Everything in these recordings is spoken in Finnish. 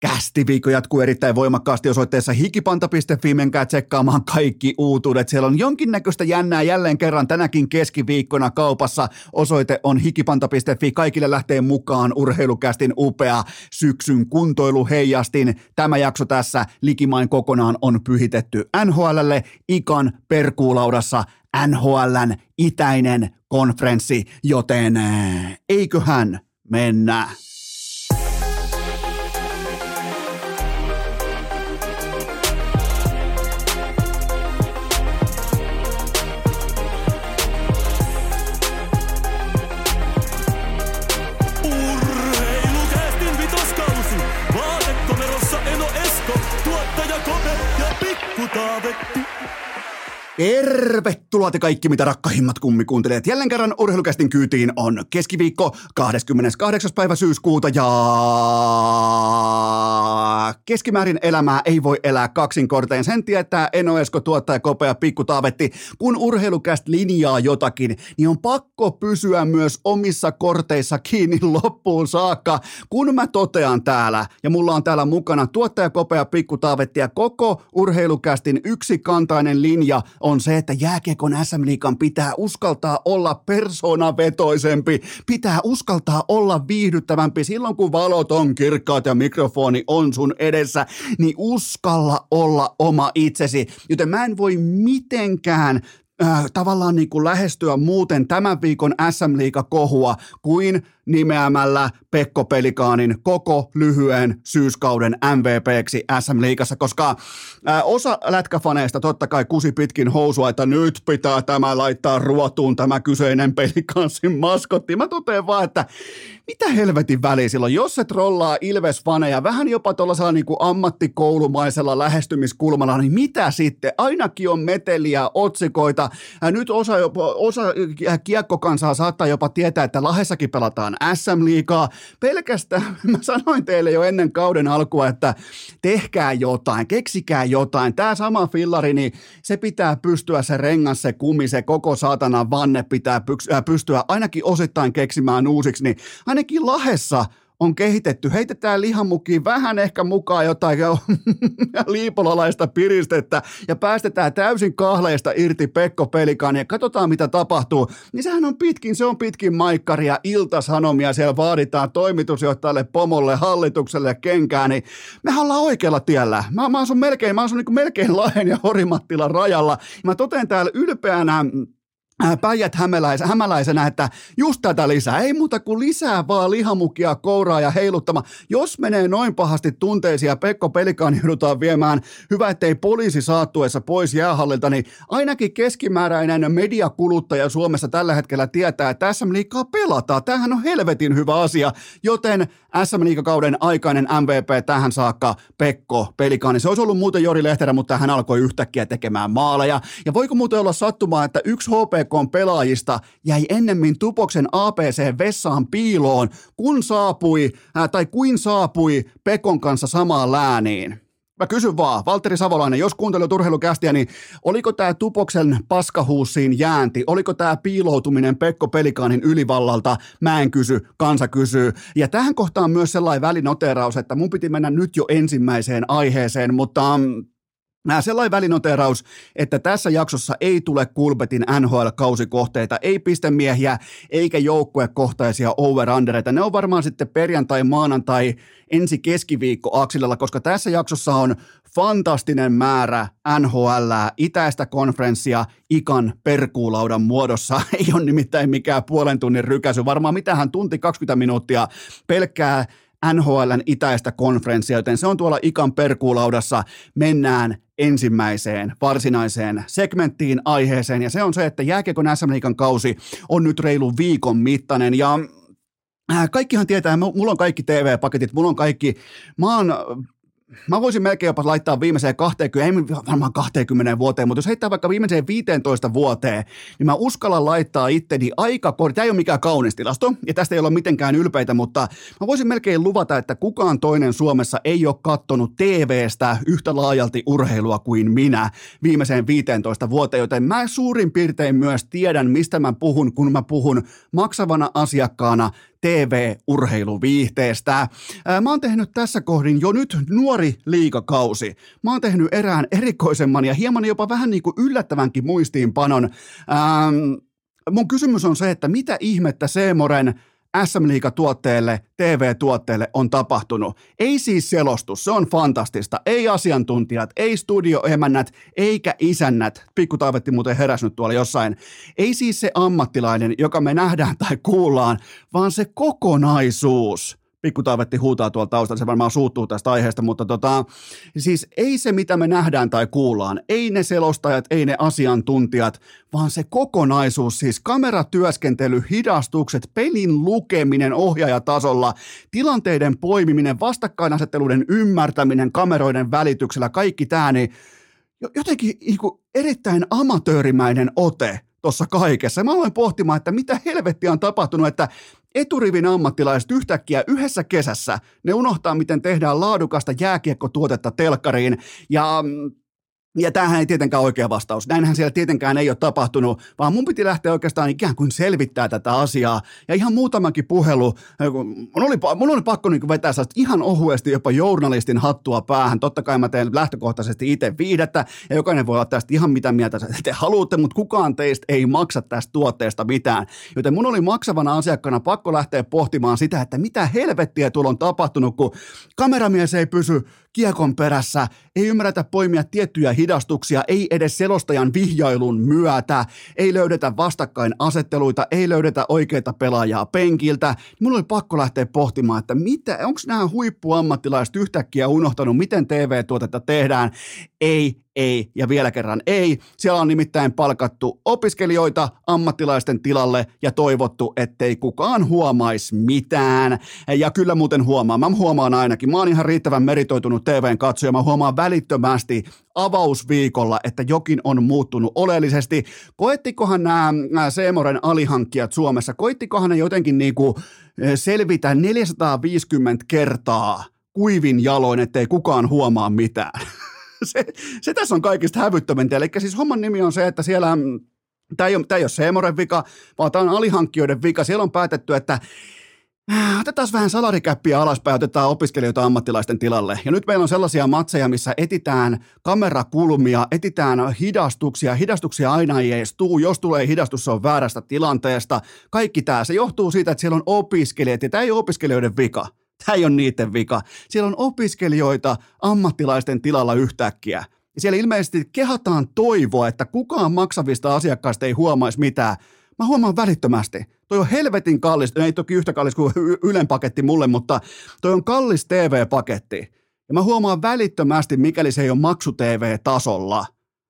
Kästiviikko jatkuu erittäin voimakkaasti osoitteessa hikipanta.fi. Menkää tsekkaamaan kaikki uutuudet. Siellä on jonkinnäköistä jännää jälleen kerran tänäkin keskiviikkona kaupassa. Osoite on hikipanta.fi. Kaikille lähtee mukaan urheilukästin upea syksyn kuntoilu heijastin. Tämä jakso tässä likimain kokonaan on pyhitetty NHLlle ikan perkuulaudassa NHLn itäinen konferenssi, joten eiköhän mennä. Tervetuloa te kaikki, mitä rakkahimmat kummikuuntelijat. Jälleen kerran urheilukästin kyytiin on keskiviikko 28. päivä syyskuuta ja keskimäärin elämää ei voi elää kaksinkorteen. Sen tietää Eno Esko, tuottaja Kopea Pikku Taavetti. Kun urheilukäst linjaa jotakin, niin on pakko pysyä myös omissa korteissa kiinni loppuun saakka. Kun mä totean täällä, ja mulla on täällä mukana tuottaja Kopea Pikku Taavetti ja koko urheilukästin yksikantainen linja on se, että jääkiekon SM Liikan pitää uskaltaa olla persoonavetoisempi, pitää uskaltaa olla viihdyttävämpi silloin, kun valot on kirkkaat ja mikrofoni on sun edessä, niin uskalla olla oma itsesi. Joten mä en voi mitenkään äh, tavallaan niin kuin lähestyä muuten tämän viikon SM Liiga-kohua kuin nimeämällä Pekko Pelikaanin koko lyhyen syyskauden MVPksi SM Liigassa, koska äh, osa lätkäfaneista totta kai kusi pitkin housua, että nyt pitää tämä laittaa ruotuun tämä kyseinen Pelikansin maskotti. Mä totean vaan, että mitä helvetin väliä silloin, jos se trollaa Ilves-faneja vähän jopa tuollaisella niin kuin ammattikoulumaisella lähestymiskulmalla, niin mitä sitten? Ainakin on meteliä, otsikoita. Ja nyt osa, osa kiekkokansaa saattaa jopa tietää, että Lahessakin pelataan SM-liigaa. Pelkästään, mä sanoin teille jo ennen kauden alkua, että tehkää jotain, keksikää jotain. Tämä sama fillari, niin se pitää pystyä se rengas, se kumi, se koko saatana vanne pitää pystyä ainakin osittain keksimään uusiksi, niin ainakin Lahessa on kehitetty. Heitetään lihamukiin vähän ehkä mukaan jotain liipolalaista piristettä ja päästetään täysin kahleista irti Pekko Pelikaan ja katsotaan mitä tapahtuu. Niin sehän on pitkin, se on pitkin maikkaria, iltasanomia, siellä vaaditaan toimitusjohtajalle, pomolle, hallitukselle kenkään, niin me ollaan oikealla tiellä. Mä, mä asun melkein, mä asun niin melkein Lahden ja Horimattilan rajalla. Mä toten täällä ylpeänä Päijät hämäläisenä, hämäläisenä, että just tätä lisää. Ei muuta kuin lisää vaan lihamukia, kouraa ja heiluttama. Jos menee noin pahasti tunteisia, Pekko Pelikaan joudutaan viemään, hyvä ettei poliisi saattuessa pois jäähallilta, niin ainakin keskimääräinen mediakuluttaja Suomessa tällä hetkellä tietää, että SM Liikaa pelataan. Tämähän on helvetin hyvä asia, joten SM Liikakauden aikainen MVP tähän saakka Pekko Pelikaani. Se olisi ollut muuten Jori Lehterä, mutta hän alkoi yhtäkkiä tekemään maaleja. Ja voiko muuten olla sattumaa, että yksi HPK pelaajista jäi ennemmin Tupoksen APC-vessaan piiloon, kun saapui, äh, tai kuin saapui Pekon kanssa samaan lääniin? Mä kysyn vaan, Valtteri Savolainen, jos kuuntelut urheilukästiä, niin oliko tämä Tupoksen paskahuussiin jäänti, oliko tämä piiloutuminen Pekko Pelikaanin ylivallalta, mä en kysy, kansa kysyy. Ja tähän kohtaan myös sellainen välinoteraus, että mun piti mennä nyt jo ensimmäiseen aiheeseen, mutta mm, sellainen välinoteraus, että tässä jaksossa ei tule Kulpetin NHL-kausikohteita, ei pistemiehiä eikä joukkuekohtaisia over-undereita. Ne on varmaan sitten perjantai, maanantai, ensi keskiviikko aksilella, koska tässä jaksossa on fantastinen määrä NHL, itäistä konferenssia ikan perkuulaudan muodossa. Ei ole nimittäin mikään puolen tunnin rykäsy, varmaan mitähän tunti 20 minuuttia pelkkää NHLn itäistä konferenssia, joten se on tuolla ikan perkuulaudassa. Mennään ensimmäiseen varsinaiseen segmenttiin, aiheeseen, ja se on se, että jääkiekon SM kausi on nyt reilu viikon mittainen, ja äh, Kaikkihan tietää, mulla on kaikki TV-paketit, mulla on kaikki, mä oon mä voisin melkein jopa laittaa viimeiseen 20, ei varmaan 20 vuoteen, mutta jos heittää vaikka viimeiseen 15 vuoteen, niin mä uskallan laittaa itteni aika korkealle. Tämä ei ole mikään kaunis tilasto, ja tästä ei ole mitenkään ylpeitä, mutta mä voisin melkein luvata, että kukaan toinen Suomessa ei ole kattonut TVstä yhtä laajalti urheilua kuin minä viimeiseen 15 vuoteen, joten mä suurin piirtein myös tiedän, mistä mä puhun, kun mä puhun maksavana asiakkaana TV-urheiluviihteestä. Mä oon tehnyt tässä kohdin jo nyt nuori liikakausi. Mä oon tehnyt erään erikoisemman ja hieman jopa vähän niin kuin yllättävänkin muistiinpanon. Ähm, mun kysymys on se, että mitä ihmettä Seemoren SM Liiga-tuotteelle, TV-tuotteelle on tapahtunut. Ei siis selostus, se on fantastista. Ei asiantuntijat, ei studioemännät, eikä isännät. Pikku Taavetti muuten heräsnyt tuolla jossain. Ei siis se ammattilainen, joka me nähdään tai kuullaan, vaan se kokonaisuus pikku taavetti huutaa tuolta taustalla, se varmaan suuttuu tästä aiheesta, mutta tota, siis ei se, mitä me nähdään tai kuullaan, ei ne selostajat, ei ne asiantuntijat, vaan se kokonaisuus, siis kameratyöskentely, hidastukset, pelin lukeminen ohjaajatasolla, tilanteiden poimiminen, vastakkainasetteluiden ymmärtäminen kameroiden välityksellä, kaikki tämä, niin jotenkin niin erittäin amatöörimäinen ote tuossa kaikessa. Mä aloin pohtimaan, että mitä helvettiä on tapahtunut, että eturivin ammattilaiset yhtäkkiä yhdessä kesässä, ne unohtaa, miten tehdään laadukasta jääkiekkotuotetta telkkariin. Ja mm, ja tämähän ei tietenkään oikea vastaus. Näinhän siellä tietenkään ei ole tapahtunut, vaan mun piti lähteä oikeastaan ikään kuin selvittää tätä asiaa. Ja ihan muutamankin puhelu, mun oli, mun oli pakko niin vetää ihan ohuesti jopa journalistin hattua päähän. Totta kai mä teen lähtökohtaisesti itse viidettä, ja jokainen voi olla tästä ihan mitä mieltä te haluatte, mutta kukaan teistä ei maksa tästä tuotteesta mitään. Joten mun oli maksavana asiakkaana pakko lähteä pohtimaan sitä, että mitä helvettiä tuolla on tapahtunut, kun kameramies ei pysy kiekon perässä, ei ymmärretä poimia tiettyjä hidastuksia, ei edes selostajan vihjailun myötä, ei löydetä vastakkain asetteluita, ei löydetä oikeita pelaajaa penkiltä. Mulla oli pakko lähteä pohtimaan, että mitä, onko nämä huippuammattilaiset yhtäkkiä unohtanut, miten TV-tuotetta tehdään. Ei, ei ja vielä kerran ei. Siellä on nimittäin palkattu opiskelijoita ammattilaisten tilalle ja toivottu, ettei kukaan huomaisi mitään. Ja kyllä muuten huomaa, mä huomaan ainakin. Mä oon ihan riittävän meritoitunut TVn katsoja. Mä huomaan välittömästi avausviikolla, että jokin on muuttunut oleellisesti. Koettikohan nämä, nämä Seemoren alihankkijat Suomessa, koittikohan ne jotenkin niinku eh, selvitä 450 kertaa kuivin jaloin, ettei kukaan huomaa mitään. se, se tässä on kaikista hävyttömintä. Eli siis homman nimi on se, että siellä, mm, tämä ei ole, ei ole Seemoren vika, vaan tämä on alihankkijoiden vika. Siellä on päätetty, että äh, Otetaan vähän salarikäppiä alaspäin, otetaan opiskelijoita ammattilaisten tilalle. Ja nyt meillä on sellaisia matseja, missä etitään kamerakulmia, etitään hidastuksia. Hidastuksia aina ei edes tuu. Jos tulee hidastus, se on väärästä tilanteesta. Kaikki tämä, se johtuu siitä, että siellä on opiskelijat, ja tämä ei ole opiskelijoiden vika. Tämä ei ole niiden vika. Siellä on opiskelijoita ammattilaisten tilalla yhtäkkiä. Ja siellä ilmeisesti kehataan toivoa, että kukaan maksavista asiakkaista ei huomaisi mitään. Mä huomaan välittömästi. Toi on helvetin kallis, ei toki yhtä kallis kuin Ylen paketti mulle, mutta toi on kallis TV-paketti. Ja mä huomaan välittömästi, mikäli se ei ole maksu TV-tasolla.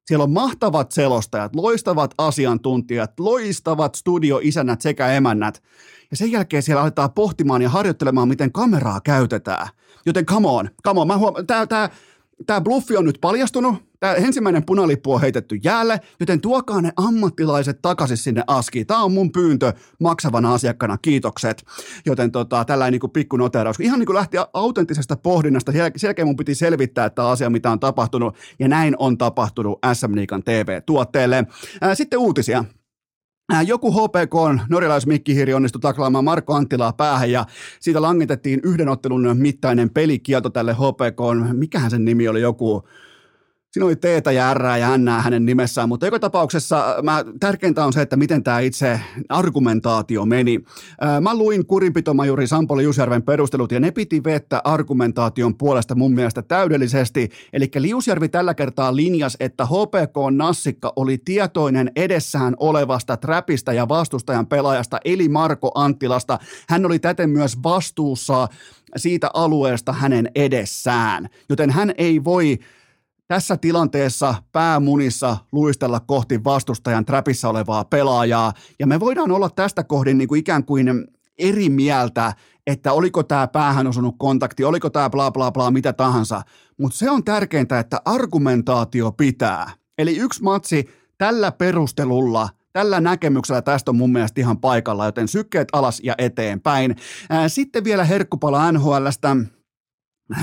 Siellä on mahtavat selostajat, loistavat asiantuntijat, loistavat studioisänät sekä emännät. Ja sen jälkeen siellä aletaan pohtimaan ja harjoittelemaan, miten kameraa käytetään. Joten come on, come on. Mä huom- tää, tää, tää bluffi on nyt paljastunut. Tämä ensimmäinen punalippu on heitetty jäälle, joten tuokaa ne ammattilaiset takaisin sinne askiin. Tämä on mun pyyntö maksavana asiakkana, kiitokset. Joten tota, tällainen niin pikku noteraus. Ihan niin kuin lähti autenttisesta pohdinnasta, selkeä mun piti selvittää tämä asia, mitä on tapahtunut, ja näin on tapahtunut SM Liikan TV-tuotteelle. Sitten uutisia. Äh, joku HPK on norjalaismikkihiri onnistui taklaamaan Marko Anttilaa päähän ja siitä langitettiin yhden ottelun mittainen pelikielto tälle HPK. Mikähän sen nimi oli joku Siinä oli T ja R ja N hänen nimessään, mutta joka tapauksessa äh, mä, tärkeintä on se, että miten tämä itse argumentaatio meni. Äh, mä luin kurinpitomajuri Sampoli Jusjärven perustelut ja ne piti vettä argumentaation puolesta mun mielestä täydellisesti. Eli Liusjärvi tällä kertaa linjas, että HPK Nassikka oli tietoinen edessään olevasta trapista ja vastustajan pelaajasta eli Marko Anttilasta. Hän oli täten myös vastuussa siitä alueesta hänen edessään, joten hän ei voi tässä tilanteessa päämunissa luistella kohti vastustajan trapissa olevaa pelaajaa, ja me voidaan olla tästä kohdin niin kuin ikään kuin eri mieltä, että oliko tämä päähän osunut kontakti, oliko tämä bla bla bla, mitä tahansa, mutta se on tärkeintä, että argumentaatio pitää. Eli yksi matsi tällä perustelulla Tällä näkemyksellä tästä on mun mielestä ihan paikalla, joten sykkeet alas ja eteenpäin. Sitten vielä herkkupala NHLstä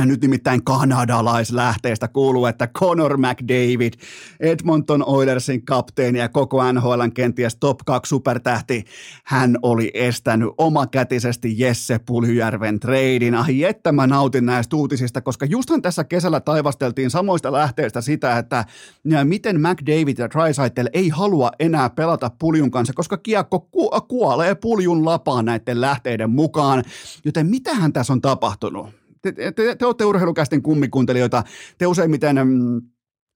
nyt nimittäin kanadalaislähteestä kuuluu, että Conor McDavid, Edmonton Oilersin kapteeni ja koko NHLn kenties top 2 supertähti, hän oli estänyt omakätisesti Jesse Puljujärven treidin. Ai että mä nautin näistä uutisista, koska justhan tässä kesällä taivasteltiin samoista lähteistä sitä, että miten McDavid ja Drysaitel ei halua enää pelata Puljun kanssa, koska kiekko ku- kuolee Puljun lapaan näiden lähteiden mukaan. Joten mitähän tässä on tapahtunut? Te, te, te olette urheilukästen kummikuuntelijoita, te useimmiten mm,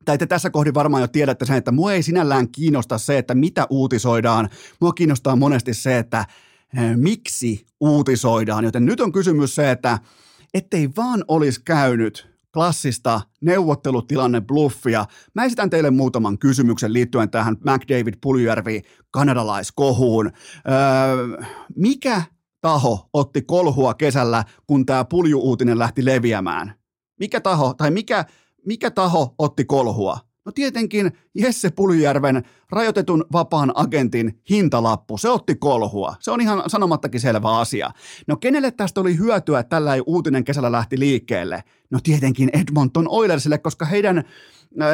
tai te tässä kohdin varmaan jo tiedätte sen, että mua ei sinällään kiinnosta se, että mitä uutisoidaan. Mua kiinnostaa monesti se, että eh, miksi uutisoidaan. Joten nyt on kysymys se, että ettei vaan olisi käynyt klassista neuvottelutilanne bluffia. Mä esitän teille muutaman kysymyksen liittyen tähän McDavid Puljujärvi kanadalaiskohuun. Öö, mikä taho otti kolhua kesällä, kun tämä puljuuutinen lähti leviämään? Mikä taho, tai mikä, mikä taho otti kolhua? No tietenkin Jesse Puljärven rajoitetun vapaan agentin hintalappu, se otti kolhua. Se on ihan sanomattakin selvä asia. No kenelle tästä oli hyötyä, että tällä ei uutinen kesällä lähti liikkeelle? No tietenkin Edmonton Oilersille, koska heidän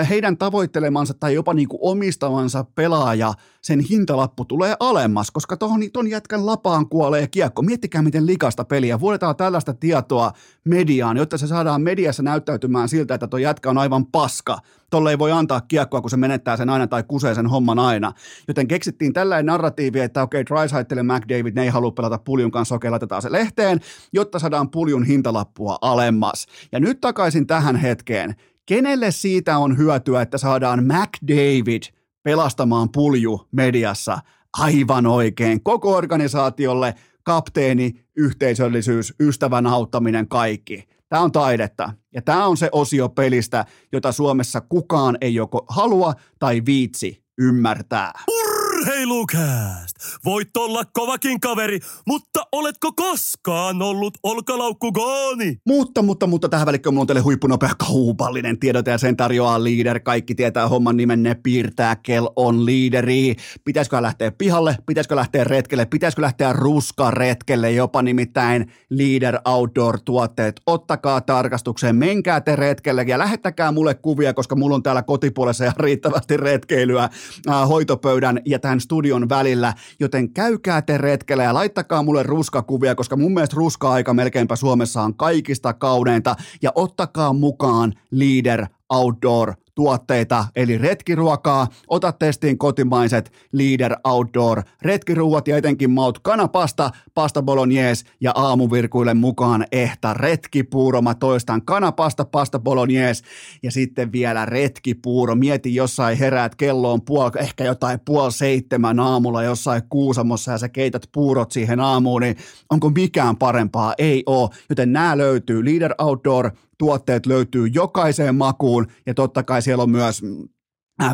heidän tavoittelemansa tai jopa niin kuin omistavansa pelaaja, sen hintalappu tulee alemmas, koska tuohon ton jätkän lapaan kuolee kiekko. Miettikää, miten likasta peliä. Vuodetaan tällaista tietoa mediaan, jotta se saadaan mediassa näyttäytymään siltä, että tuo jätkä on aivan paska. Tolle ei voi antaa kiekkoa, kun se menettää sen aina tai kusee sen homman aina. Joten keksittiin tällainen narratiivi, että okei, okay, Drysaitel McDavid, ne ei halua pelata puljun kanssa, okei, okay, laitetaan se lehteen, jotta saadaan puljun hintalappua alemmas. Ja nyt takaisin tähän hetkeen. Kenelle siitä on hyötyä, että saadaan McDavid pelastamaan pulju mediassa? Aivan oikein. Koko organisaatiolle kapteeni, yhteisöllisyys, ystävän auttaminen, kaikki. Tämä on taidetta. Ja tämä on se osio pelistä, jota Suomessa kukaan ei joko halua tai viitsi ymmärtää. Urheilukääst! Voit olla kovakin kaveri, mutta oletko koskaan ollut olkalaukkugooni? Mutta, mutta, mutta tähän välikköön mulla on teille huippunopea kaupallinen tiedote ja sen tarjoaa Leader. Kaikki tietää homman nimen, ne piirtää, kel on liideri. Pitäisikö lähteä pihalle, pitäisikö lähteä retkelle, pitäisikö lähteä ruskaretkelle, jopa nimittäin Leader Outdoor-tuotteet. Ottakaa tarkastukseen, menkää te retkelle ja lähettäkää mulle kuvia, koska mulla on täällä kotipuolessa ja riittävästi retkeilyä hoitopöydän ja tämän studion välillä, joten käykää te retkellä ja laittakaa mulle ruskakuvia, koska mun mielestä ruska-aika melkeinpä Suomessa on kaikista kauneinta. Ja ottakaa mukaan Leader Outdoor tuotteita, eli retkiruokaa, ota testiin kotimaiset Leader Outdoor retkiruuat ja etenkin maut kanapasta, pasta bolognese ja aamuvirkuille mukaan ehtä retkipuuro. Mä toistan kanapasta, pasta bolognese ja sitten vielä retkipuuro. Mieti jossain heräät, kello on puol, ehkä jotain puol seitsemän aamulla jossain Kuusamossa ja sä keität puurot siihen aamuun, niin onko mikään parempaa? Ei oo, joten nämä löytyy Leader Outdoor tuotteet löytyy jokaiseen makuun. Ja totta kai siellä on myös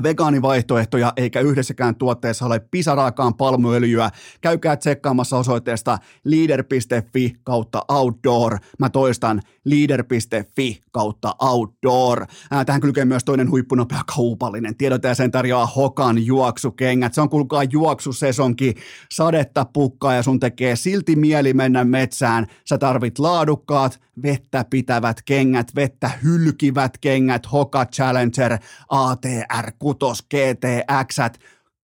vegaanivaihtoehtoja, eikä yhdessäkään tuotteessa ole pisaraakaan palmuöljyä. Käykää tsekkaamassa osoitteesta leader.fi kautta outdoor. Mä toistan leader.fi kautta outdoor. Äh, tähän kylkee myös toinen huippunopea kaupallinen. Tiedot ja sen tarjoaa Hokan juoksukengät. Se on kuulkaa juoksusesonki, sadetta pukkaa ja sun tekee silti mieli mennä metsään. Sä tarvit laadukkaat, vettä pitävät kengät, vettä hylkivät kengät, Hoka Challenger ATR 6 GTX,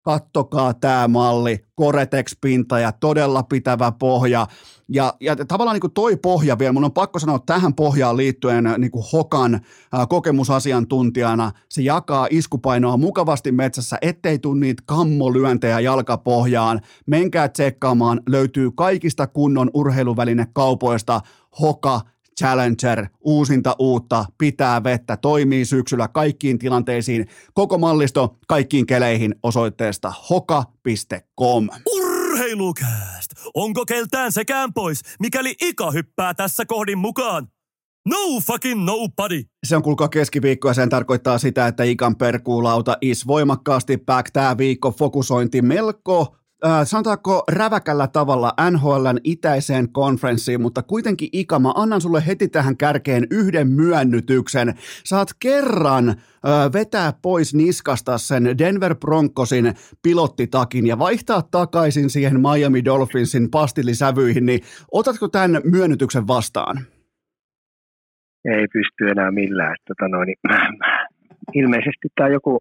kattokaa tämä malli, Coretex-pinta ja todella pitävä pohja. Ja, ja tavallaan niin kuin toi pohja vielä, mun on pakko sanoa tähän pohjaan liittyen niin kuin Hokan ää, kokemusasiantuntijana, se jakaa iskupainoa mukavasti metsässä, ettei tule niitä kammolyöntejä jalkapohjaan. Menkää tsekkaamaan, löytyy kaikista kunnon urheiluvälinekaupoista Hoka Challenger, uusinta uutta, pitää vettä, toimii syksyllä kaikkiin tilanteisiin, koko mallisto kaikkiin keleihin osoitteesta hoka.com. Urheilukääst! Onko keltään sekään pois, mikäli Ika hyppää tässä kohdin mukaan? No fucking nobody! Se on kuulkaa keskiviikko ja sen tarkoittaa sitä, että Ikan perkuulauta is voimakkaasti back. Tämä viikko fokusointi melko äh, sanotaanko räväkällä tavalla NHLn itäiseen konferenssiin, mutta kuitenkin Ika, mä annan sulle heti tähän kärkeen yhden myönnytyksen. Saat kerran äh, vetää pois niskasta sen Denver Broncosin pilottitakin ja vaihtaa takaisin siihen Miami Dolphinsin pastillisävyihin, niin otatko tämän myönnytyksen vastaan? ei pysty enää millään. Tota noin, niin, ilmeisesti tämä joku,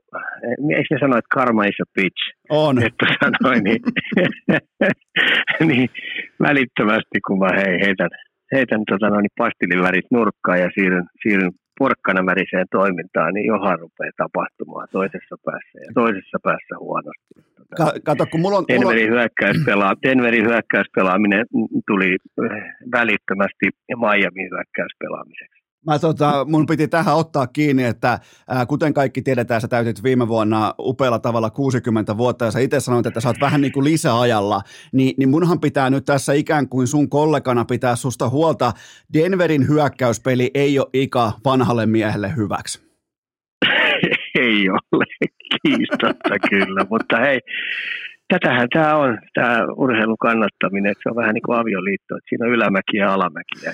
eikö ne sano, että karma is a bitch? On. Että sanoin, niin, niin välittömästi kun mä hei, heitän, heitän tota noin, pastilivärit nurkkaan ja siirryn, siirryn porkkanamäriseen toimintaan, niin johan rupeaa tapahtumaan toisessa päässä ja toisessa päässä huonosti. Ka- kato, kun mulla on... Denverin, hyökkäyspela- Denverin hyökkäyspelaaminen tuli välittömästi Miamin hyökkäyspelaamiseksi. Mä tota, mun piti tähän ottaa kiinni, että ää, kuten kaikki tiedetään, sä täytit viime vuonna upealla tavalla 60 vuotta ja sä itse sanoit, että sä oot vähän niin kuin lisäajalla, niin, niin munhan pitää nyt tässä ikään kuin sun kollegana pitää susta huolta. Denverin hyökkäyspeli ei ole ika vanhalle miehelle hyväksi. ei ole, kiistatta kyllä, mutta hei, tätähän tämä on, tämä urheilun kannattaminen, että se on vähän niin kuin avioliitto, että siinä on ylämäki ja alamäki. Ja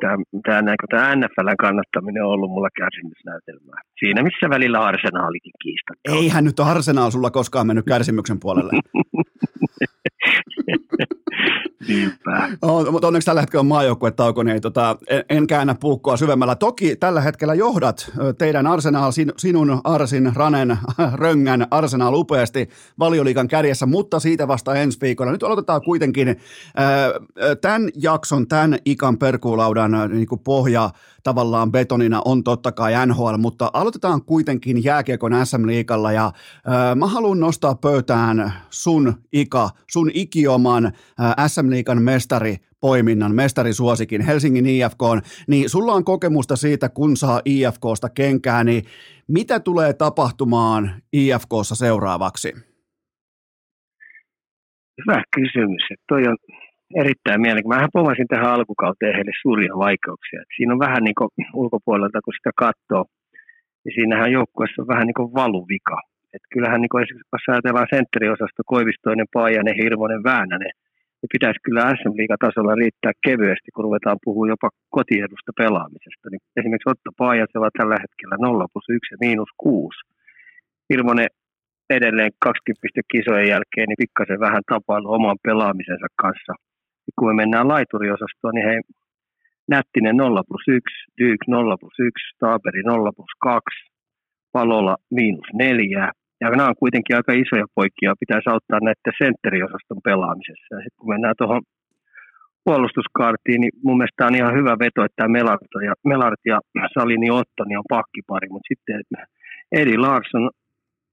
tämä, tämä, tämä NFLn kannattaminen on ollut mulla kärsimysnäytelmää. Siinä missä välillä arsenaalikin kiistatta. Eihän nyt arsenaal sulla koskaan mennyt kärsimyksen puolelle. Niinpä. Oh, mutta onneksi tällä hetkellä on maajoukkuetauko, niin tota, en, en käännä puukkoa syvemmällä. Toki tällä hetkellä johdat teidän Arsenal, sin, sinun Arsin, Ranen, Röngän Arsenal upeasti valioliikan kärjessä, mutta siitä vasta ensi viikolla. Nyt aloitetaan kuitenkin äh, tämän jakson, tämän ikan perkuulaudan niin pohja tavallaan betonina on totta kai NHL, mutta aloitetaan kuitenkin jääkiekon SM-liikalla ja äh, mä haluan nostaa pöytään sun ika, sun ikioman äh, SM-liikan mestari poiminnan, mestarisuosikin Helsingin IFK, niin sulla on kokemusta siitä, kun saa IFKsta kenkää, niin mitä tulee tapahtumaan IFKssa seuraavaksi? Hyvä kysymys. Toi on erittäin mielenkiintoinen. Mähän pomasin tähän alkukauteen heille suuria vaikeuksia. Et siinä on vähän niin kuin ulkopuolelta, kun sitä katsoo, niin siinähän joukkueessa on vähän niin kuin valuvika. Et kyllähän niin kuin esimerkiksi, jos ajatellaan sentteriosasto, Koivistoinen, Paajanen, Hirvonen, Väänänen, niin pitäisi kyllä SM tasolla riittää kevyesti, kun ruvetaan puhua jopa kotiedusta pelaamisesta. Niin esimerkiksi Otto Paajasella tällä hetkellä 0 plus 1 ja miinus 6. Hirvonen edelleen 20 kisojen jälkeen niin pikkasen vähän tapailu oman pelaamisensa kanssa – kun me mennään laituriosastoon, niin hei, Nättinen 0 plus 1, Dyk 0 plus 1, Taaperi 0 plus 2, Palola miinus 4. Ja nämä on kuitenkin aika isoja poikia, pitäisi auttaa näiden sentteriosaston pelaamisessa. Ja sitten kun mennään tuohon puolustuskaartiin, niin mun mielestä on ihan hyvä veto, että Melart ja, Melart ja Salini Ottoni on pakkipari, mutta sitten Edi Larsson,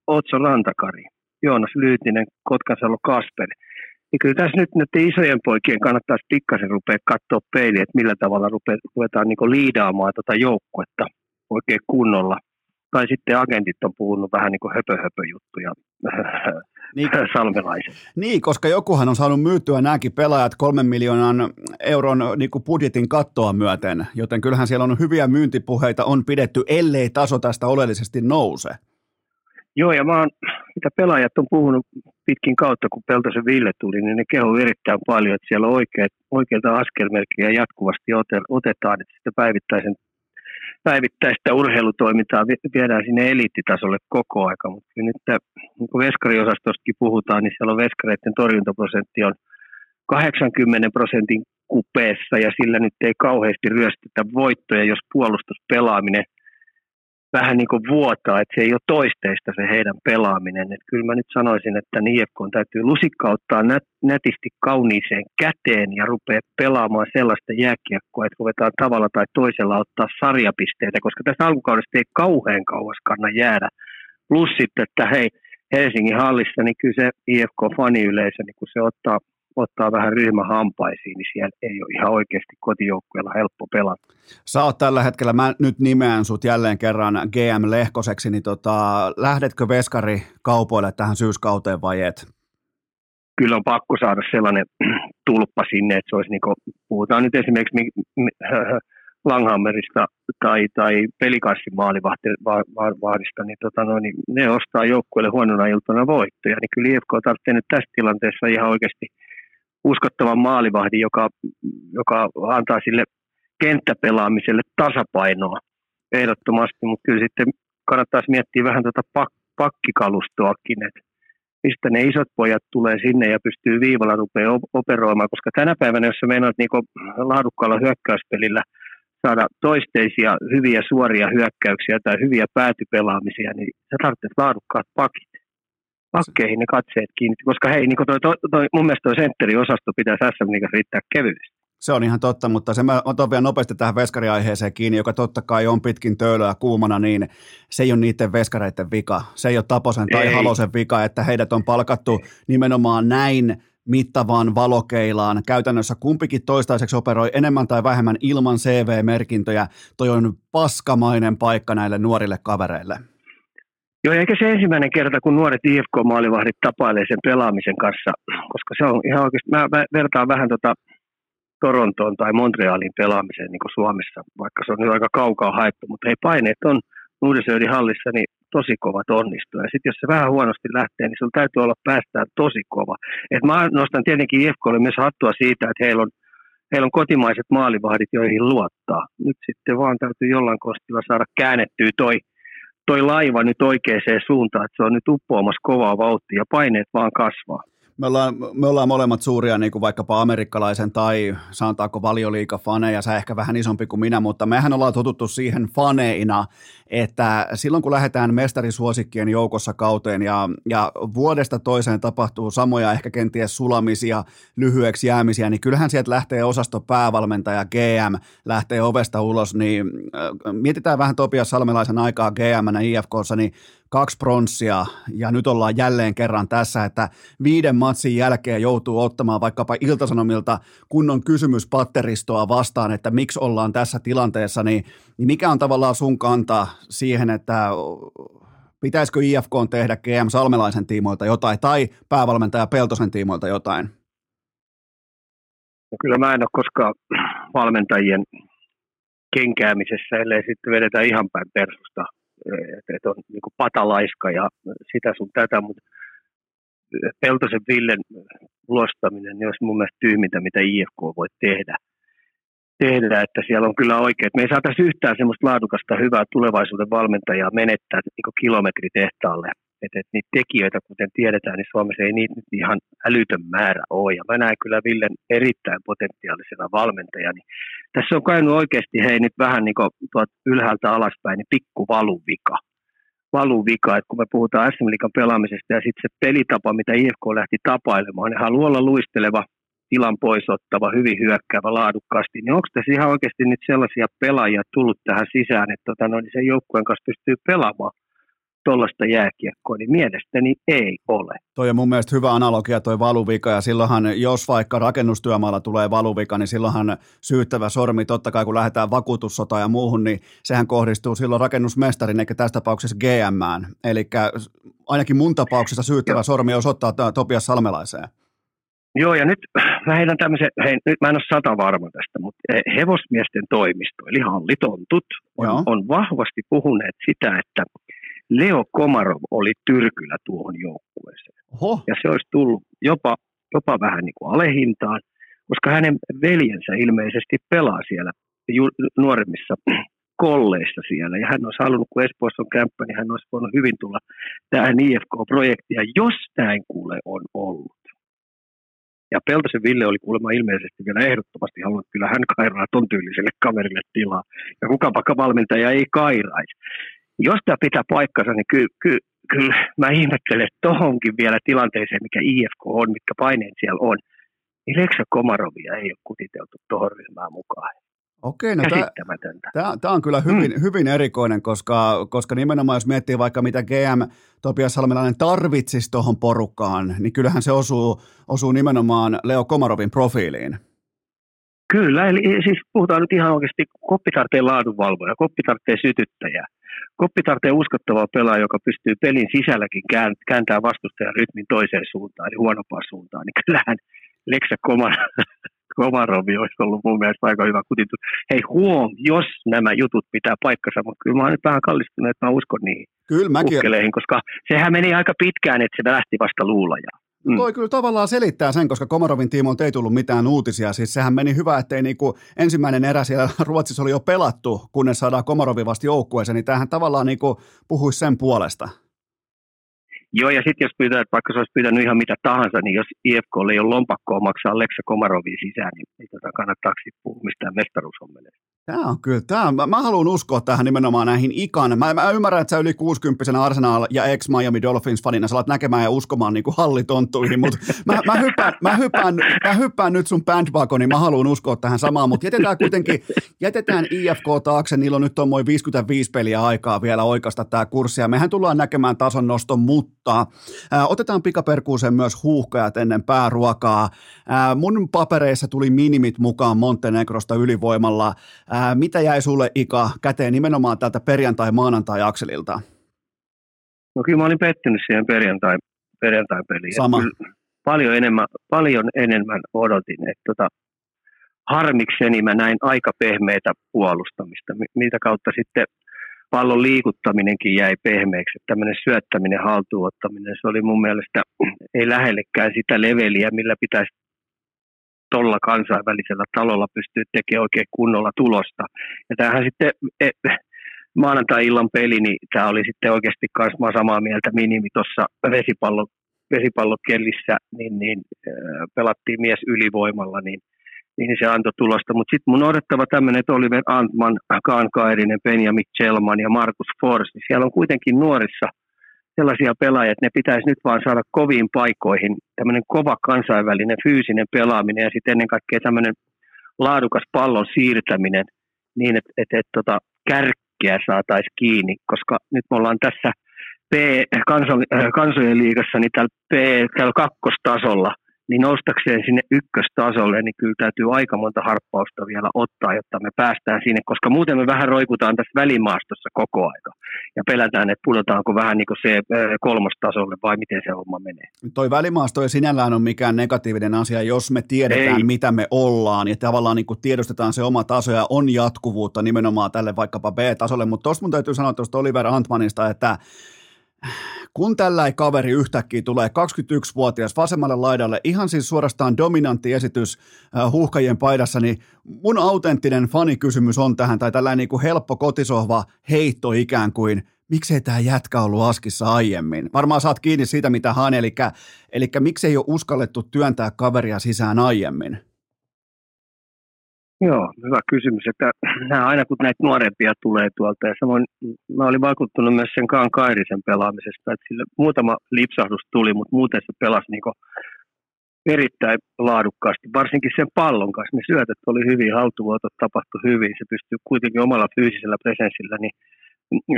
Otso Rantakari, Joonas Lyytinen, Kotkansalo Kasperi – niin kyllä tässä nyt näiden isojen poikien kannattaisi pikkasen rupea katsoa peiliä, että millä tavalla ruvetaan niin liidaamaan tuota joukkuetta oikein kunnolla. Tai sitten agentit on puhunut vähän niin kuin höpö, höpö juttuja niin, Niin, koska jokuhan on saanut myytyä nämäkin pelaajat kolmen miljoonan euron niin kuin budjetin kattoa myöten, joten kyllähän siellä on hyviä myyntipuheita on pidetty, ellei taso tästä oleellisesti nouse. Joo, ja mä oon, mitä pelaajat on puhunut pitkin kautta, kun Peltosen Ville tuli, niin ne kehuu erittäin paljon, että siellä oikeat, oikeita askelmerkkejä jatkuvasti otetaan, että sitä päivittäisen, päivittäistä urheilutoimintaa viedään sinne eliittitasolle koko aika, mutta nyt niin kun veskariosastostakin puhutaan, niin siellä on veskareiden torjuntaprosentti on 80 prosentin kupeessa ja sillä nyt ei kauheasti ryöstetä voittoja, jos puolustuspelaaminen – vähän niin kuin vuotaa, että se ei ole toisteista se heidän pelaaminen. Että kyllä mä nyt sanoisin, että IFK täytyy lusikkauttaa nät, nätisti kauniiseen käteen ja rupeaa pelaamaan sellaista jääkiekkoa, että ruvetaan tavalla tai toisella ottaa sarjapisteitä, koska tässä alkukaudesta ei kauhean kauas kanna jäädä. Plus sitten, että hei, Helsingin hallissa, niin kyllä se IFK-faniyleisö, niin kun se ottaa ottaa vähän ryhmä hampaisiin, niin siellä ei ole ihan oikeasti kotijoukkueella helppo pelata. Sä oot tällä hetkellä, mä nyt nimeän sut jälleen kerran GM Lehkoseksi, niin tota, lähdetkö veskari kaupoille tähän syyskauteen vai et? Kyllä on pakko saada sellainen tulppa sinne, että se olisi niin kuin, puhutaan nyt esimerkiksi Langhammerista tai, tai pelikassin maalivahdista, niin, tota no, niin ne ostaa joukkueelle huonona iltana voittoja. Niin kyllä IFK tarvitsee nyt tässä tilanteessa ihan oikeasti – uskottavan maalivahdin, joka, joka antaa sille kenttäpelaamiselle tasapainoa ehdottomasti, mutta kyllä sitten kannattaisi miettiä vähän tuota pak- pakkikalustoakin, että mistä ne isot pojat tulee sinne ja pystyy viivalla rupeaa operoimaan, koska tänä päivänä, jos sä meinaat niinku laadukkaalla hyökkäyspelillä saada toisteisia hyviä suoria hyökkäyksiä tai hyviä päätypelaamisia, niin sä tarvitset laadukkaat pakit. Pakkeihin ne katseet kiinni, koska hei, niin toi, toi, toi, mun mielestä toi sentteriosasto pitäisi SM Liigassa riittää kevyesti. Se on ihan totta, mutta se mä otan vielä nopeasti tähän veskariaiheeseen kiinni, joka totta kai on pitkin töölöä kuumana, niin se ei ole niiden veskareiden vika. Se ei ole Taposen tai ei. Halosen vika, että heidät on palkattu nimenomaan näin mittavaan valokeilaan. Käytännössä kumpikin toistaiseksi operoi enemmän tai vähemmän ilman CV-merkintöjä. Toi on paskamainen paikka näille nuorille kavereille. Joo, eikä se ensimmäinen kerta, kun nuoret IFK-maalivahdit tapailee sen pelaamisen kanssa, koska se on ihan oikeasti, mä vertaan vähän tota Torontoon tai Montrealin pelaamiseen niin kuin Suomessa, vaikka se on nyt aika kaukaa haettu, mutta hei paineet on Nuudesöörin hallissa niin tosi kovat onnistua. Ja sitten jos se vähän huonosti lähtee, niin sulla täytyy olla päästään tosi kova. Et mä nostan tietenkin IFKlle myös hattua siitä, että heillä on, heillä on kotimaiset maalivahdit, joihin luottaa. Nyt sitten vaan täytyy jollain kostilla saada käännettyä toi, toi laiva nyt oikeaan suuntaan, että se on nyt uppoamassa kovaa vauhtia ja paineet vaan kasvaa me ollaan, me ollaan molemmat suuria niin kuin vaikkapa amerikkalaisen tai sanotaanko valioliikafaneja, sä ehkä vähän isompi kuin minä, mutta mehän ollaan totuttu siihen faneina, että silloin kun lähdetään mestarisuosikkien joukossa kauteen ja, ja vuodesta toiseen tapahtuu samoja ehkä kenties sulamisia, lyhyeksi jäämisiä, niin kyllähän sieltä lähtee osasto päävalmentaja GM, lähtee ovesta ulos, niin äh, mietitään vähän Topias Salmelaisen aikaa GM-nä IFKssa, niin kaksi pronssia. Ja nyt ollaan jälleen kerran tässä, että viiden matsin jälkeen joutuu ottamaan vaikkapa Iltasanomilta kunnon kysymyspatteristoa vastaan, että miksi ollaan tässä tilanteessa, niin, niin mikä on tavallaan sun kanta siihen, että pitäisikö IFK tehdä GM Salmelaisen tiimoilta jotain tai päävalmentaja Peltosen tiimoilta jotain? No kyllä mä en ole koskaan valmentajien kenkäämisessä, ellei sitten vedetä ihan päin persusta että et on niin kuin patalaiska ja sitä sun tätä, mutta Peltosen Villen ulostaminen niin olisi mun mielestä tyhmintä, mitä IFK voi tehdä. tehdä että siellä on kyllä oikein, me ei saataisi yhtään semmoista laadukasta, hyvää tulevaisuuden valmentajaa menettää niin kilometritehtaalle että, että niitä tekijöitä, kuten tiedetään, niin Suomessa ei niitä ihan älytön määrä ole. Ja mä näen kyllä Villen erittäin potentiaalisena valmentajana. Niin tässä on käynyt oikeasti hei nyt vähän niin kuin ylhäältä alaspäin, niin pikku valuvika. Valuvika, että kun me puhutaan SM Liikan pelaamisesta ja sitten se pelitapa, mitä IFK lähti tapailemaan, ne haluaa olla luisteleva, tilan poisottava, hyvin hyökkäävä laadukkaasti, niin onko tässä ihan oikeasti nyt sellaisia pelaajia tullut tähän sisään, että tota, no, niin sen joukkueen kanssa pystyy pelaamaan? Tuollaista jääkiekkoa, niin mielestäni ei ole. Toi on mun mielestä hyvä analogia toi valuvika, ja silloinhan, jos vaikka rakennustyömaalla tulee valuvika, niin silloinhan syyttävä sormi, totta kai kun lähdetään vakuutussota ja muuhun, niin sehän kohdistuu silloin rakennusmestarin, eikä tässä tapauksessa GMään. Eli ainakin mun tapauksessa syyttävä Joo. sormi osoittaa Topias Salmelaiseen. Joo, ja nyt mä heidän tämmöisen, hei, nyt mä en ole sata varma tästä, mutta hevosmiesten toimisto, eli hallitontut, on, on vahvasti puhuneet sitä, että Leo Komarov oli tyrkyllä tuohon joukkueeseen. Oho. Ja se olisi tullut jopa, jopa vähän niin kuin alehintaan, koska hänen veljensä ilmeisesti pelaa siellä ju- nuoremmissa kolleissa siellä. Ja hän olisi halunnut, kun Espoossa on kämppä, niin hän olisi voinut hyvin tulla tähän IFK-projektiin, jos näin kuule on ollut. Ja Peltosen Ville oli kuulemma ilmeisesti vielä ehdottomasti halunnut, että kyllä hän kairaa ton tyyliselle kaverille tilaa. Ja kuka vaikka valmentaja ei kairaisi jos tämä pitää paikkansa, niin kyllä, kyllä, kyllä mä ihmettelen tohonkin vielä tilanteeseen, mikä IFK on, mitkä paineet siellä on. Niin Leksa Komarovia ei ole kutiteltu tuohon ryhmään mukaan. Okei, no tämä on kyllä hyvin, mm. hyvin erikoinen, koska, koska nimenomaan jos miettii vaikka mitä GM Topias Salmelainen tarvitsisi tuohon porukkaan, niin kyllähän se osuu, osuu nimenomaan Leo Komarovin profiiliin. Kyllä, eli siis puhutaan nyt ihan oikeasti, koppi tarvitsee laadunvalvoja, koppi tarvitsee sytyttäjää. Koppi tarvitsee uskottavaa pelaa, joka pystyy pelin sisälläkin kääntämään vastustajan rytmin toiseen suuntaan, eli huonompaan suuntaan. Niin kyllähän Leksa Komar, Komarovi olisi ollut mun mielestä aika hyvä kutitus. Hei huom, jos nämä jutut pitää paikkansa, mutta kyllä mä oon nyt vähän kallistunut, että mä uskon niihin kyllä, mäkin... koska sehän meni aika pitkään, että se lähti vasta luulajaan. Mm. Toi kyllä tavallaan selittää sen, koska Komarovin tiimolta ei tullut mitään uutisia. Siis sehän meni hyvä, ettei niinku ensimmäinen erä siellä Ruotsissa oli jo pelattu, kunnes saadaan Komarovi vasta joukkueeseen, niin tämähän tavallaan niinku puhuisi sen puolesta. Joo, ja sitten jos pyytää, että vaikka se olisi pyytänyt ihan mitä tahansa, niin jos IFK ei ole lompakkoa maksaa Leksa Komarovia sisään, niin, niin tota, kannattaa sitten puhua mistään mestaruushommeleista. Tämä on kyllä, tämä mä, mä haluan uskoa tähän nimenomaan näihin ikan. Mä, mä ymmärrän, että sä yli 60 Arsenal ja ex-Miami Dolphins-fanina sä alat näkemään ja uskomaan niin kuin hallitonttuihin, mutta mä, mä, hyppään, mä, hyppään, mä hyppään nyt sun bandwagoniin, mä haluan uskoa tähän samaan, mutta jätetään kuitenkin, jätetään IFK taakse, niillä on nyt on 55 peliä aikaa vielä oikeasta tämä kurssi, ja mehän tullaan näkemään tason noston, mutta ää, otetaan pikaperkuuseen myös huuhkajat ennen pääruokaa. Ää, mun papereissa tuli minimit mukaan Montenegrosta ylivoimalla, Ää, mitä jäi sulle Ika käteen nimenomaan tältä perjantai-maanantai-akselilta? No kyllä mä olin pettynyt siihen perjantai, perjantai-peliin. Sama. Paljon enemmän, paljon enemmän odotin, että tota, harmikseni mä näin aika pehmeitä puolustamista, mitä kautta sitten pallon liikuttaminenkin jäi pehmeäksi. Tämmöinen syöttäminen, haltuottaminen, se oli mun mielestä ei lähellekään sitä leveliä, millä pitäisi tuolla kansainvälisellä talolla pystyy tekemään oikein kunnolla tulosta. Ja tämähän sitten e, maanantai-illan peli, niin tämä oli sitten oikeasti myös samaa mieltä minimi tuossa vesipallo, vesipallokellissä, niin, niin pelattiin mies ylivoimalla, niin, niin se antoi tulosta. Mutta sitten mun odottava tämmöinen, että Oliver Antman, Kaan Kairinen, Benjamin Chelman ja Markus Fors, niin siellä on kuitenkin nuorissa – sellaisia pelaajia, että ne pitäisi nyt vaan saada koviin paikoihin. Tämmöinen kova kansainvälinen fyysinen pelaaminen ja sitten ennen kaikkea tämmöinen laadukas pallon siirtäminen niin, että, että, että tota, kärkkiä saataisiin kiinni, koska nyt me ollaan tässä P, kanso, kansojen liigassa niin tällä, P, tällä kakkostasolla – niin noustakseen sinne ykköstasolle, niin kyllä täytyy aika monta harppausta vielä ottaa, jotta me päästään sinne, koska muuten me vähän roikutaan tässä välimaastossa koko aika. Ja pelätään, että pudotaanko vähän niin kuin se kolmostasolle vai miten se homma menee. Toi välimaasto ei sinällään ole mikään negatiivinen asia, jos me tiedetään, ei. mitä me ollaan ja tavallaan niin kuin tiedostetaan se oma taso ja on jatkuvuutta nimenomaan tälle vaikkapa B-tasolle. Mutta tuosta mun täytyy sanoa tuosta Oliver Antmanista, että kun tällä kaveri yhtäkkiä tulee 21-vuotias vasemmalle laidalle, ihan siis suorastaan dominantti esitys äh, huuhkajien paidassa, niin mun autenttinen fanikysymys on tähän, tai tällainen niin kuin helppo kotisohva heitto ikään kuin, miksei tämä jätkä ollut askissa aiemmin? Varmaan saat kiinni siitä, mitä hän, eli, eli miksei ole uskallettu työntää kaveria sisään aiemmin? Joo, hyvä kysymys. Että nämä aina kun näitä nuorempia tulee tuolta, ja samoin mä olin vaikuttunut myös sen Kaan Kairisen pelaamisesta, että sille muutama lipsahdus tuli, mutta muuten se pelasi niin erittäin laadukkaasti, varsinkin sen pallon kanssa. Ne syötöt oli hyvin, haltuvuotot tapahtui hyvin, se pystyy kuitenkin omalla fyysisellä presenssillä niin,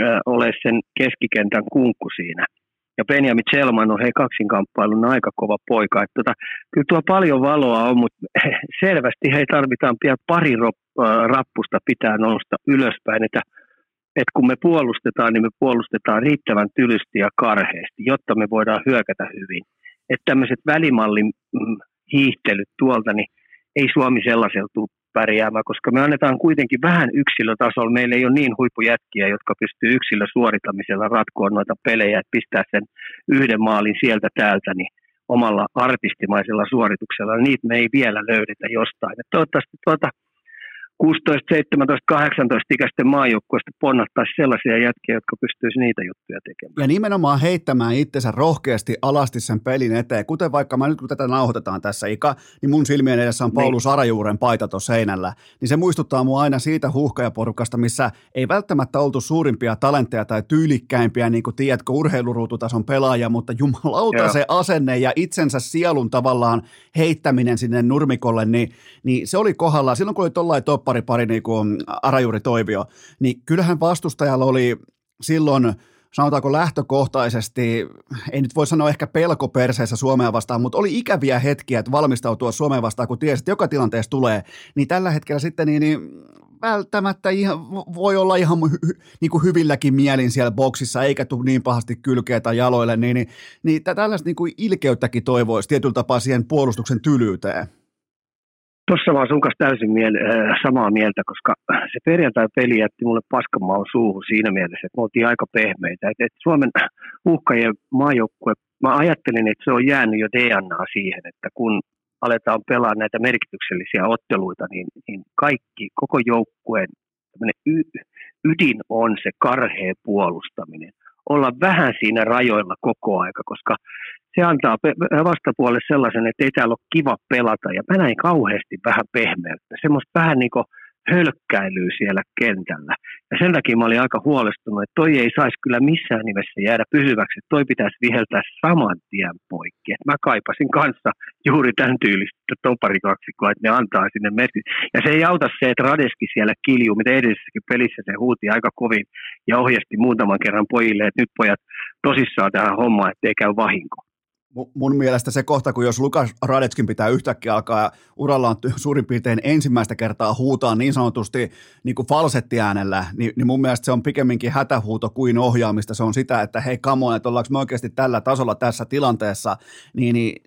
äh, olemaan sen keskikentän kunkku siinä – ja Benjamin Chelman on hei kaksinkamppailun aika kova poika. Että tota, kyllä tuo paljon valoa on, mutta selvästi hei tarvitaan pian pari rappusta pitää nousta ylöspäin, että, että kun me puolustetaan, niin me puolustetaan riittävän tylysti ja karheasti, jotta me voidaan hyökätä hyvin. Että tämmöiset välimallin mm, hiihtelyt tuolta, niin ei Suomi sellaisella tule pärjäämään, koska me annetaan kuitenkin vähän yksilötasolla. Meillä ei ole niin huippujätkiä, jotka pystyy yksilö suorittamisella ratkoon noita pelejä, että pistää sen yhden maalin sieltä täältä, niin omalla artistimaisella suorituksella. Niitä me ei vielä löydetä jostain. Et toivottavasti tuota, 16, 17, 18 ikäisten maajoukkueesta ponnattaisi sellaisia jätkiä, jotka pystyisivät niitä juttuja tekemään. Ja nimenomaan heittämään itsensä rohkeasti alasti sen pelin eteen, kuten vaikka mä nyt kun tätä nauhoitetaan tässä Ika, niin mun silmien edessä on niin. Paulus niin. Arajuuren paita tuossa seinällä, niin se muistuttaa mua aina siitä huuhkajaporukasta, missä ei välttämättä oltu suurimpia talentteja tai tyylikkäimpiä, niin kuin tiedätkö, urheiluruututason pelaajia, mutta jumalauta Joo. se asenne ja itsensä sielun tavallaan heittäminen sinne nurmikolle, niin, niin se oli kohdalla. Silloin kun oli tollain toppari pari niin kuin Arajuuri Toivio, niin kyllähän vastustajalla oli silloin sanotaanko lähtökohtaisesti, ei nyt voi sanoa ehkä pelko perseessä Suomea vastaan, mutta oli ikäviä hetkiä, että valmistautua Suomeen vastaan, kun tiesi, että joka tilanteessa tulee, niin tällä hetkellä sitten niin, niin välttämättä ihan, voi olla ihan hy, niin kuin hyvilläkin mielin siellä boksissa, eikä tule niin pahasti kylkeä tai jaloille, niin, niin, niin tällaista niin kuin ilkeyttäkin toivoisi tietyllä tapaa siihen puolustuksen tylyyteen. Tuossa vaan sun kanssa täysin miele- äh, samaa mieltä, koska se perjantai-peli jätti mulle paskanmaun suuhun siinä mielessä, että me oltiin aika pehmeitä. Et, et Suomen uhkajien maajoukkue, mä ajattelin, että se on jäänyt jo DNA siihen, että kun aletaan pelaa näitä merkityksellisiä otteluita, niin, niin kaikki, koko joukkueen y- ydin on se karhea puolustaminen. Olla vähän siinä rajoilla koko aika, koska se antaa vastapuolelle sellaisen, että ei täällä ole kiva pelata. Ja mä näin kauheasti vähän pehmeyttä. Semmoista vähän niin kuin hölkkäilyä siellä kentällä. Ja sen takia mä olin aika huolestunut, että toi ei saisi kyllä missään nimessä jäädä pysyväksi, että toi pitäisi viheltää saman tien poikki. Et mä kaipasin kanssa juuri tämän tyylistä toparikaksikkoa, että ne antaa sinne merkit. Ja se ei auta se, että Radeski siellä kiljuu, mitä edellisessäkin pelissä se huuti aika kovin ja ohjasti muutaman kerran pojille, että nyt pojat tosissaan tähän hommaan, ettei käy vahinko mun mielestä se kohta, kun jos Lukas Radetskin pitää yhtäkkiä alkaa urallaan suurin piirtein ensimmäistä kertaa huutaa niin sanotusti niin kuin falsettiäänellä, niin, niin mun mielestä se on pikemminkin hätähuuto kuin ohjaamista. Se on sitä, että hei come on, että ollaanko me oikeasti tällä tasolla tässä tilanteessa, niin, niin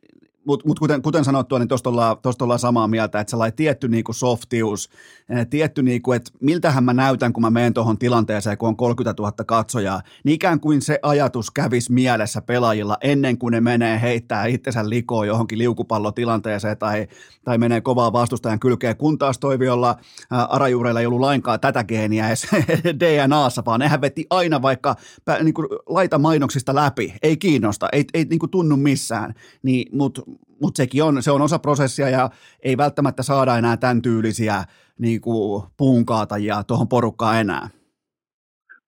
mutta mut kuten, kuten sanottua, niin tuosta ollaan, ollaan samaa mieltä, että sellainen tietty niinku softius, eh, tietty, niinku, että miltähän mä näytän, kun mä menen tuohon tilanteeseen, kun on 30 000 katsojaa, niin ikään kuin se ajatus kävisi mielessä pelaajilla ennen kuin ne menee heittää itsensä likoon johonkin liukupallotilanteeseen tai, tai menee kovaa vastustajan kylkeen, kun taas toiviolla Arajuureilla ei ollut lainkaan tätä geeniä edes DNAssa, vaan nehän veti aina vaikka niin kuin laita mainoksista läpi, ei kiinnosta, ei, ei niin kuin tunnu missään, niin, mutta mutta sekin on, se on osa prosessia ja ei välttämättä saada enää tämän tyylisiä niin kuin puunkaatajia tuohon porukkaan enää.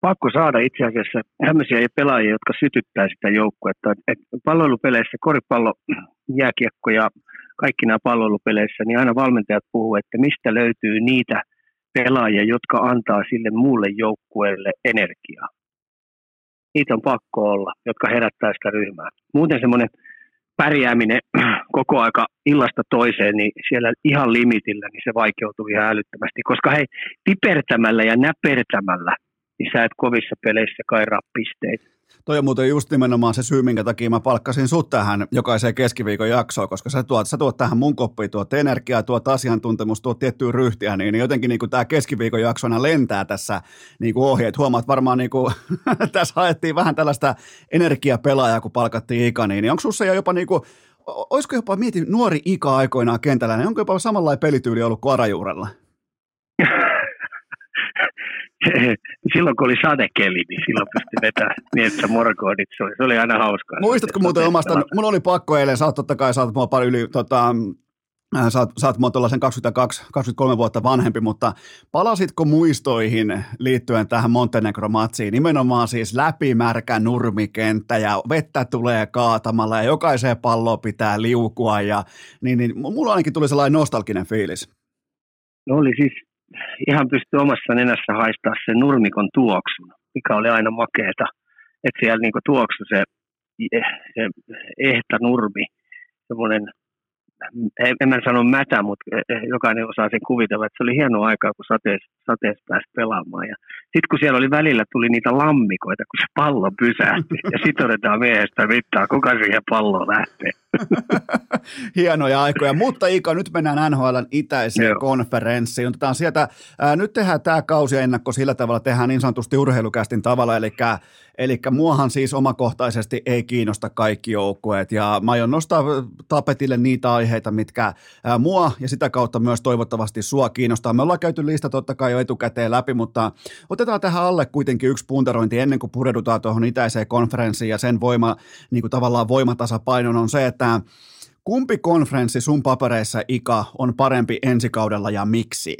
Pakko saada itse asiassa tämmöisiä pelaajia, jotka sytyttää sitä joukkuetta. Et palvelupeleissä, koripallo, jääkiekko ja kaikki nämä palvelupeleissä, niin aina valmentajat puhuu, että mistä löytyy niitä pelaajia, jotka antaa sille muulle joukkueelle energiaa. Niitä on pakko olla, jotka herättää sitä ryhmää. Muuten semmoinen pärjääminen koko aika illasta toiseen, niin siellä ihan limitillä, niin se vaikeutuu ihan älyttömästi. Koska hei, pipertämällä ja näpertämällä, niin sä et kovissa peleissä kairaa pisteitä. Toi on muuten just nimenomaan se syy, minkä takia mä palkkasin sut tähän jokaiseen keskiviikon jaksoon, koska sä tuot, sä tuot tähän mun koppiin, tuot energiaa, tuot asiantuntemusta, tuot tiettyä ryhtiä, niin jotenkin niin tämä keskiviikon jaksona lentää tässä niin kuin ohjeet. Huomaat varmaan, niin kuin, tässä haettiin vähän tällaista energiapelaajaa, kun palkattiin Ika, niin onko sussa jopa niin kuin, olisiko jopa, mieti, nuori Ika aikoinaan kentällä, niin onko jopa samanlainen pelityyli ollut kuin Arajuurella? silloin kun oli sadekeli, niin silloin pystyi vetämään niin, että morgoodit, se oli, se oli aina hauskaa. Muistatko muuten omasta, mun oli pakko eilen, sä oot totta kai, sä oot mua pari yli, tota, äh, Sä oot, sä oot mua 22-23 vuotta vanhempi, mutta palasitko muistoihin liittyen tähän Montenegro-matsiin? Nimenomaan siis läpimärkä nurmikenttä ja vettä tulee kaatamalla ja jokaiseen palloon pitää liukua. Ja, niin, niin, mulla ainakin tuli sellainen nostalginen fiilis. No oli siis ihan pystyi omassa nenässä haistaa sen nurmikon tuoksun, mikä oli aina makeeta. Että siellä niinku tuoksu se, se ehtä nurmi, semmoinen en mä sano mätä, mutta jokainen osaa sen kuvitella, että se oli hieno aikaa, kun sateessa, sateessa pääsi pelaamaan. Ja sitten kun siellä oli välillä, tuli niitä lammikoita, kun se pallo pysähti. Ja sitten otetaan miehestä mittaa, kuka siihen palloon lähtee. Hienoja aikoja, mutta Ika, nyt mennään NHLn itäiseen Joo. konferenssiin. Otetaan sieltä, ää, nyt tehdään tämä kausi ennakko sillä tavalla, tehdään niin sanotusti urheilukästin tavalla, eli Eli muahan siis omakohtaisesti ei kiinnosta kaikki joukkueet ja mä aion nostaa tapetille niitä aiheita, mitkä ää, mua ja sitä kautta myös toivottavasti sua kiinnostaa. Me ollaan käyty lista totta kai jo etukäteen läpi, mutta otetaan tähän alle kuitenkin yksi puntarointi ennen kuin pureudutaan tuohon itäiseen konferenssiin ja sen voima, niin kuin tavallaan voimatasapainon on se, että kumpi konferenssi sun papereissa Ika on parempi ensi kaudella ja miksi?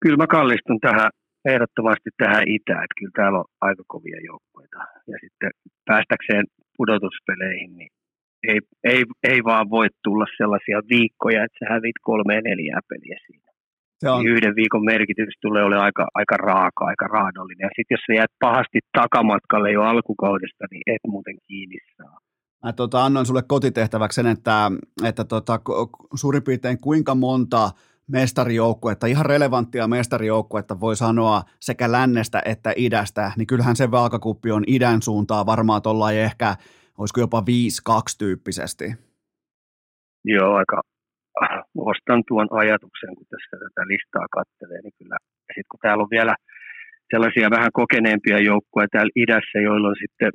Kyllä mä kallistun tähän ehdottomasti tähän itään, että kyllä täällä on aika kovia joukkoita. Ja sitten päästäkseen pudotuspeleihin, niin ei, ei, ei vaan voi tulla sellaisia viikkoja, että sä hävit kolme neljää peliä siinä. Se on. Niin yhden viikon merkitys tulee olemaan aika, aika raaka, aika raadollinen. Ja sitten jos sä jäät pahasti takamatkalle jo alkukaudesta, niin et muuten kiinni saa. Mä tota, annoin sulle kotitehtäväksi sen, että, että tota, suurin piirtein kuinka monta – mestarijoukkuetta, ihan relevanttia mestarijoukkuetta voi sanoa sekä lännestä että idästä, niin kyllähän se valkakuppi on idän suuntaan varmaan tuolla ehkä, olisiko jopa 5-2 tyyppisesti. Joo, aika ostan tuon ajatuksen, kun tässä tätä listaa katselee, niin kyllä, sitten kun täällä on vielä sellaisia vähän kokeneempia joukkueita täällä idässä, joilla on sitten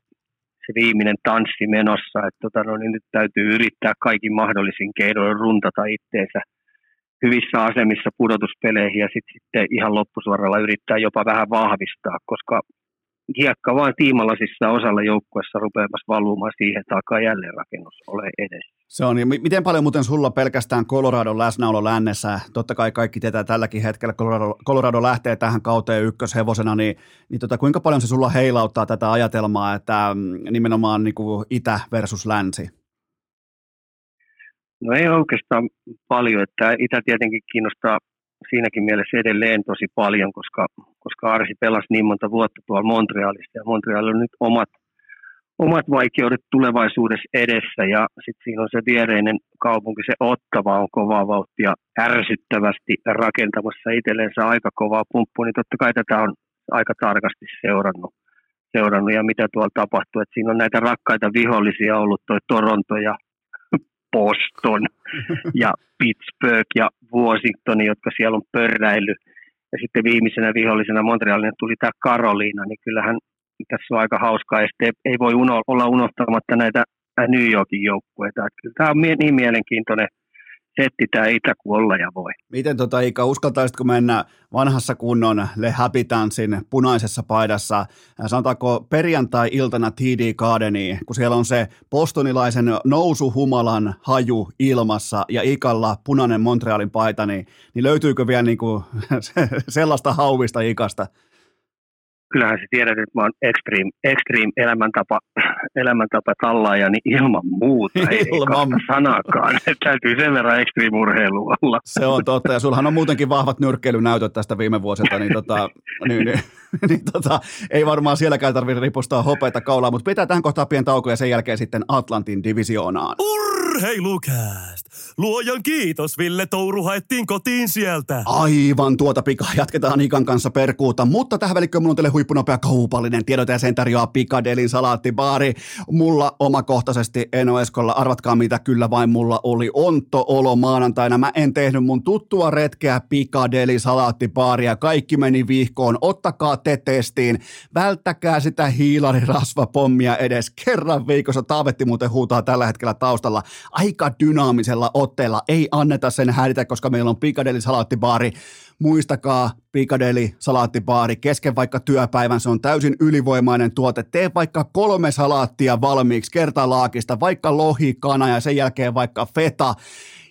se viimeinen tanssi menossa, että tota, no, niin nyt täytyy yrittää kaikin mahdollisin keinoin runtata itteensä – hyvissä asemissa pudotuspeleihin ja sitten, sitten ihan loppusuoralla yrittää jopa vähän vahvistaa, koska kiekka vaan tiimalasissa osalla joukkuessa rupeamassa valumaan siihen, että alkaa jälleen rakennus ole edessä. Se on, miten paljon muuten sulla pelkästään Coloradon läsnäolo lännessä, totta kai kaikki tietää tälläkin hetkellä, Colorado, Colorado lähtee tähän kauteen ykköshevosena, niin, niin tota, kuinka paljon se sulla heilauttaa tätä ajatelmaa, että mm, nimenomaan niin kuin itä versus länsi? No ei oikeastaan paljon, että itä tietenkin kiinnostaa siinäkin mielessä edelleen tosi paljon, koska, koska Arsi pelasi niin monta vuotta tuolla Montrealista ja Montreal on nyt omat, omat vaikeudet tulevaisuudessa edessä ja sitten siinä on se viereinen kaupunki, se Ottava on kovaa vauhtia ärsyttävästi rakentamassa itsellensä aika kovaa pumppua, niin totta kai tätä on aika tarkasti seurannut, seurannut ja mitä tuolla tapahtuu. Et siinä on näitä rakkaita vihollisia ollut, toi Toronto ja Boston ja Pittsburgh ja Washington, jotka siellä on pörräillyt. Ja sitten viimeisenä vihollisena Montrealin tuli tämä Karoliina, niin kyllähän tässä on aika hauskaa, ja ei voi uno, olla unohtamatta näitä New Yorkin joukkueita. Kyllä tämä on niin mielenkiintoinen setti tämä Itä kuin olla ja voi. Miten tota Ika, uskaltaisitko mennä vanhassa kunnon Le Happy Dancein punaisessa paidassa, sanotaanko perjantai-iltana TD Gardeniin, kun siellä on se postonilaisen nousuhumalan haju ilmassa ja Ikalla punainen Montrealin paita, niin, niin löytyykö vielä niin kuin sellaista hauvista Ikasta? kyllähän sä tiedät, että mä oon extreme, extreme elämäntapa, elämäntapa tallaaja, niin ilman muuta ei ilman. sanakaan. Täytyy sen verran extreme urheilu olla. Se on totta, ja sulhan on muutenkin vahvat nyrkkeilynäytöt tästä viime vuosilta, niin, tota, niin, niin, niin tota, ei varmaan sielläkään tarvitse ripustaa hopeita kaulaa, mutta pitää tähän kohtaan pieni tauko ja sen jälkeen sitten Atlantin divisioonaan. Urheilukääst! Luojan kiitos, Ville Touru haettiin kotiin sieltä. Aivan tuota pika. Jatketaan Ikan kanssa perkuuta, mutta tähän välikköön mulla on teille huippunopea kaupallinen tiedote ja sen tarjoaa Pikadelin salaattibaari. Mulla omakohtaisesti Eno Eskolla, arvatkaa mitä kyllä vain mulla oli onto olo maanantaina. Mä en tehnyt mun tuttua retkeä Pikadeli salaattibaaria. Kaikki meni vihkoon. Ottakaa te testiin. Välttäkää sitä hiilarirasvapommia edes kerran viikossa. Taavetti muuten huutaa tällä hetkellä taustalla. Aika dynaamisella otteella. Ei anneta sen häiritä, koska meillä on Pikadeli salaattibaari muistakaa Pikadeli salaattibaari kesken vaikka työpäivän, se on täysin ylivoimainen tuote. Tee vaikka kolme salaattia valmiiksi kertalaakista, vaikka lohi, kana ja sen jälkeen vaikka feta.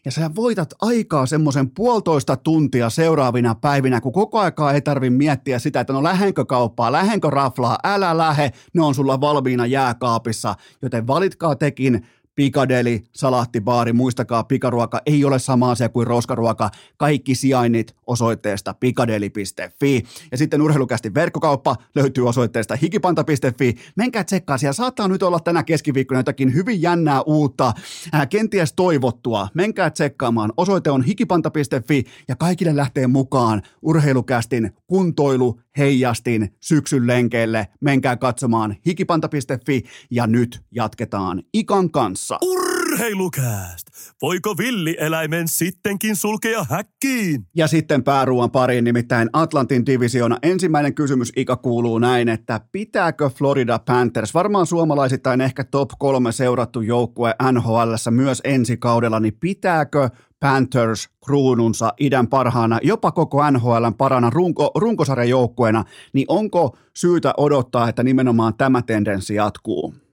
Ja sä voitat aikaa semmoisen puolitoista tuntia seuraavina päivinä, kun koko aikaa ei tarvi miettiä sitä, että no lähenkö kauppaa, lähenkö raflaa, älä lähe, ne on sulla valmiina jääkaapissa, joten valitkaa tekin pikadeli, salaattibaari, muistakaa, pikaruoka ei ole sama asia kuin roskaruoka. Kaikki sijainnit osoitteesta pikadeli.fi. Ja sitten urheilukästi verkkokauppa löytyy osoitteesta hikipanta.fi. Menkää tsekkaa, siellä saattaa nyt olla tänä keskiviikkona jotakin hyvin jännää uutta, ää, kenties toivottua. Menkää tsekkaamaan, osoite on hikipanta.fi ja kaikille lähtee mukaan urheilukästin kuntoilu, heijastin syksyn lenkeille. Menkää katsomaan hikipanta.fi ja nyt jatketaan Ikan kanssa. Urheilukääst! Voiko villieläimen sittenkin sulkea häkkiin? Ja sitten pääruuan pariin, nimittäin Atlantin divisiona. Ensimmäinen kysymys Ika kuuluu näin, että pitääkö Florida Panthers, varmaan suomalaisittain ehkä top kolme seurattu joukkue NHL myös ensi kaudella, niin pitääkö Panthers kruununsa idän parhaana, jopa koko NHLn parana runko, runkosarjan joukkueena, niin onko syytä odottaa, että nimenomaan tämä tendenssi jatkuu?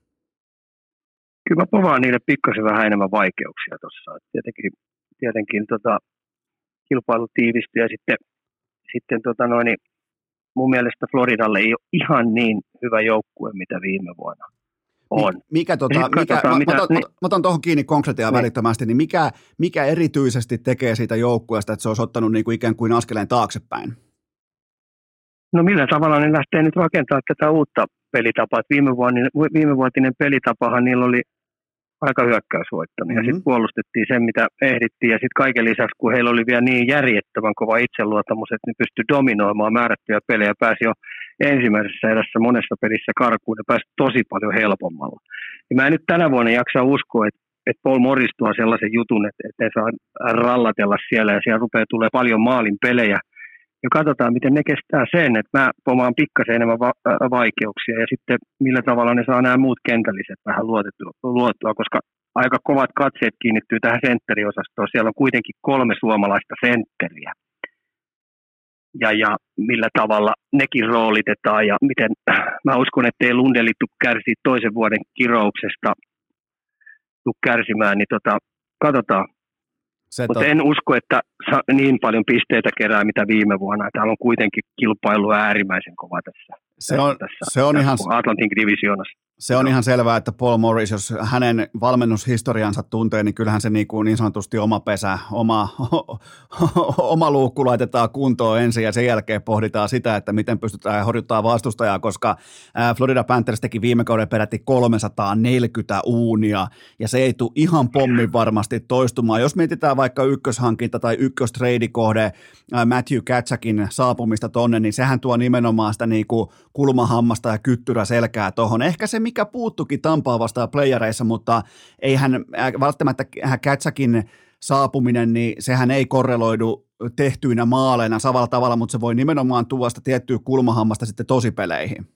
Kyllä mä povaan niille pikkasen vähän enemmän vaikeuksia tuossa. Tietenkin, tietenkin tota, kilpailu tiivistyy ja sitten, sitten tota noin, mun mielestä Floridalle ei ole ihan niin hyvä joukkue, mitä viime vuonna on. Mikä, tota, mikä, mä, mitä, mä, otan, niin, mä otan tuohon kiinni konkretiaa niin. välittömästi, niin mikä, mikä erityisesti tekee siitä joukkueesta, että se olisi ottanut niin kuin ikään kuin askeleen taaksepäin? No millä tavalla ne lähtee nyt rakentamaan tätä uutta pelitapaa? viime, vuotinen, viime vuotinen pelitapahan niillä oli aika hyökkäysvoittaminen. Mm-hmm. Ja sitten puolustettiin sen, mitä ehdittiin. Ja sitten kaiken lisäksi, kun heillä oli vielä niin järjettömän kova itseluottamus, että ne pystyi dominoimaan määrättyjä pelejä. Pääsi jo ensimmäisessä erässä monessa pelissä karkuun ja pääsi tosi paljon helpommalla. Ja mä en nyt tänä vuonna jaksa uskoa, että että Paul Morris tuo sellaisen jutun, että, että saa rallatella siellä ja siellä rupeaa tulee paljon maalin pelejä – ja katsotaan, miten ne kestää sen, että mä pomaan pikkasen enemmän va- vaikeuksia ja sitten millä tavalla ne saa nämä muut kentälliset vähän luotettua, luottua, koska aika kovat katseet kiinnittyy tähän sentteriosastoon. Siellä on kuitenkin kolme suomalaista sentteriä. ja, ja millä tavalla nekin roolitetaan ja miten mä uskon, että ei Lundeli kärsi toisen vuoden kirouksesta tuu kärsimään, niin tota, katsotaan. Mutta tot... en usko, että niin paljon pisteitä kerää mitä viime vuonna. Täällä on kuitenkin kilpailu äärimmäisen kova tässä. Se on, tässä, se on tässä ihan... Atlantin divisioonassa. Se on ihan selvää, että Paul Morris, jos hänen valmennushistoriansa tuntee, niin kyllähän se niin, kuin niin sanotusti oma pesä, oma, oma luukku laitetaan kuntoon ensin ja sen jälkeen pohditaan sitä, että miten pystytään horjuttaa vastustajaa, koska Florida Panthers teki viime kauden peräti 340 uunia ja se ei tule ihan pommin varmasti toistumaan. Jos mietitään vaikka ykköshankinta tai ykköstreidikohde Matthew Katsakin saapumista tonne, niin sehän tuo nimenomaan sitä niin kuin kulmahammasta ja kyttyrä selkää tuohon. Ehkä se mikä puuttukin Tampaa vastaan playereissa, mutta eihän äh, välttämättä Kätsäkin saapuminen, niin sehän ei korreloidu tehtyinä maaleina samalla tavalla, mutta se voi nimenomaan tuoda sitä tiettyä kulmahammasta sitten tosipeleihin.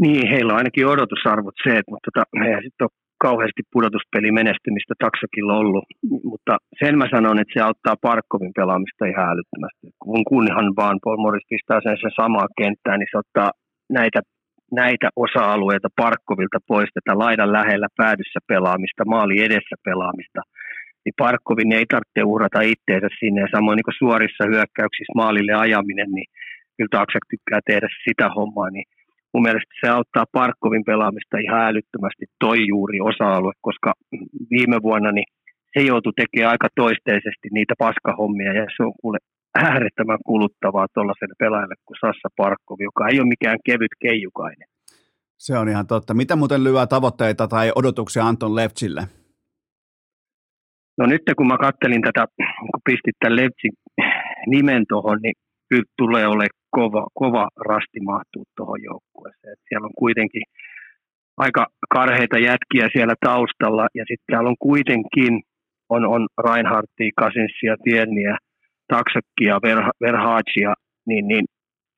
Niin, heillä on ainakin odotusarvot se, että mutta tota, sitten kauheasti pudotuspeli menestymistä taksakilla ollut, mutta sen mä sanon, että se auttaa Parkkovin pelaamista ihan älyttömästi. Kun kunhan vaan Paul Morris pistää sen, sen samaa kenttää, niin se ottaa näitä näitä osa-alueita Parkkovilta pois, tätä laidan lähellä päädyssä pelaamista, maali edessä pelaamista, niin Parkkovin ei tarvitse uhrata itteensä sinne. Ja samoin niin suorissa hyökkäyksissä maalille ajaminen, niin kyllä Taksak tykkää tehdä sitä hommaa, niin mun mielestä se auttaa Parkkovin pelaamista ihan älyttömästi toi juuri osa-alue, koska viime vuonna niin se joutui tekemään aika toisteisesti niitä paskahommia ja se on kuule äärettömän kuluttavaa tuollaiselle pelaajalle kuin Sassa Parkkovi, joka ei ole mikään kevyt keijukainen. Se on ihan totta. Mitä muuten lyö tavoitteita tai odotuksia Anton Leftsille? No nyt kun mä kattelin tätä, kun pistit tämän Leftsin nimen tuohon, niin kyllä tulee ole kova, kova rasti mahtuu tuohon joukkueeseen. Et siellä on kuitenkin aika karheita jätkiä siellä taustalla ja sitten täällä on kuitenkin on, on Reinhardtia, Kasinsia, Tienniä, Taksakkia, Verhaatsia, niin, niin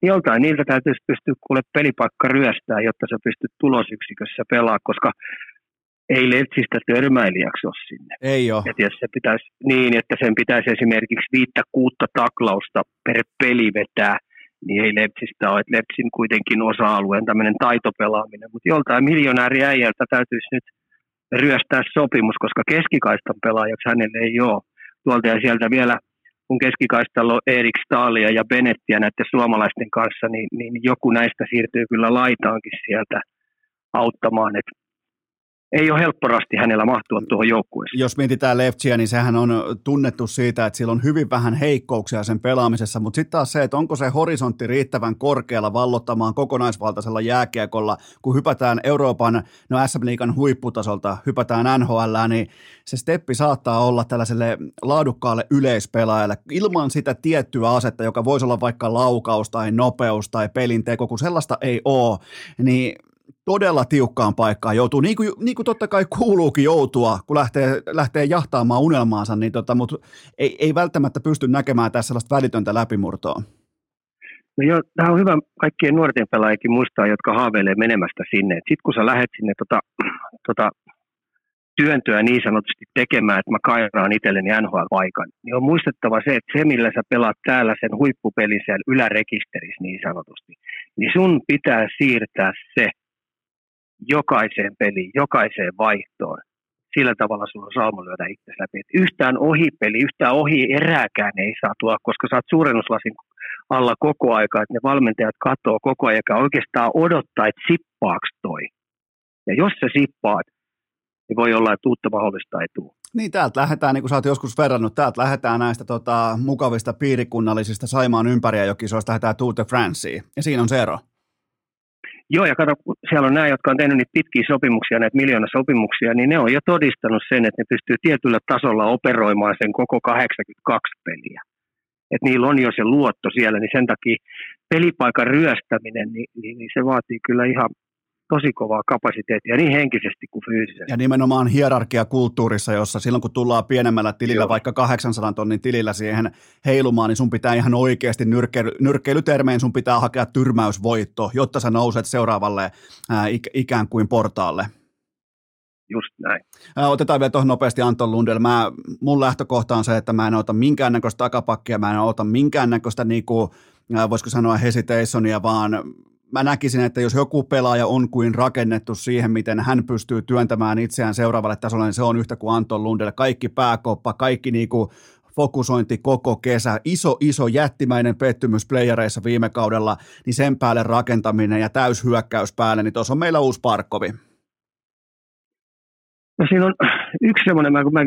joltain niiltä täytyisi pystyä kuule pelipaikka ryöstää, jotta sä pystyt tulosyksikössä pelaa, koska ei Letsistä törmäilijäksi ole sinne. Ei ole. Et jos se pitäisi, niin, että sen pitäisi esimerkiksi viittä kuutta taklausta per peli vetää, niin ei Lepsistä ole. Et Lepsin kuitenkin osa-alueen tämmöinen taitopelaaminen, mutta joltain miljonääriäijältä täytyisi nyt ryöstää sopimus, koska keskikaistan pelaajaksi hänelle ei ole. Tuolta ja sieltä vielä kun keskikaistalla on Erik Staalia ja Benettiä näiden suomalaisten kanssa, niin, niin joku näistä siirtyy kyllä laitaankin sieltä auttamaan. Et ei ole helpporasti hänellä mahtua tuohon joukkueeseen. Jos mietitään Leftsiä, niin sehän on tunnettu siitä, että sillä on hyvin vähän heikkouksia sen pelaamisessa, mutta sitten taas se, että onko se horisontti riittävän korkealla vallottamaan kokonaisvaltaisella jääkiekolla, kun hypätään Euroopan, no SM Liigan huipputasolta, hypätään NHL, niin se steppi saattaa olla tällaiselle laadukkaalle yleispelaajalle ilman sitä tiettyä asetta, joka voisi olla vaikka laukaus tai nopeus tai pelinteko, kun sellaista ei ole, niin todella tiukkaan paikkaan joutuu, niin kuin, niin kuin totta kai kuuluukin joutua, kun lähtee, lähtee jahtaamaan unelmaansa, niin tota, mutta ei, ei välttämättä pysty näkemään tässä sellaista välitöntä läpimurtoa. No joo, tämä on hyvä kaikkien nuorten pelaajien muistaa, jotka haaveilee menemästä sinne. Sitten kun sä lähdet sinne tota, tota, työntöä niin sanotusti tekemään, että mä kairaan itselleni NHL-paikan, niin on muistettava se, että se, millä sä pelaat täällä sen huippupelin siellä ylärekisterissä niin sanotusti, niin sun pitää siirtää se jokaiseen peliin, jokaiseen vaihtoon. Sillä tavalla sulla on sauma lyödä itse läpi. Et yhtään ohipeli, yhtään ohi erääkään ei saa tuoda, koska sä oot suurennuslasin alla koko aika, että ne valmentajat katsoo koko ajan oikeastaan odottaa, että sippaaks toi. Ja jos se sippaat, niin voi olla, että uutta mahdollista ei tule. Niin, täältä lähdetään, niin kuin sä oot joskus verrannut, täältä lähdetään näistä tota, mukavista piirikunnallisista Saimaan ympäriä jokisoista, lähdetään Tour de. Ja siinä on se ero. Joo, ja kato, siellä on nämä, jotka on tehnyt niitä pitkiä sopimuksia, näitä miljoonasopimuksia, niin ne on jo todistanut sen, että ne pystyy tietyllä tasolla operoimaan sen koko 82 peliä. Että niillä on jo se luotto siellä, niin sen takia pelipaikan ryöstäminen, niin, niin, niin se vaatii kyllä ihan tosi kovaa kapasiteettia niin henkisesti kuin fyysisesti. Ja nimenomaan hierarkiakulttuurissa, jossa silloin kun tullaan pienemmällä tilillä, Joo. vaikka 800 tonnin tilillä siihen heilumaan, niin sun pitää ihan oikeasti nyrkkeily, nyrkkeilytermein sun pitää hakea tyrmäysvoitto, jotta sä nouset seuraavalle ää, ikään kuin portaalle. just näin. Otetaan vielä tuohon nopeasti Anton Lundell. Mä, mun lähtökohta on se, että mä en ota minkäännäköistä takapakkia, mä en ota minkäännäköistä niinku, voisiko sanoa hesitationia, vaan mä näkisin, että jos joku pelaaja on kuin rakennettu siihen, miten hän pystyy työntämään itseään seuraavalle tasolle, niin se on yhtä kuin Anton Lundell. Kaikki pääkoppa, kaikki niinku fokusointi koko kesä, iso, iso jättimäinen pettymys playereissa viime kaudella, niin sen päälle rakentaminen ja täyshyökkäys päälle, niin tuossa on meillä uusi Parkkovi. No siinä on yksi semmoinen, mä, kun mä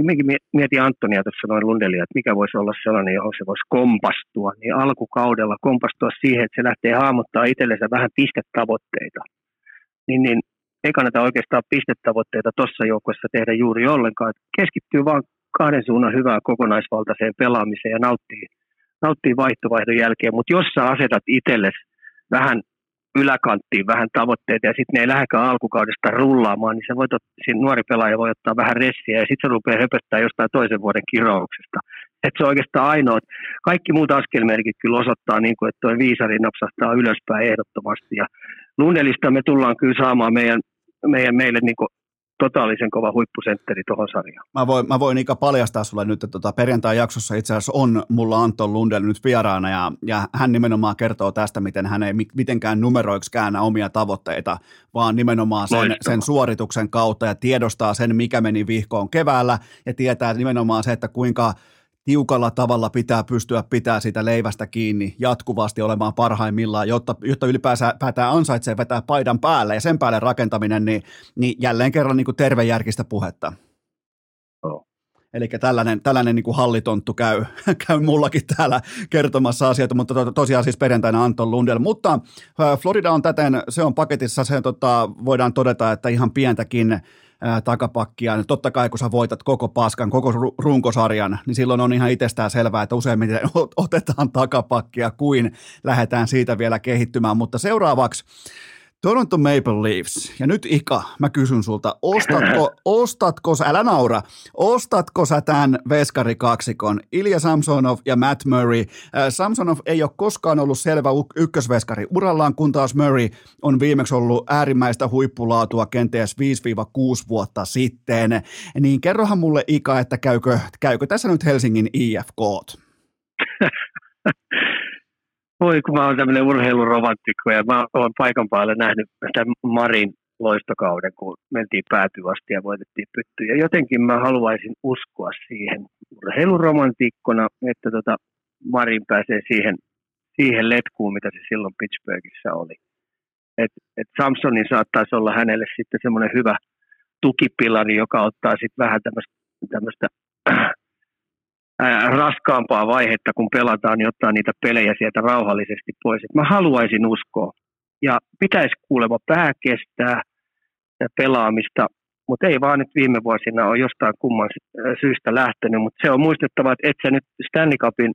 mietin Antonia tässä noin Lundelia, että mikä voisi olla sellainen, johon se voisi kompastua, niin alkukaudella kompastua siihen, että se lähtee hahmottaa itsellensä vähän pistetavoitteita. Niin, niin ei kannata oikeastaan pistetavoitteita tuossa joukkueessa tehdä juuri ollenkaan. Että keskittyy vaan kahden suunnan hyvää kokonaisvaltaiseen pelaamiseen ja nauttii, nauttii vaihtovaihdon jälkeen. Mutta jos sä asetat itsellesi vähän yläkanttiin vähän tavoitteita ja sitten ne ei lähdekään alkukaudesta rullaamaan, niin se voit, siinä nuori pelaaja voi ottaa vähän ressiä ja sitten se rupeaa höpöttää jostain toisen vuoden kirouksesta. Että se on oikeastaan ainoa. Kaikki muut askelmerkit kyllä osoittaa, niin kuin, että tuo viisari napsahtaa ylöspäin ehdottomasti. Ja Lundelista me tullaan kyllä saamaan meidän, meidän meille niin kuin totaalisen kova huippusentteri tuohon sarjaan. Mä voin, mä voin Ika paljastaa sulle nyt, että tota perjantai-jaksossa itse asiassa on mulla Anton Lundell nyt vieraana ja, ja hän nimenomaan kertoo tästä, miten hän ei mitenkään numeroiksi käännä omia tavoitteita, vaan nimenomaan sen, sen suorituksen kautta ja tiedostaa sen, mikä meni vihkoon keväällä ja tietää nimenomaan se, että kuinka tiukalla tavalla pitää pystyä pitää sitä leivästä kiinni jatkuvasti olemaan parhaimmillaan, jotta, jotta ylipäätään ansaitsee vetää paidan päälle ja sen päälle rakentaminen, niin, niin jälleen kerran niin kuin tervejärkistä puhetta. Oh. Eli tällainen, tällainen niin kuin hallitonttu käy, käy mullakin täällä kertomassa asioita, mutta to, tosiaan siis perjantaina Anton Lundell. Mutta Florida on täten, se on paketissa, se tota, voidaan todeta, että ihan pientäkin ää, takapakkia. Totta kai kun sä voitat koko paskan, koko runkosarjan, niin silloin on ihan itsestään selvää, että useimmiten otetaan takapakkia kuin lähdetään siitä vielä kehittymään. Mutta seuraavaksi Toronto Maple Leafs. Ja nyt Ika, mä kysyn sulta, ostatko, ostatko sä, älä naura, ostatko sä tämän veskarikaksikon, Ilja Samsonov ja Matt Murray? Äh, Samsonov ei ole koskaan ollut selvä ykkösveskari urallaan, kun taas Murray on viimeksi ollut äärimmäistä huippulaatua kenties 5-6 vuotta sitten. Niin kerrohan mulle Ika, että käykö, käykö tässä nyt Helsingin IFK? Voi, kun mä oon tämmöinen urheiluromantikko ja mä oon paikan päällä nähnyt tämän Marin loistokauden, kun mentiin päätyvasti ja voitettiin pytty. Ja jotenkin mä haluaisin uskoa siihen urheiluromantikkona, että tota Marin pääsee siihen, siihen letkuun, mitä se silloin Pittsburghissa oli. Et, et Samsonin saattaisi olla hänelle sitten semmoinen hyvä tukipilari, joka ottaa sitten vähän tämmöistä raskaampaa vaihetta, kun pelataan, niin ottaa niitä pelejä sieltä rauhallisesti pois. Et mä haluaisin uskoa. Ja pitäisi kuulemma pää kestää pelaamista, mutta ei vaan nyt viime vuosina ole jostain kumman syystä lähtenyt. Mutta se on muistettava, että et sä nyt Stanley Cupin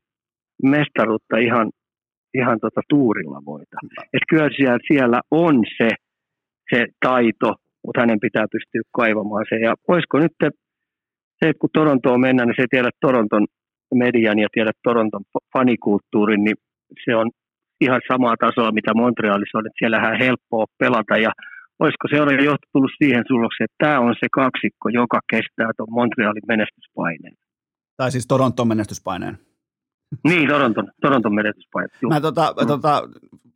mestaruutta ihan, ihan tota tuurilla voita. Et kyllä siellä, siellä on se, se taito, mutta hänen pitää pystyä kaivamaan se. Ja voisiko nyt se, että kun Torontoon mennään, niin se ei tiedä Toronton median ja tiedä Toronton fanikulttuurin, niin se on ihan samaa tasoa, mitä Montrealissa on, että siellähän helppoa pelata ja olisiko seuraava johto tullut siihen tulokseen, että tämä on se kaksikko, joka kestää tuon Montrealin menestyspaineen. Tai siis Toronton menestyspaineen. Niin, Toronton, Toronton menestyspaine. Mä tota, mm. tota,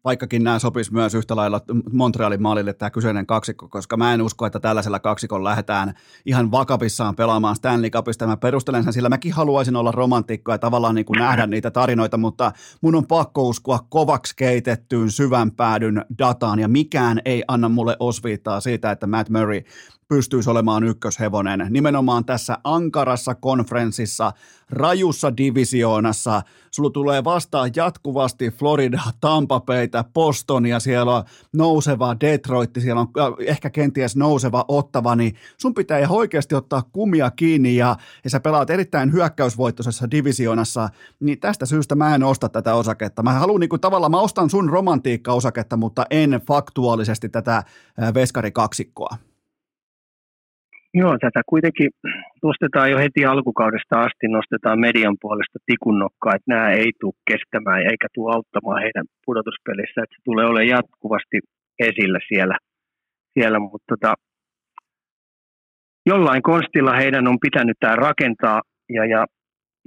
vaikkakin nämä sopisi myös yhtä lailla Montrealin maalille tämä kyseinen kaksikko, koska mä en usko, että tällaisella kaksikolla lähdetään ihan vakavissaan pelaamaan Stanley Cupista. Mä perustelen sen, sillä mäkin haluaisin olla romantikko ja tavallaan niin kuin nähdä niitä tarinoita, mutta mun on pakko uskoa kovaksi keitettyyn syvän päädyn dataan ja mikään ei anna mulle osviittaa siitä, että Matt Murray pystyisi olemaan ykköshevonen. Nimenomaan tässä ankarassa konferenssissa, rajussa divisioonassa, sulla tulee vastaan jatkuvasti Florida, Tampa Baytä, Bostonia, siellä on nouseva Detroit, siellä on äh, ehkä kenties nouseva Ottava, niin sun pitää ihan oikeasti ottaa kumia kiinni ja, ja sä pelaat erittäin hyökkäysvoittoisessa divisioonassa, niin tästä syystä mä en osta tätä osaketta. Mä haluan niin tavallaan, mä ostan sun romantiikka-osaketta, mutta en faktuaalisesti tätä äh, veskarikaksikkoa. Joo, tätä kuitenkin nostetaan jo heti alkukaudesta asti, nostetaan median puolesta tikunnokkaa, että nämä ei tule kestämään eikä tule auttamaan heidän pudotuspelissä, että se tulee olemaan jatkuvasti esillä siellä, siellä. Mutta tota, jollain konstilla heidän on pitänyt tämä rakentaa ja, ja,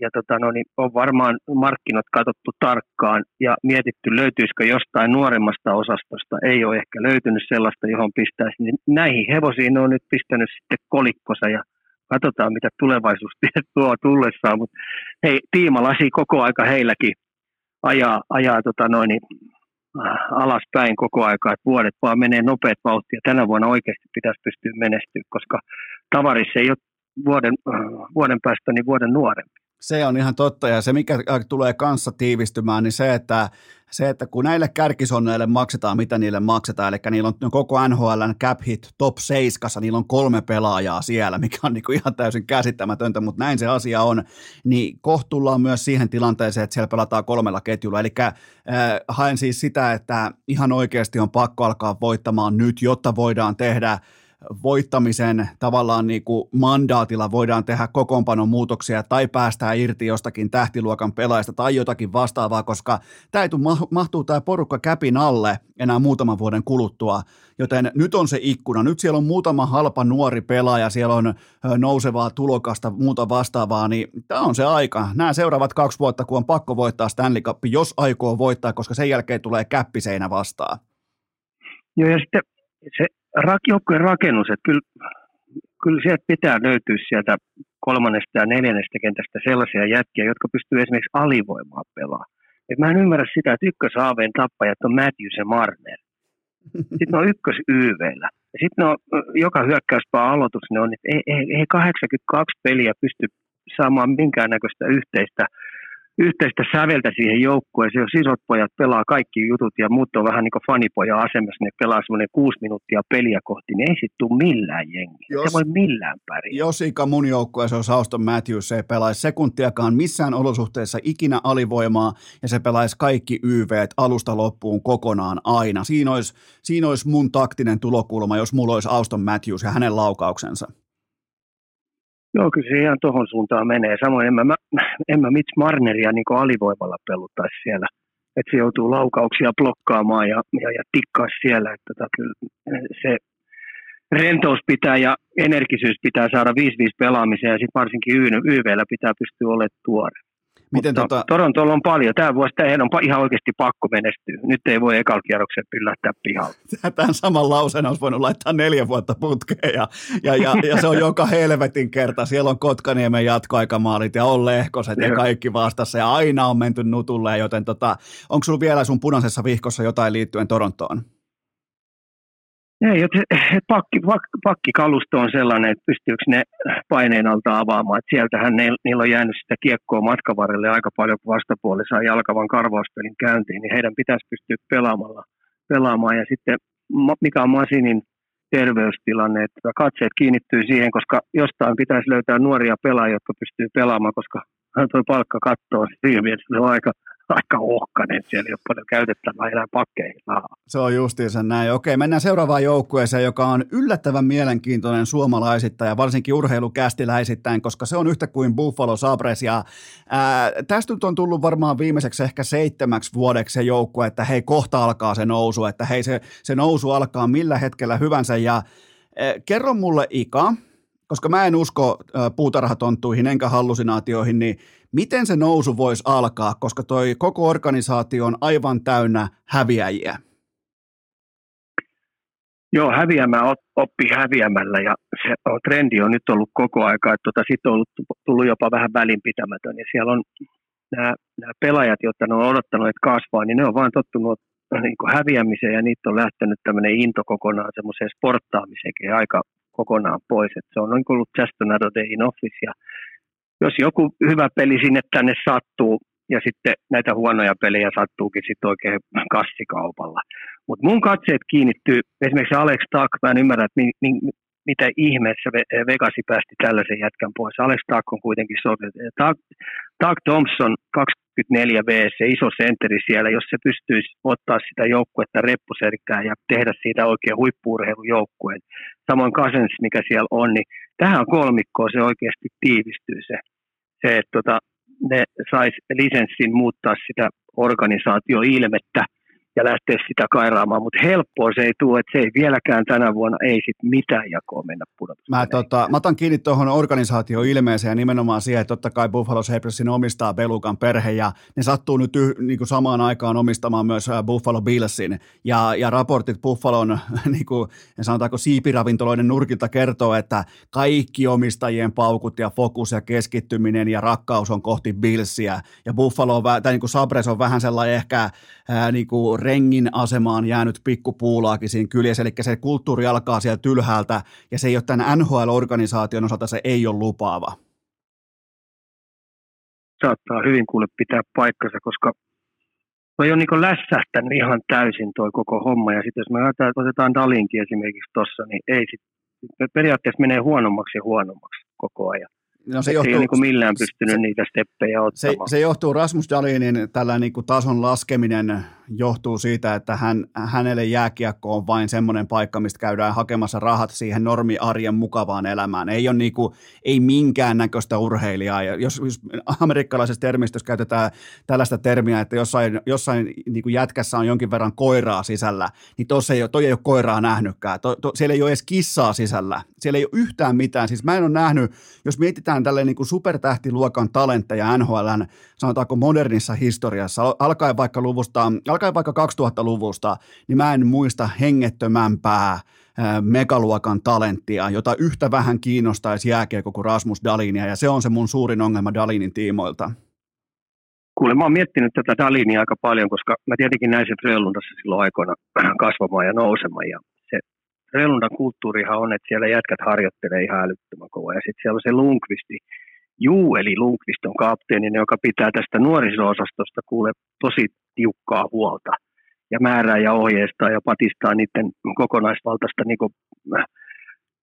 ja tota, no, niin on varmaan markkinat katsottu tarkkaan ja mietitty, löytyisikö jostain nuoremmasta osastosta. Ei ole ehkä löytynyt sellaista, johon pistäisi. Niin näihin hevosiin on nyt pistänyt sitten kolikkosa ja katsotaan, mitä tulevaisuus tuo tullessaan. Mutta hei, tiimalasi koko aika heilläkin ajaa, ajaa tota noin, niin, äh, alaspäin koko aika, että vuodet vaan menee nopeat vauhtia. Tänä vuonna oikeasti pitäisi pystyä menestyä, koska tavarissa ei ole vuoden, äh, vuoden päästä niin vuoden nuorempi. Se on ihan totta. Ja se mikä tulee kanssa tiivistymään, niin se, että, se, että kun näille kärkisonneille maksetaan, mitä niille maksetaan, eli niillä on koko NHLn cap hit top 7, niillä on kolme pelaajaa siellä, mikä on niin kuin ihan täysin käsittämätöntä, mutta näin se asia on, niin kohtuullaan myös siihen tilanteeseen, että siellä pelataan kolmella ketjulla, eli äh, haen siis sitä, että ihan oikeasti on pakko alkaa voittamaan nyt, jotta voidaan tehdä voittamisen tavallaan niin kuin mandaatilla voidaan tehdä kokoonpanon muutoksia tai päästää irti jostakin tähtiluokan pelaajista tai jotakin vastaavaa, koska tämä mahtuu tämä porukka käpin alle enää muutaman vuoden kuluttua, joten nyt on se ikkuna. Nyt siellä on muutama halpa nuori pelaaja, siellä on nousevaa tulokasta, muuta vastaavaa, niin tämä on se aika. Nämä seuraavat kaksi vuotta, kun on pakko voittaa Stanley Cup, jos aikoo voittaa, koska sen jälkeen tulee käppiseinä vastaan. Joo, ja sitten se joukkueen rakennus, että kyllä, kyllä sieltä pitää löytyä sieltä kolmannesta ja neljännestä kentästä sellaisia jätkiä, jotka pystyy esimerkiksi alivoimaan pelaamaan. Et mä en ymmärrä sitä, että ykkösaaveen tappajat on Matthews ja Marner. Sitten on ykkös YVllä. Ja sitten on joka hyökkäyspää aloitus, ne on, että ei, ei, ei 82 peliä pysty saamaan minkäännäköistä yhteistä yhteistä säveltä siihen joukkueeseen, jos isot pojat pelaa kaikki jutut ja muut on vähän niin kuin fanipoja asemassa, ne pelaa semmoinen kuusi minuuttia peliä kohti, niin ei sitten tule millään jengiä. Jos, se voi millään pärjää. Jos Ika mun joukkueessa on Sauston Matthews, se ei pelaisi sekuntiakaan missään olosuhteessa ikinä alivoimaa ja se pelaisi kaikki YV alusta loppuun kokonaan aina. Siinä olisi, siinä olisi mun taktinen tulokulma, jos mulla olisi Auston Matthews ja hänen laukauksensa. Joo, kyllä se ihan tuohon suuntaan menee. Samoin en mä, mä, en mä Mitch Marneria niin alivoimalla peluttaisi siellä. Että se joutuu laukauksia blokkaamaan ja, ja, ja tikkaa siellä. Että tota, kyllä se rentous pitää ja energisyys pitää saada 5-5 pelaamiseen ja sitten varsinkin YVllä pitää pystyä olemaan tuore. Miten Mutta tota... Torontolla on paljon. Tämä vuosi heidän on ihan oikeasti pakko menestyä. Nyt ei voi ekalla kierroksen lähteä pihalle. Tämän saman lauseen olisi voinut laittaa neljä vuotta putkeen ja, ja, ja, ja se on joka helvetin kerta. Siellä on Kotkaniemen jatkoaikamaalit ja on Lehkoset ja kaikki vastassa ja aina on menty nutulle. Joten tota, onko sinulla vielä sun punaisessa vihkossa jotain liittyen Torontoon? Ei, pakki, pakkikalusto on sellainen, että pystyykö ne paineen alta avaamaan. Että sieltähän ne, niillä on jäänyt sitä kiekkoa matkan varrelle aika paljon, kun vastapuoli saa jalkavan karvauspelin käyntiin, niin heidän pitäisi pystyä pelaamalla, pelaamaan. Ja sitten mikä on Masinin terveystilanne, että katseet kiinnittyy siihen, koska jostain pitäisi löytää nuoria pelaajia, jotka pystyy pelaamaan, koska tuo palkka kattoo siinä mielessä, se on aika, aika ohkainen, siellä ei ole paljon käytettävää enää Se on justiinsa näin. Okei, mennään seuraavaan joukkueeseen, joka on yllättävän mielenkiintoinen suomalaisittain ja varsinkin urheilukästiläisittäin, koska se on yhtä kuin Buffalo Sabres. Ja, ää, tästä nyt on tullut varmaan viimeiseksi ehkä seitsemäksi vuodeksi se joukkue, että hei, kohta alkaa se nousu, että hei, se, se nousu alkaa millä hetkellä hyvänsä. Ja ää, kerro mulle Ika, koska mä en usko puutarhatonttuihin enkä hallusinaatioihin, niin miten se nousu voisi alkaa, koska toi koko organisaatio on aivan täynnä häviäjiä? Joo, häviämään oppi häviämällä ja se trendi on nyt ollut koko aika, että tota, sitten on ollut, tullut jopa vähän välinpitämätön ja siellä on nämä, nämä pelaajat, jotka ne on odottanut, että kasvaa, niin ne on vain tottunut niin häviämiseen ja niitä on lähtenyt tämmöinen into kokonaan semmoiseen sporttaamiseen aika kokonaan pois. Et se on noin ollut just another day in office ja jos joku hyvä peli sinne tänne sattuu ja sitten näitä huonoja pelejä sattuukin sitten oikein kassikaupalla. Mutta mun katseet kiinnittyy, esimerkiksi Alex Tack, mä en ymmärrä, että mi, mi, mitä ihmeessä Vegasi päästi tällaisen jätkän pois. Alex Tack on kuitenkin sovi. Tack, Tack Thompson, 24 b se iso senteri siellä, jos se pystyisi ottaa sitä joukkuetta reppuserkkään ja tehdä siitä oikein huippuurheilujoukkueen. Samoin Cousins, mikä siellä on, niin tähän kolmikkoon se oikeasti tiivistyy se, se että tota, ne sais lisenssin muuttaa sitä organisaatioilmettä ja lähteä sitä kairaamaan, mutta helppoa se ei tule, että se ei vieläkään tänä vuonna, ei sit mitään jakoa mennä pudotus. Mä, tota, mä otan kiinni tuohon organisaatio ilmeeseen ja nimenomaan siihen, että totta kai Buffalo Sabresin omistaa Belukan perhe ja ne sattuu nyt yh, niin kuin samaan aikaan omistamaan myös äh, Buffalo Billsin ja, ja raportit Buffalon niin kuin, sanotaanko siipiravintoloiden nurkilta kertoo, että kaikki omistajien paukut ja fokus ja keskittyminen ja rakkaus on kohti Billsia ja Buffalo tai niin kuin Sabres on vähän sellainen ehkä ää, niin kuin rengin asemaan jäänyt pikkupuulaakin siinä kyljessä, eli se kulttuuri alkaa sieltä ylhäältä, ja se ei ole tämän NHL-organisaation osalta, se ei ole lupaava. Saattaa hyvin kuule pitää paikkansa, koska toi on niin lässähtänyt ihan täysin toi koko homma, ja sitten jos me otetaan Dalinkin esimerkiksi tuossa, niin ei sit, periaatteessa menee huonommaksi ja huonommaksi koko ajan. No se johtuu, ei niin millään pystynyt se, niitä steppejä ottamaan. Se, se johtuu Rasmus Dalinin tällä niin kuin tason laskeminen johtuu siitä, että hän, hänelle jääkiekko on vain semmoinen paikka, mistä käydään hakemassa rahat siihen normiarjen mukavaan elämään. Ei ole niin kuin, ei minkäännäköistä urheilijaa. Ja jos, jos amerikkalaisessa termistössä käytetään tällaista termiä, että jossain, jossain niin kuin jätkässä on jonkin verran koiraa sisällä, niin tuossa ei ole, toi ei ole koiraa nähnytkään. To, to, siellä ei ole edes kissaa sisällä. Siellä ei ole yhtään mitään. Siis mä en ole nähnyt, jos mietitään tälleen niin kuin supertähtiluokan talentteja NHLn, sanotaanko modernissa historiassa, alkaen vaikka luvusta, alkaen vaikka 2000-luvusta, niin mä en muista hengettömämpää megaluokan talenttia, jota yhtä vähän kiinnostaisi jääkiekko kuin Rasmus Dalinia, ja se on se mun suurin ongelma Dalinin tiimoilta. Kuule, mä oon miettinyt tätä Dalinia aika paljon, koska mä tietenkin näin sen Frölundassa silloin aikoina kasvamaan ja nousemaan, ja se Frölundan kulttuurihan on, että siellä jätkät harjoittelee ihan älyttömän kovaa, ja sitten siellä on se Lundqvisti, Juu, eli Lundqvist on kapteeninen, joka pitää tästä nuoriso-osastosta kuule tosi tiukkaa huolta ja määrää ja ohjeistaa ja patistaa niiden kokonaisvaltaista niin kuin, äh,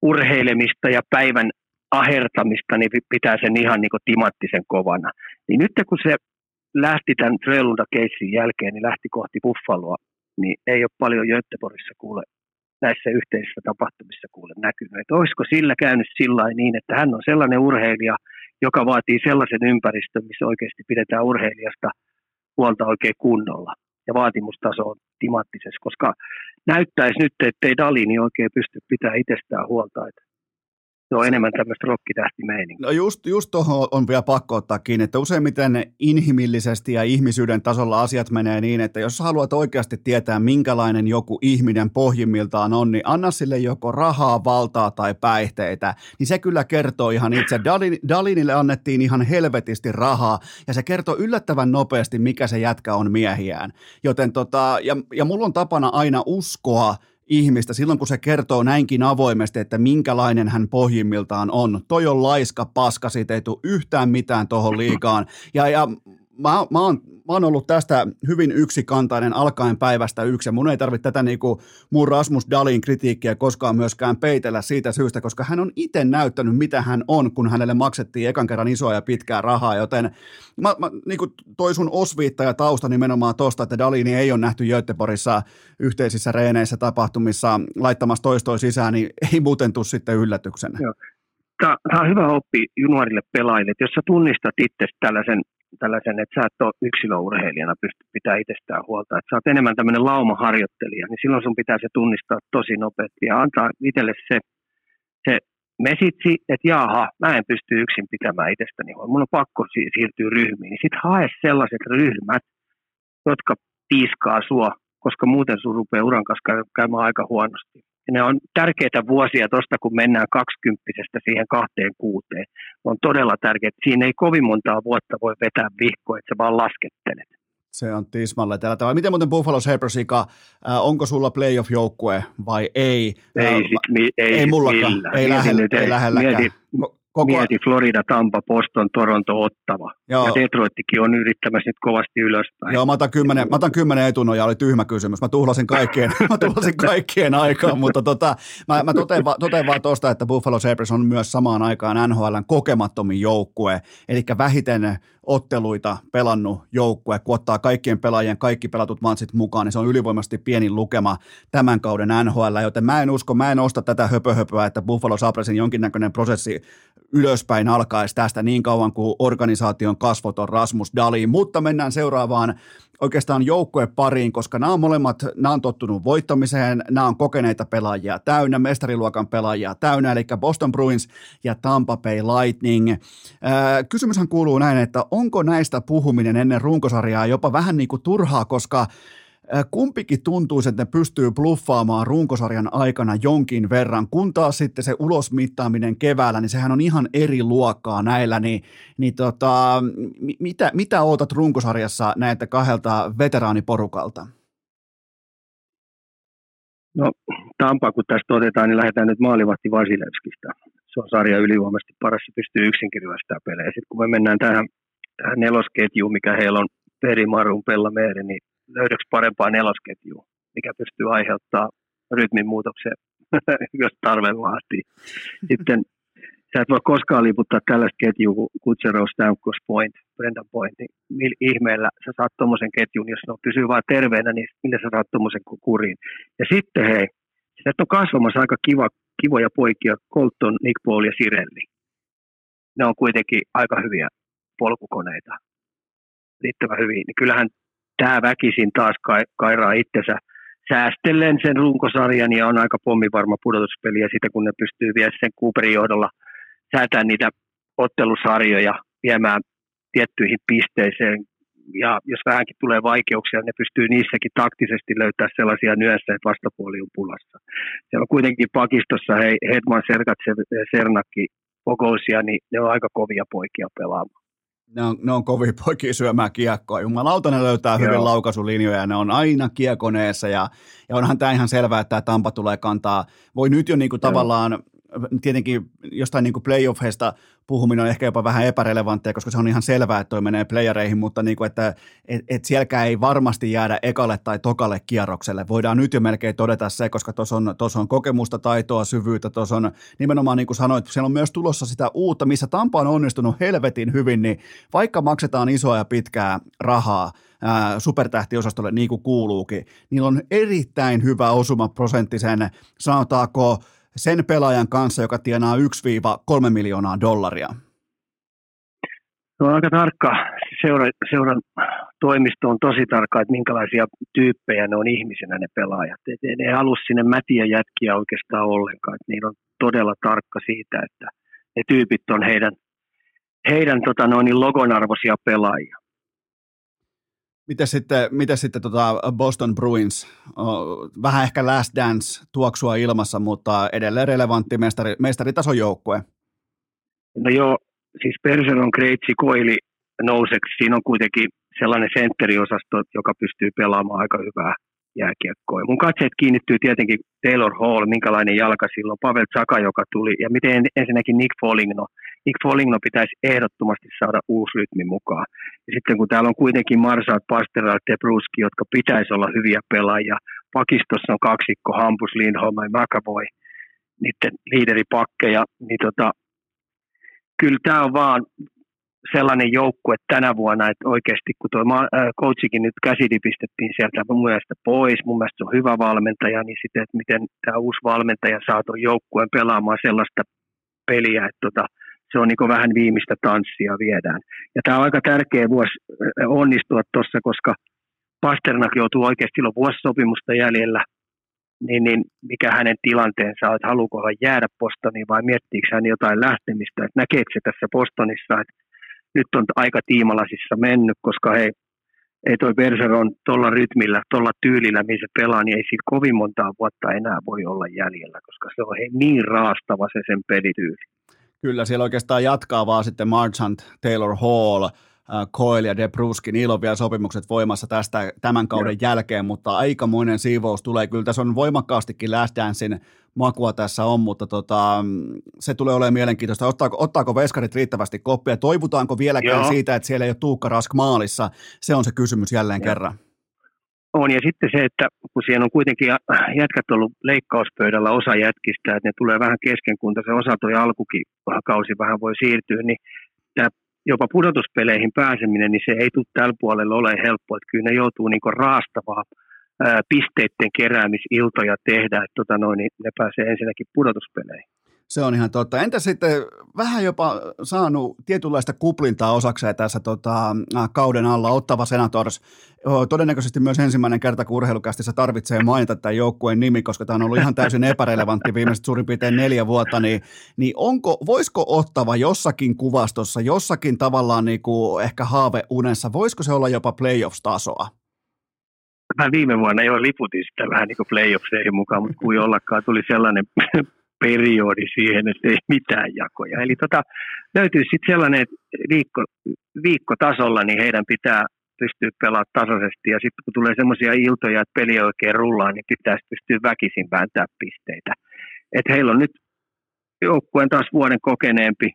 urheilemista ja päivän ahertamista, niin pitää sen ihan niin kuin timattisen kovana. Niin nyt kun se lähti tämän Frölunda-keissin jälkeen, niin lähti kohti Buffaloa, niin ei ole paljon Göteborgissa kuule näissä yhteisissä tapahtumissa kuule näkynyt. Että olisiko sillä käynyt sillä niin, että hän on sellainen urheilija, joka vaatii sellaisen ympäristön, missä oikeasti pidetään urheilijasta huolta oikein kunnolla. Ja vaatimustaso on timattisessa, koska näyttäisi nyt, että ei Dalini oikein pysty pitämään itsestään huolta. Että se on enemmän tämmöistä rokkitähtimeininkiä. No just, just tuohon on vielä pakko ottaa kiinni, että useimmiten inhimillisesti ja ihmisyyden tasolla asiat menee niin, että jos haluat oikeasti tietää, minkälainen joku ihminen pohjimmiltaan on, niin anna sille joko rahaa, valtaa tai päihteitä, niin se kyllä kertoo ihan itse. Dalin, Dalinille annettiin ihan helvetisti rahaa, ja se kertoo yllättävän nopeasti, mikä se jätkä on miehiään. Joten tota, ja, ja mulla on tapana aina uskoa, ihmistä silloin, kun se kertoo näinkin avoimesti, että minkälainen hän pohjimmiltaan on. Toi on laiska paska, siitä ei tule yhtään mitään tuohon liikaan. Ja, ja mä, mä, oon, mä oon ollut tästä hyvin yksikantainen alkaen päivästä yksi, ja mun ei tarvitse tätä niinku mun Rasmus Dalin kritiikkiä koskaan myöskään peitellä siitä syystä, koska hän on itse näyttänyt, mitä hän on, kun hänelle maksettiin ekan kerran isoa ja pitkää rahaa, joten mä, mä niinku toi sun osviitta ja tausta nimenomaan tosta, että Dalini ei ole nähty Göteborgissa yhteisissä reeneissä tapahtumissa laittamassa toistoa sisään, niin ei muuten tule sitten yllätyksenä. Joo. Tämä on hyvä oppi juniorille pelaajille, että jos sä tunnistat itse tällaisen tällaisen, että sä et ole yksilöurheilijana pysty pitää itsestään huolta, että sä oot enemmän tämmöinen laumaharjoittelija, niin silloin sun pitää se tunnistaa tosi nopeasti ja antaa itselle se, se mesitsi, että jaha, mä en pysty yksin pitämään itsestäni huolta, mun on pakko siirtyä ryhmiin, niin sit hae sellaiset ryhmät, jotka tiiskaa sua, koska muuten sun rupeaa uran kanssa käymään aika huonosti ne on tärkeitä vuosia tuosta, kun mennään kaksikymppisestä siihen kahteen kuuteen. On todella tärkeää. Siinä ei kovin montaa vuotta voi vetää vihkoa, että sä vaan laskettelet. Se on tismalle tällä tavalla. Miten muuten Buffalo Sabres, äh, onko sulla playoff-joukkue vai ei? Ei, äh, sit, mi, ei, ei mullakaan, millään. ei, lähellä, ei, ei lähelläkään. Mieti, Koko... Mieti Florida, Tampa, Boston, Toronto, Ottava. Joo. Ja Detroittikin on yrittämässä nyt kovasti ylöspäin. Joo, mä otan kymmenen, mä otan kymmenen etunoja, oli tyhmä kysymys. Mä tuhlasin kaikkien, mä tuhlasin kaikkien aikaan, mutta tota, mä, mä totean, va, totean vaan tuosta, että Buffalo Sabres on myös samaan aikaan NHLn kokemattomin joukkue, eli vähiten otteluita pelannut joukkue, kun ottaa kaikkien pelaajien kaikki pelatut matsit mukaan, niin se on ylivoimaisesti pienin lukema tämän kauden NHL, joten mä en usko, mä en osta tätä höpöhöpöä, että Buffalo Sabresin jonkinnäköinen prosessi ylöspäin alkaisi tästä niin kauan kuin organisaation kasvot on Rasmus Dali, mutta mennään seuraavaan oikeastaan pariin, koska nämä on molemmat, nämä on tottunut voittamiseen, nämä on kokeneita pelaajia täynnä, mestariluokan pelaajia täynnä, eli Boston Bruins ja Tampa Bay Lightning. kysymyshän kuuluu näin, että onko näistä puhuminen ennen runkosarjaa jopa vähän niin kuin turhaa, koska kumpikin tuntuu, että ne pystyy bluffaamaan runkosarjan aikana jonkin verran, kun taas sitten se ulosmittaaminen keväällä, niin sehän on ihan eri luokkaa näillä, niin, niin tota, mitä, mitä ootat runkosarjassa näitä kahdelta veteraaniporukalta? No Tampa, kun tästä otetaan, niin lähdetään nyt maalivahti Vasilevskista. Se on sarja ylivoimaisesti paras, se pystyy yksinkin pelejä. Sitten kun me mennään tähän, tähän nelosketjuun, mikä heillä on Peri, Marun, Pella, Meeri, niin löydöksi parempaa nelosketjua, mikä pystyy aiheuttamaan rytmin muutoksen, jos tarve vaatii. Sitten sä et voi koskaan liputtaa tällaista ketjua kuin Kutsero, Stamkos, Point, Brendan Point, niin millä ihmeellä sä saat tuommoisen ketjun, jos ne pysyy vain terveenä, niin millä sä saat tuommoisen kuriin. Ja sitten hei, sieltä on kasvamassa aika kiva, kivoja poikia, Colton, Nick Paul ja Sirelli. Ne on kuitenkin aika hyviä polkukoneita, riittävän hyviä. Niin kyllähän tämä väkisin taas kairaa itsensä säästellen sen runkosarjan ja on aika pommivarma pudotuspeli ja sitä kun ne pystyy vielä sen Cooperin johdolla säätämään niitä ottelusarjoja viemään tiettyihin pisteisiin ja jos vähänkin tulee vaikeuksia, ne pystyy niissäkin taktisesti löytämään sellaisia nyössä, että vastapuoli on pulassa. Siellä on kuitenkin pakistossa hei, Hedman, Sergatsev, Sernakki, Pogousia, niin ne on aika kovia poikia pelaamaan ne on, ne on kovin poikia syömään kiekkoa. Jumalauta ne löytää Joo. hyvin laukasulinjoja ja ne on aina kiekoneessa ja, ja onhan tämä ihan selvää, että tämä Tampa tulee kantaa. Voi nyt jo niinku tavallaan tietenkin jostain niin kuin playoffeista puhuminen on ehkä jopa vähän epärelevanttia, koska se on ihan selvää, että toi menee playereihin, mutta niin kuin, että et, et sielläkään ei varmasti jäädä ekalle tai tokalle kierrokselle. Voidaan nyt jo melkein todeta se, koska tuossa on, on kokemusta, taitoa, syvyyttä, tuossa on nimenomaan niin kuin sanoit, siellä on myös tulossa sitä uutta, missä Tampa on onnistunut helvetin hyvin, niin vaikka maksetaan isoa ja pitkää rahaa, supertähtiosastolle niin kuin kuuluukin, niin on erittäin hyvä osumaprosentti sen, sanotaanko, sen pelaajan kanssa, joka tienaa 1-3 miljoonaa dollaria? Se on aika tarkka. Seura, seuran toimisto on tosi tarkka, että minkälaisia tyyppejä ne on ihmisenä ne pelaajat. Et ne ei halua sinne mätiä jätkiä oikeastaan ollenkaan. Et niillä on todella tarkka siitä, että ne tyypit on heidän, heidän tota noin, logonarvoisia pelaajia. Miten sitten, miten sitten tota Boston Bruins, vähän ehkä last dance tuoksua ilmassa, mutta edelleen relevantti mestari, mestaritason joukkue? No joo, siis Bergeron, Kreitsi, Koili nouseksi. Siinä on kuitenkin sellainen sentteriosasto, joka pystyy pelaamaan aika hyvää jääkiekkoa. Mun katseet kiinnittyy tietenkin Taylor Hall, minkälainen jalka silloin, Pavel Zaka, joka tuli, ja miten ensinnäkin Nick Foligno – Nick Foligno pitäisi ehdottomasti saada uusi rytmi mukaan. Ja sitten kun täällä on kuitenkin Marsaat, Pasteral, Tebruski, jotka pitäisi olla hyviä pelaajia, pakistossa on kaksikko, Hampus, Lindholm ja McAvoy, niiden liideripakkeja, niin tota, kyllä tämä on vaan sellainen joukkue tänä vuonna, että oikeasti kun tuo coachikin nyt käsidipistettiin sieltä mun mielestä pois, mun mielestä se on hyvä valmentaja, niin sitten, että miten tämä uusi valmentaja saa tuon joukkueen pelaamaan sellaista peliä, että tota, se on niin vähän viimeistä tanssia viedään. Ja tämä on aika tärkeä vuosi äh, onnistua tuossa, koska Pasternak joutuu oikeasti olla vuosisopimusta jäljellä, niin, niin mikä hänen tilanteensa on, että haluuko hän jäädä Bostoniin vai miettiikö hän jotain lähtemistä, että näkeekö se tässä Bostonissa, että nyt on aika tiimalasissa mennyt, koska hei, ei toi Bergeron tuolla rytmillä, tuolla tyylillä, missä se pelaa, niin ei siinä kovin montaa vuotta enää voi olla jäljellä, koska se on hei, niin raastava se sen pelityyli. Kyllä, siellä oikeastaan jatkaa vaan sitten Marchant, Taylor Hall, äh, Coyle ja Debruskin, niillä on vielä sopimukset voimassa tästä tämän kauden ja. jälkeen, mutta aikamoinen siivous tulee. Kyllä tässä on voimakkaastikin Last Dancein makua tässä on, mutta tota, se tulee olemaan mielenkiintoista. Ottaako, ottaako veskarit riittävästi koppia? Toivutaanko vieläkään Joo. siitä, että siellä ei ole Tuukka Rask maalissa? Se on se kysymys jälleen Joo. kerran. On, ja sitten se, että kun siellä on kuitenkin jätkät ollut leikkauspöydällä osa jätkistä, että ne tulee vähän kesken, kun se osa toi alkukin kausi vähän voi siirtyä, niin tämä jopa pudotuspeleihin pääseminen, niin se ei tule tällä puolella ole helppoa, että kyllä ne joutuu niin raastavaa pisteiden keräämisiltoja tehdä, että tota noin, niin ne pääsee ensinnäkin pudotuspeleihin. Se on ihan totta. Entä sitten vähän jopa saanut tietynlaista kuplintaa osakseen tässä tota, kauden alla ottava Senators. Todennäköisesti myös ensimmäinen kerta, kun urheilukästissä tarvitsee mainita tämän joukkueen nimi, koska tämä on ollut ihan täysin epärelevantti viimeiset suurin piirtein neljä vuotta, niin, niin onko, voisiko ottava jossakin kuvastossa, jossakin tavallaan niin kuin ehkä haaveunessa, voisiko se olla jopa playoffs-tasoa? Mä viime vuonna jo liputin sitä vähän niin kuin playoffseihin mukaan, mutta kuin ollakaan tuli sellainen periodi siihen, että ei mitään jakoja. Eli tota, löytyy sitten sellainen, että viikko, viikkotasolla niin heidän pitää pystyä pelaamaan tasaisesti ja sitten kun tulee semmoisia iltoja, että peli oikein rullaa, niin pitäisi pystyä väkisin vääntää pisteitä. Et heillä on nyt joukkueen taas vuoden kokeneempi,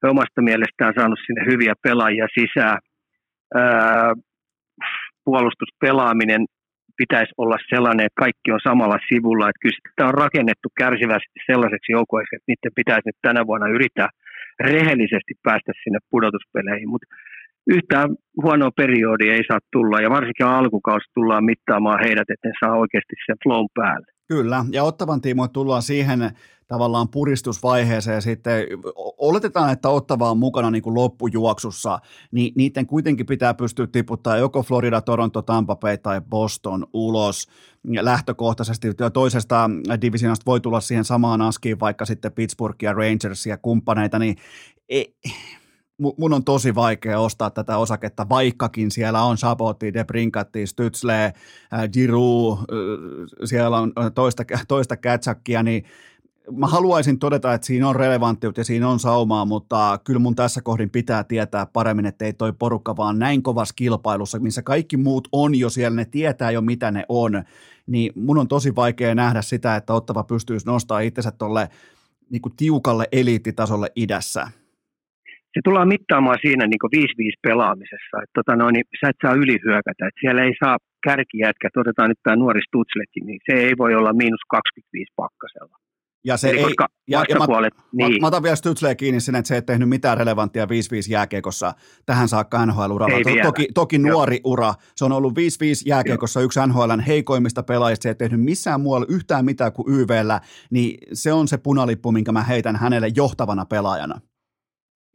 he omasta mielestään saanut sinne hyviä pelaajia sisään. Ää, puolustuspelaaminen pitäisi olla sellainen, että kaikki on samalla sivulla. Että kyllä tämä on rakennettu kärsivästi sellaiseksi joukoiksi, että niiden pitäisi nyt tänä vuonna yrittää rehellisesti päästä sinne pudotuspeleihin. Mutta yhtään huonoa periodia ei saa tulla, ja varsinkin alkukausi tullaan mittaamaan heidät, että ne saa oikeasti sen flown päälle. Kyllä, ja ottavan tiimoin tullaan siihen tavallaan puristusvaiheeseen sitten, oletetaan, että Ottava on mukana niin kuin loppujuoksussa, niin niiden kuitenkin pitää pystyä tiputtaa joko Florida, Toronto, Tampa Bay tai Boston ulos lähtökohtaisesti. Toisesta divisionasta voi tulla siihen samaan askiin vaikka sitten Pittsburgh ja Rangers ja kumppaneita, niin ei, mun on tosi vaikea ostaa tätä osaketta, vaikkakin siellä on Sabotti, De Brinkatti, Stützle, Giroux, siellä on toista, toista Katsakia, niin mä haluaisin todeta, että siinä on relevanttiutta ja siinä on saumaa, mutta kyllä mun tässä kohdin pitää tietää paremmin, että ei toi porukka vaan näin kovassa kilpailussa, missä kaikki muut on jo siellä, ne tietää jo mitä ne on, niin mun on tosi vaikea nähdä sitä, että Ottava pystyisi nostaa itsensä tuolle niin tiukalle eliittitasolle idässä se tullaan mittaamaan siinä niin 5-5 pelaamisessa. Että tota noin, niin sä et saa ylihyökätä. Että siellä ei saa kärkijätkä, otetaan nyt tämä nuori Stutzlekin, niin se ei voi olla miinus 25 pakkasella. Ja se Eli ei, ja, ja mä, niin. mä, mä otan vielä Stutzleen kiinni sinne, että se ei tehnyt mitään relevanttia 5-5 jääkiekossa tähän saakka NHL-uralla. To, toki, toki nuori Joo. ura. Se on ollut 5-5 jääkiekossa Joo. yksi NHLn heikoimmista pelaajista. Se ei tehnyt missään muualla yhtään mitään kuin YVllä. Niin se on se punalippu, minkä mä heitän hänelle johtavana pelaajana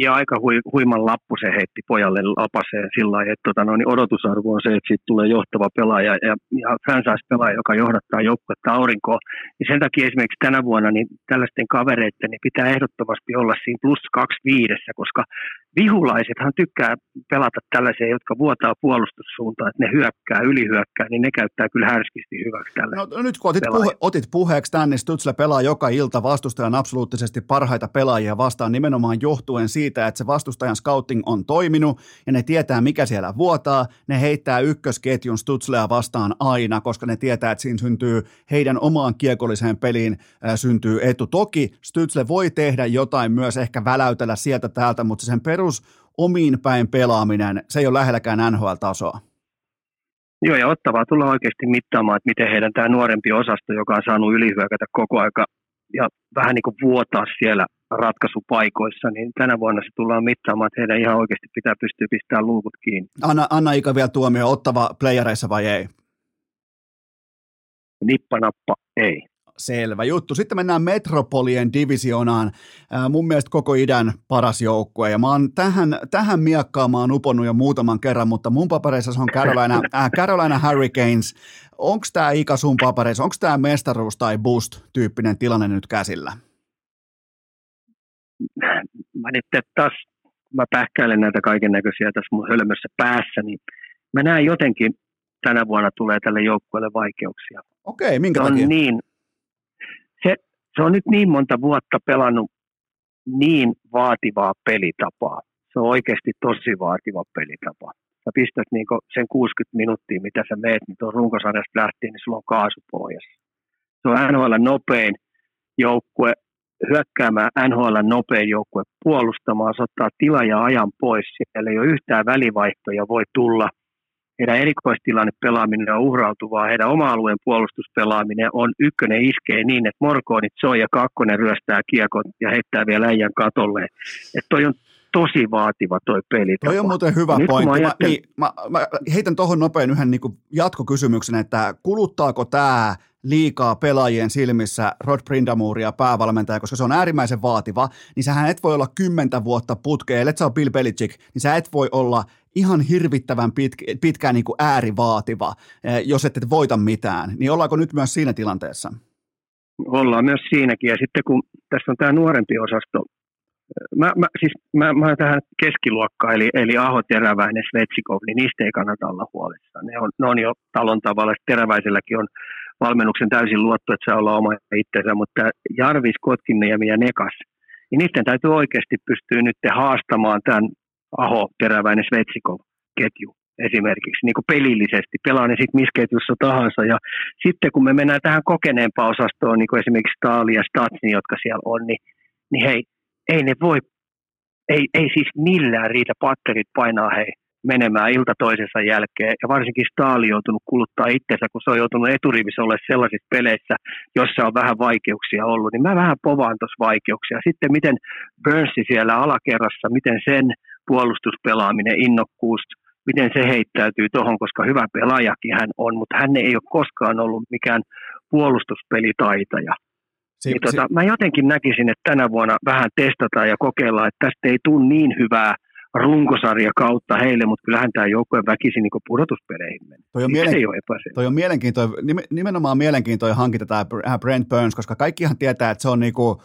ja aika hui, huiman lappu se heitti pojalle lapaseen sillä lailla, että tota, no, niin odotusarvo on se, että siitä tulee johtava pelaaja ja, ja franchise-pelaaja, joka johdattaa joukkuetta aurinkoon. Ja sen takia esimerkiksi tänä vuonna niin tällaisten kavereiden niin pitää ehdottomasti olla siinä plus kaksi viidessä, koska vihulaisethan tykkää pelata tällaisia, jotka vuotaa puolustussuuntaan, että ne hyökkää, ylihyökkää, niin ne käyttää kyllä härskisti hyväksi tällä. No, nyt kun otit, puhe, otit puheeksi tämän, niin Stutzle pelaa joka ilta vastustajan absoluuttisesti parhaita pelaajia vastaan nimenomaan johtuen siitä, että se vastustajan scouting on toiminut ja ne tietää, mikä siellä vuotaa. Ne heittää ykkösketjun Stutzlea vastaan aina, koska ne tietää, että siinä syntyy heidän omaan kiekolliseen peliin äh, syntyy etu. Toki Stutzle voi tehdä jotain myös ehkä väläytellä sieltä täältä, mutta sen per perus omiin päin pelaaminen, se ei ole lähelläkään NHL-tasoa. Joo, ja ottavaa tulla oikeasti mittaamaan, että miten heidän tämä nuorempi osasto, joka on saanut ylihyökätä koko aika ja vähän niin kuin vuotaa siellä ratkaisupaikoissa, niin tänä vuonna se tullaan mittaamaan, että heidän ihan oikeasti pitää pystyä pistämään luukut kiinni. Anna, Anna Ika vielä tuomio, ottava playereissa vai ei? Nippanappa ei. Selvä juttu. Sitten mennään Metropolien divisionaan. Ää, mun mielestä koko idän paras joukkue. Ja mä oon tähän, tähän miakkaan mä oon uponnut jo muutaman kerran, mutta mun papereissa se on Carolina, äh, Carolina Hurricanes. Onko tämä Ika sun papereissa, onko tämä mestaruus tai boost-tyyppinen tilanne nyt käsillä? Mä nyt taas, mä pähkäilen näitä kaiken näköisiä tässä mun hölmössä päässä, niin mä näen jotenkin tänä vuonna tulee tälle joukkueelle vaikeuksia. Okei, minkä takia? On niin, se, se on nyt niin monta vuotta pelannut niin vaativaa pelitapaa. Se on oikeasti tosi vaativa pelitapa. Sä pistät niinku sen 60 minuuttia, mitä sä meet, niin tuon runkosarjasta lähtien, niin sulla on kaasupohjassa. Se on NHL nopein joukkue hyökkäämään NHL nopein joukkue puolustamaan, se ottaa tila ja ajan pois. Siellä ei ole yhtään välivaihtoja voi tulla heidän erikoistilanne pelaaminen on uhrautuvaa, heidän oma-alueen puolustuspelaaminen on ykkönen iskee niin, että morkoonit soi ja kakkonen ryöstää kiekon ja heittää vielä äijän katolle. Että toi on tosi vaativa toi peli. Toi on muuten hyvä Nyt, pointti. Mä, ajattelin... mä, niin, mä, mä heitän tuohon nopein yhden niin jatkokysymyksen, että kuluttaako tämä liikaa pelaajien silmissä Rod Brindamuria päävalmentaja, koska se on äärimmäisen vaativa, niin sähän et voi olla kymmentä vuotta putkeen, ellei sä ole Bill Belichick, niin sä et voi olla ihan hirvittävän pitkä, pitkään niin kuin äärivaativa, eh, jos et voita mitään. Niin ollaanko nyt myös siinä tilanteessa? Ollaan myös siinäkin. Ja sitten kun tässä on tämä nuorempi osasto, mä, mä, siis mä, mä tähän keskiluokkaan, eli, eli Aho, Teräväinen, Svetsikov, niin niistä ei kannata olla huolissaan. Ne on, ne on jo talon tavalla. Teräväiselläkin on valmennuksen täysin luotto, että saa olla oma itsensä, mutta Jarvis, Kotkiniemi ja Nekas, niin niiden täytyy oikeasti pystyä nyt haastamaan tämän Aho, Teräväinen, Svetsikov ketju esimerkiksi niin kuin pelillisesti, pelaa ne sitten missä ketjussa tahansa. Ja sitten kun me mennään tähän kokeneempaan osastoon, niin kuin esimerkiksi Staali ja Statsni, jotka siellä on, niin, niin hei, ei ne voi, ei, ei siis millään riitä patterit painaa hei menemään ilta toisensa jälkeen. Ja varsinkin Staali on joutunut kuluttaa itsensä, kun se on joutunut eturivissä olla sellaisissa peleissä, jossa on vähän vaikeuksia ollut. Niin mä vähän povaan tuossa vaikeuksia. Sitten miten Burnsi siellä alakerrassa, miten sen puolustuspelaaminen, innokkuus, miten se heittäytyy tuohon, koska hyvä pelaajakin hän on, mutta hän ei ole koskaan ollut mikään puolustuspelitaitaja. Si- niin tota, si- mä jotenkin näkisin, että tänä vuonna vähän testataan ja kokeillaan, että tästä ei tule niin hyvää runkosarja kautta heille, mutta kyllähän tämä joukkue väkisin niin pudotuspeleihin menee. Toi on, mielen... toi on mielenkiintoinen, nimenomaan mielenkiintoinen hankinta tämä Brent Burns, koska kaikkihan tietää, että se on niinku,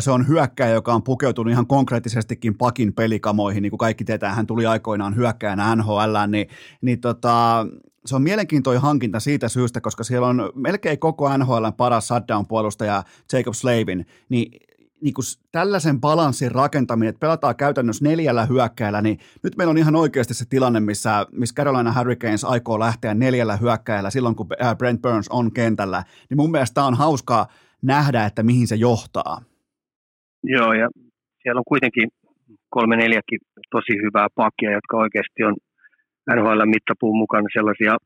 se on hyökkäjä, joka on pukeutunut ihan konkreettisestikin pakin pelikamoihin, niin kuin kaikki tietää, hän tuli aikoinaan hyökkäjänä NHL, niin, niin tota, se on mielenkiintoinen hankinta siitä syystä, koska siellä on melkein koko NHL paras shutdown-puolustaja Jacob Slavin, niin niin kuin tällaisen balanssin rakentaminen, että pelataan käytännössä neljällä hyökkäillä, niin nyt meillä on ihan oikeasti se tilanne, missä, missä Carolina Hurricanes aikoo lähteä neljällä hyökkäillä silloin, kun Brent Burns on kentällä, niin mun mielestä on hauskaa nähdä, että mihin se johtaa. Joo, ja siellä on kuitenkin kolme neljäkin tosi hyvää pakkia, jotka oikeasti on NHL mittapuun mukana sellaisia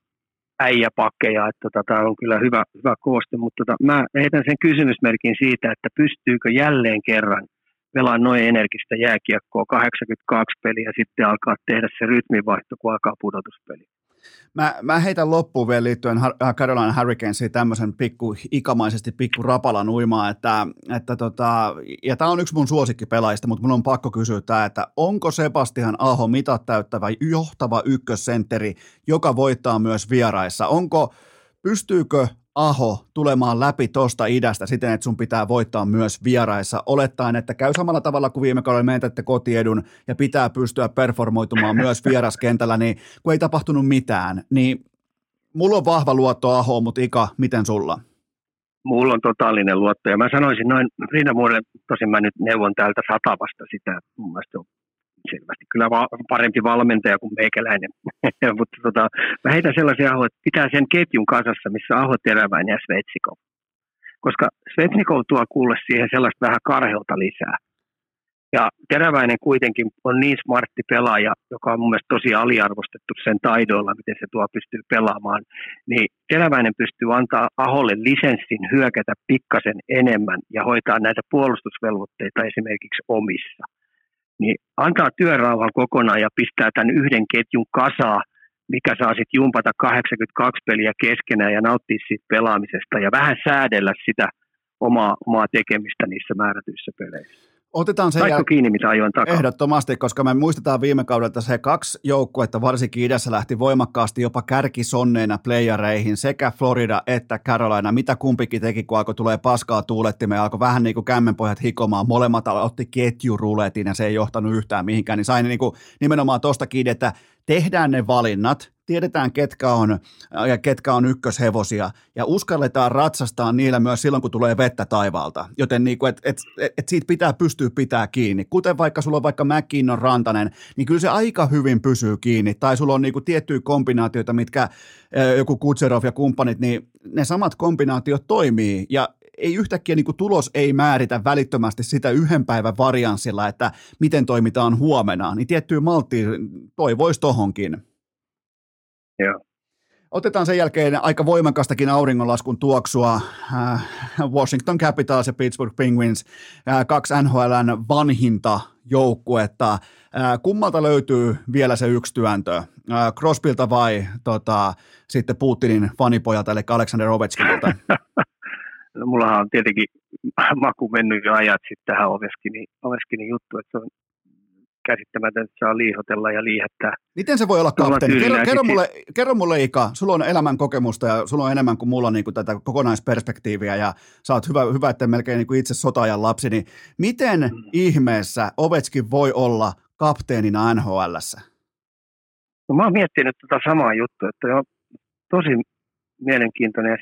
äijäpakkeja, että tota, tämä on kyllä hyvä, hyvä kooste, mutta tota, mä heitän sen kysymysmerkin siitä, että pystyykö jälleen kerran pelaa noin energistä jääkiekkoa 82 peliä ja sitten alkaa tehdä se rytmivaihto, kun alkaa pudotuspeli. Mä, mä heitän loppuun vielä liittyen äh, Carolina Hurricanesiin tämmöisen pikku ikamaisesti pikku rapalan uimaa, että, että tota, ja tämä on yksi mun suosikkipelaajista, mutta mun on pakko kysyä tämä, että onko Sebastian Aho mitat täyttävä johtava ykkössentteri, joka voittaa myös vieraissa? Onko, pystyykö Aho tulemaan läpi tuosta idästä siten, että sun pitää voittaa myös vieraissa, olettaen, että käy samalla tavalla kuin viime kaudella menetätte kotiedun ja pitää pystyä performoitumaan myös vieraskentällä, niin kun ei tapahtunut mitään, niin mulla on vahva luotto Aho, mutta Ika, miten sulla? Mulla on totaalinen luotto ja mä sanoisin noin Rinnamuudelle, tosin mä nyt neuvon täältä satavasta sitä, mun mielestä on selvästi kyllä va- parempi valmentaja kuin meikäläinen. Mutta tota, mä heitän sellaisia ahoja, että pitää sen ketjun kasassa, missä Aho, Teräväinen ja Svetsikov. Koska Svetsnikov tuo kuulle siihen sellaista vähän karheutta lisää. Ja Teräväinen kuitenkin on niin smartti pelaaja, joka on mun mielestä tosi aliarvostettu sen taidoilla, miten se tuo pystyy pelaamaan. Niin Teräväinen pystyy antaa Aholle lisenssin hyökätä pikkasen enemmän ja hoitaa näitä puolustusvelvoitteita esimerkiksi omissa niin antaa työrauhan kokonaan ja pistää tämän yhden ketjun kasaa, mikä saa sitten jumpata 82 peliä keskenään ja nauttia siitä pelaamisesta ja vähän säädellä sitä omaa, omaa tekemistä niissä määrätyissä peleissä. Otetaan se jäl... kiinni, mitä ajoin takaa. Ehdottomasti, koska me muistetaan viime kaudelta se kaksi joukkuetta, varsinkin idässä lähti voimakkaasti jopa kärkisonneina playereihin, sekä Florida että Carolina. Mitä kumpikin teki, kun alkoi tulee paskaa tuulettimeen, alkoi vähän niin kuin kämmenpojat hikomaan. Molemmat otti ketjuruletin ja se ei johtanut yhtään mihinkään. Niin sain niin kuin nimenomaan tuosta kiinni, että tehdään ne valinnat, tiedetään ketkä on, ja ketkä on ykköshevosia, ja uskalletaan ratsastaa niillä myös silloin, kun tulee vettä taivaalta. Joten niin kuin, et, et, et, siitä pitää pystyä pitää kiinni. Kuten vaikka sulla on vaikka McKinnon Rantanen, niin kyllä se aika hyvin pysyy kiinni. Tai sulla on niin kuin tiettyjä kombinaatioita, mitkä joku Kutserov ja kumppanit, niin ne samat kombinaatiot toimii. Ja ei yhtäkkiä niin kuin tulos ei määritä välittömästi sitä yhden päivän varianssilla, että miten toimitaan huomenna, niin tiettyä malttia toivoisi tohonkin. Joo. Otetaan sen jälkeen aika voimakastakin auringonlaskun tuoksua. Äh, Washington Capitals ja Pittsburgh Penguins, äh, kaksi NHLn vanhinta joukkuetta. Kummalta löytyy vielä se yksi työntö? Crosbylta vai tota, sitten Putinin fanipojalta, eli Alexander Ovechkinilta? No, mullahan on tietenkin maku mennyt jo ajat sitten tähän Oveskinin, Oveskinin juttu, että se on käsittämätöntä, että saa liihotella ja liihättää. Miten se voi olla kapteeni? Kerro, kerro, mulle, kerro mulle Ika, sulla on elämän kokemusta ja sulla on enemmän kuin mulla niin kuin tätä kokonaisperspektiiviä ja sä oot hyvä, hyvä että melkein niin kuin itse sotajan lapsi, niin miten mm. ihmeessä Ovetskin voi olla kapteenina NHLssä? No, mä oon miettinyt tätä tota samaa juttua, että on tosi mielenkiintoinen ja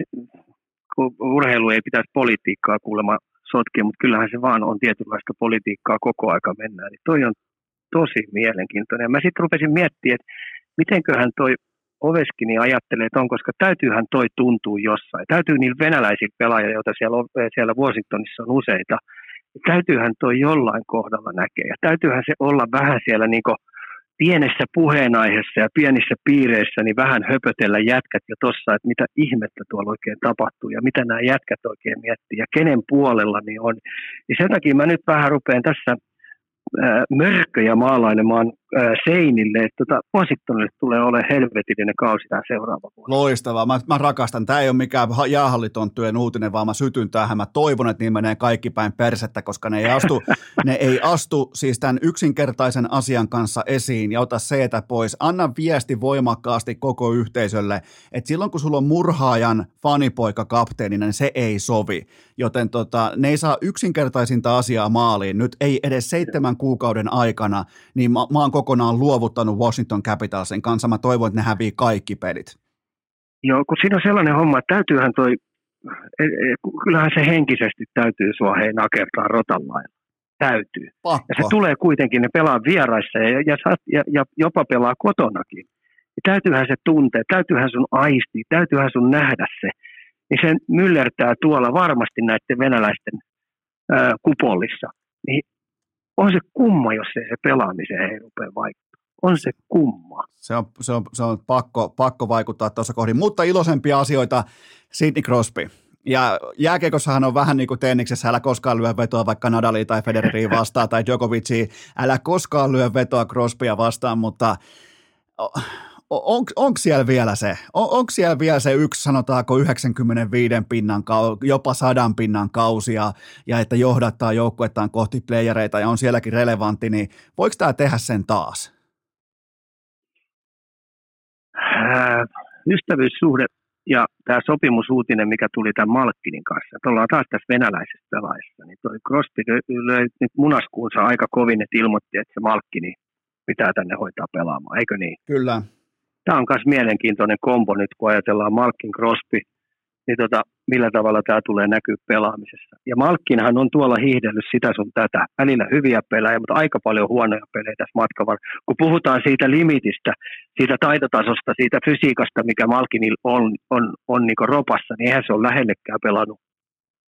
urheilu ei pitäisi politiikkaa kuulemma sotkea, mutta kyllähän se vaan on tietynlaista politiikkaa koko aika mennään. Niin toi on tosi mielenkiintoinen. Mä sitten rupesin miettimään, että mitenköhän toi Oveskini ajattelee, että on, koska täytyyhän toi tuntuu jossain. Täytyy niillä venäläisillä pelaajilla, joita siellä, siellä Washingtonissa on useita, täytyyhän toi jollain kohdalla näkee. Ja täytyyhän se olla vähän siellä niin pienessä puheenaiheessa ja pienissä piireissä niin vähän höpötellä jätkät jo tossa, että mitä ihmettä tuolla oikein tapahtuu ja mitä nämä jätkät oikein miettii ja kenen puolella niin on. Ja sen takia mä nyt vähän rupean tässä mörköjä maalailemaan seinille, että tota, Washingtonille tulee olemaan helvetillinen kausi tämä seuraava vuosi. Loistavaa, mä, mä rakastan. Tämä ei ole mikään jäähallitonttujen uutinen, vaan mä sytyn tähän. Mä toivon, että niin menee kaikki päin persettä, koska ne ei astu, ne ei astu siis tämän yksinkertaisen asian kanssa esiin ja ota seetä pois. Anna viesti voimakkaasti koko yhteisölle, että silloin kun sulla on murhaajan fanipoika kapteenina, niin se ei sovi. Joten tota, ne ei saa yksinkertaisinta asiaa maaliin. Nyt ei edes seitsemän kuukauden aikana, niin mä, mä oon kokonaan luovuttanut Washington Capitalsin kanssa. Mä toivon, että ne hävii kaikki pelit. Joo, kun siinä on sellainen homma, että täytyyhän toi, e, e, kyllähän se henkisesti täytyy sua hei nakertaa rotanlailla. Täytyy. Pakko. Ja se tulee kuitenkin, ne pelaa vieraissa ja, ja, ja, ja jopa pelaa kotonakin. Ja täytyyhän se tuntea, täytyyhän sun aisti, täytyyhän sun nähdä se. Niin se myllertää tuolla varmasti näiden venäläisten ää, kupollissa. Niin on se kumma, jos ei se pelaamiseen ei rupea vaikuttaa. On se kumma. Se on, se on, se on pakko, pakko vaikuttaa tuossa kohdin. Mutta iloisempia asioita, Sidney Crosby. Ja jääkiekossahan on vähän niin kuin tenniksessä, älä koskaan lyö vetoa vaikka Nadalia tai Federeriä vastaan tai Djokovicia, älä koskaan lyö vetoa Crosbya vastaan, mutta on, onko siellä vielä se, on, onko siellä vielä se yksi, sanotaanko 95 pinnan, jopa sadan pinnan kausi ja, ja että johdattaa joukkuettaan kohti playereita ja on sielläkin relevantti, niin voiko tämä tehdä sen taas? Äh, ystävyyssuhde ja tämä sopimusuutinen, mikä tuli tämän Malkkinin kanssa, että ollaan taas tässä venäläisessä pelaajassa, niin toi Crosby löi nyt munaskuunsa aika kovin, että ilmoitti, että se Malkkini pitää tänne hoitaa pelaamaan, eikö niin? Kyllä tämä on myös mielenkiintoinen kombo nyt, kun ajatellaan Malkin Crosby, niin tota, millä tavalla tämä tulee näkyä pelaamisessa. Ja Malkkinhan on tuolla hiihdellyt sitä sun tätä. Välillä hyviä pelejä, mutta aika paljon huonoja pelejä tässä matkan Kun puhutaan siitä limitistä, siitä taitotasosta, siitä fysiikasta, mikä Malkinilla on, on, on niin ropassa, niin eihän se ole lähellekään pelannut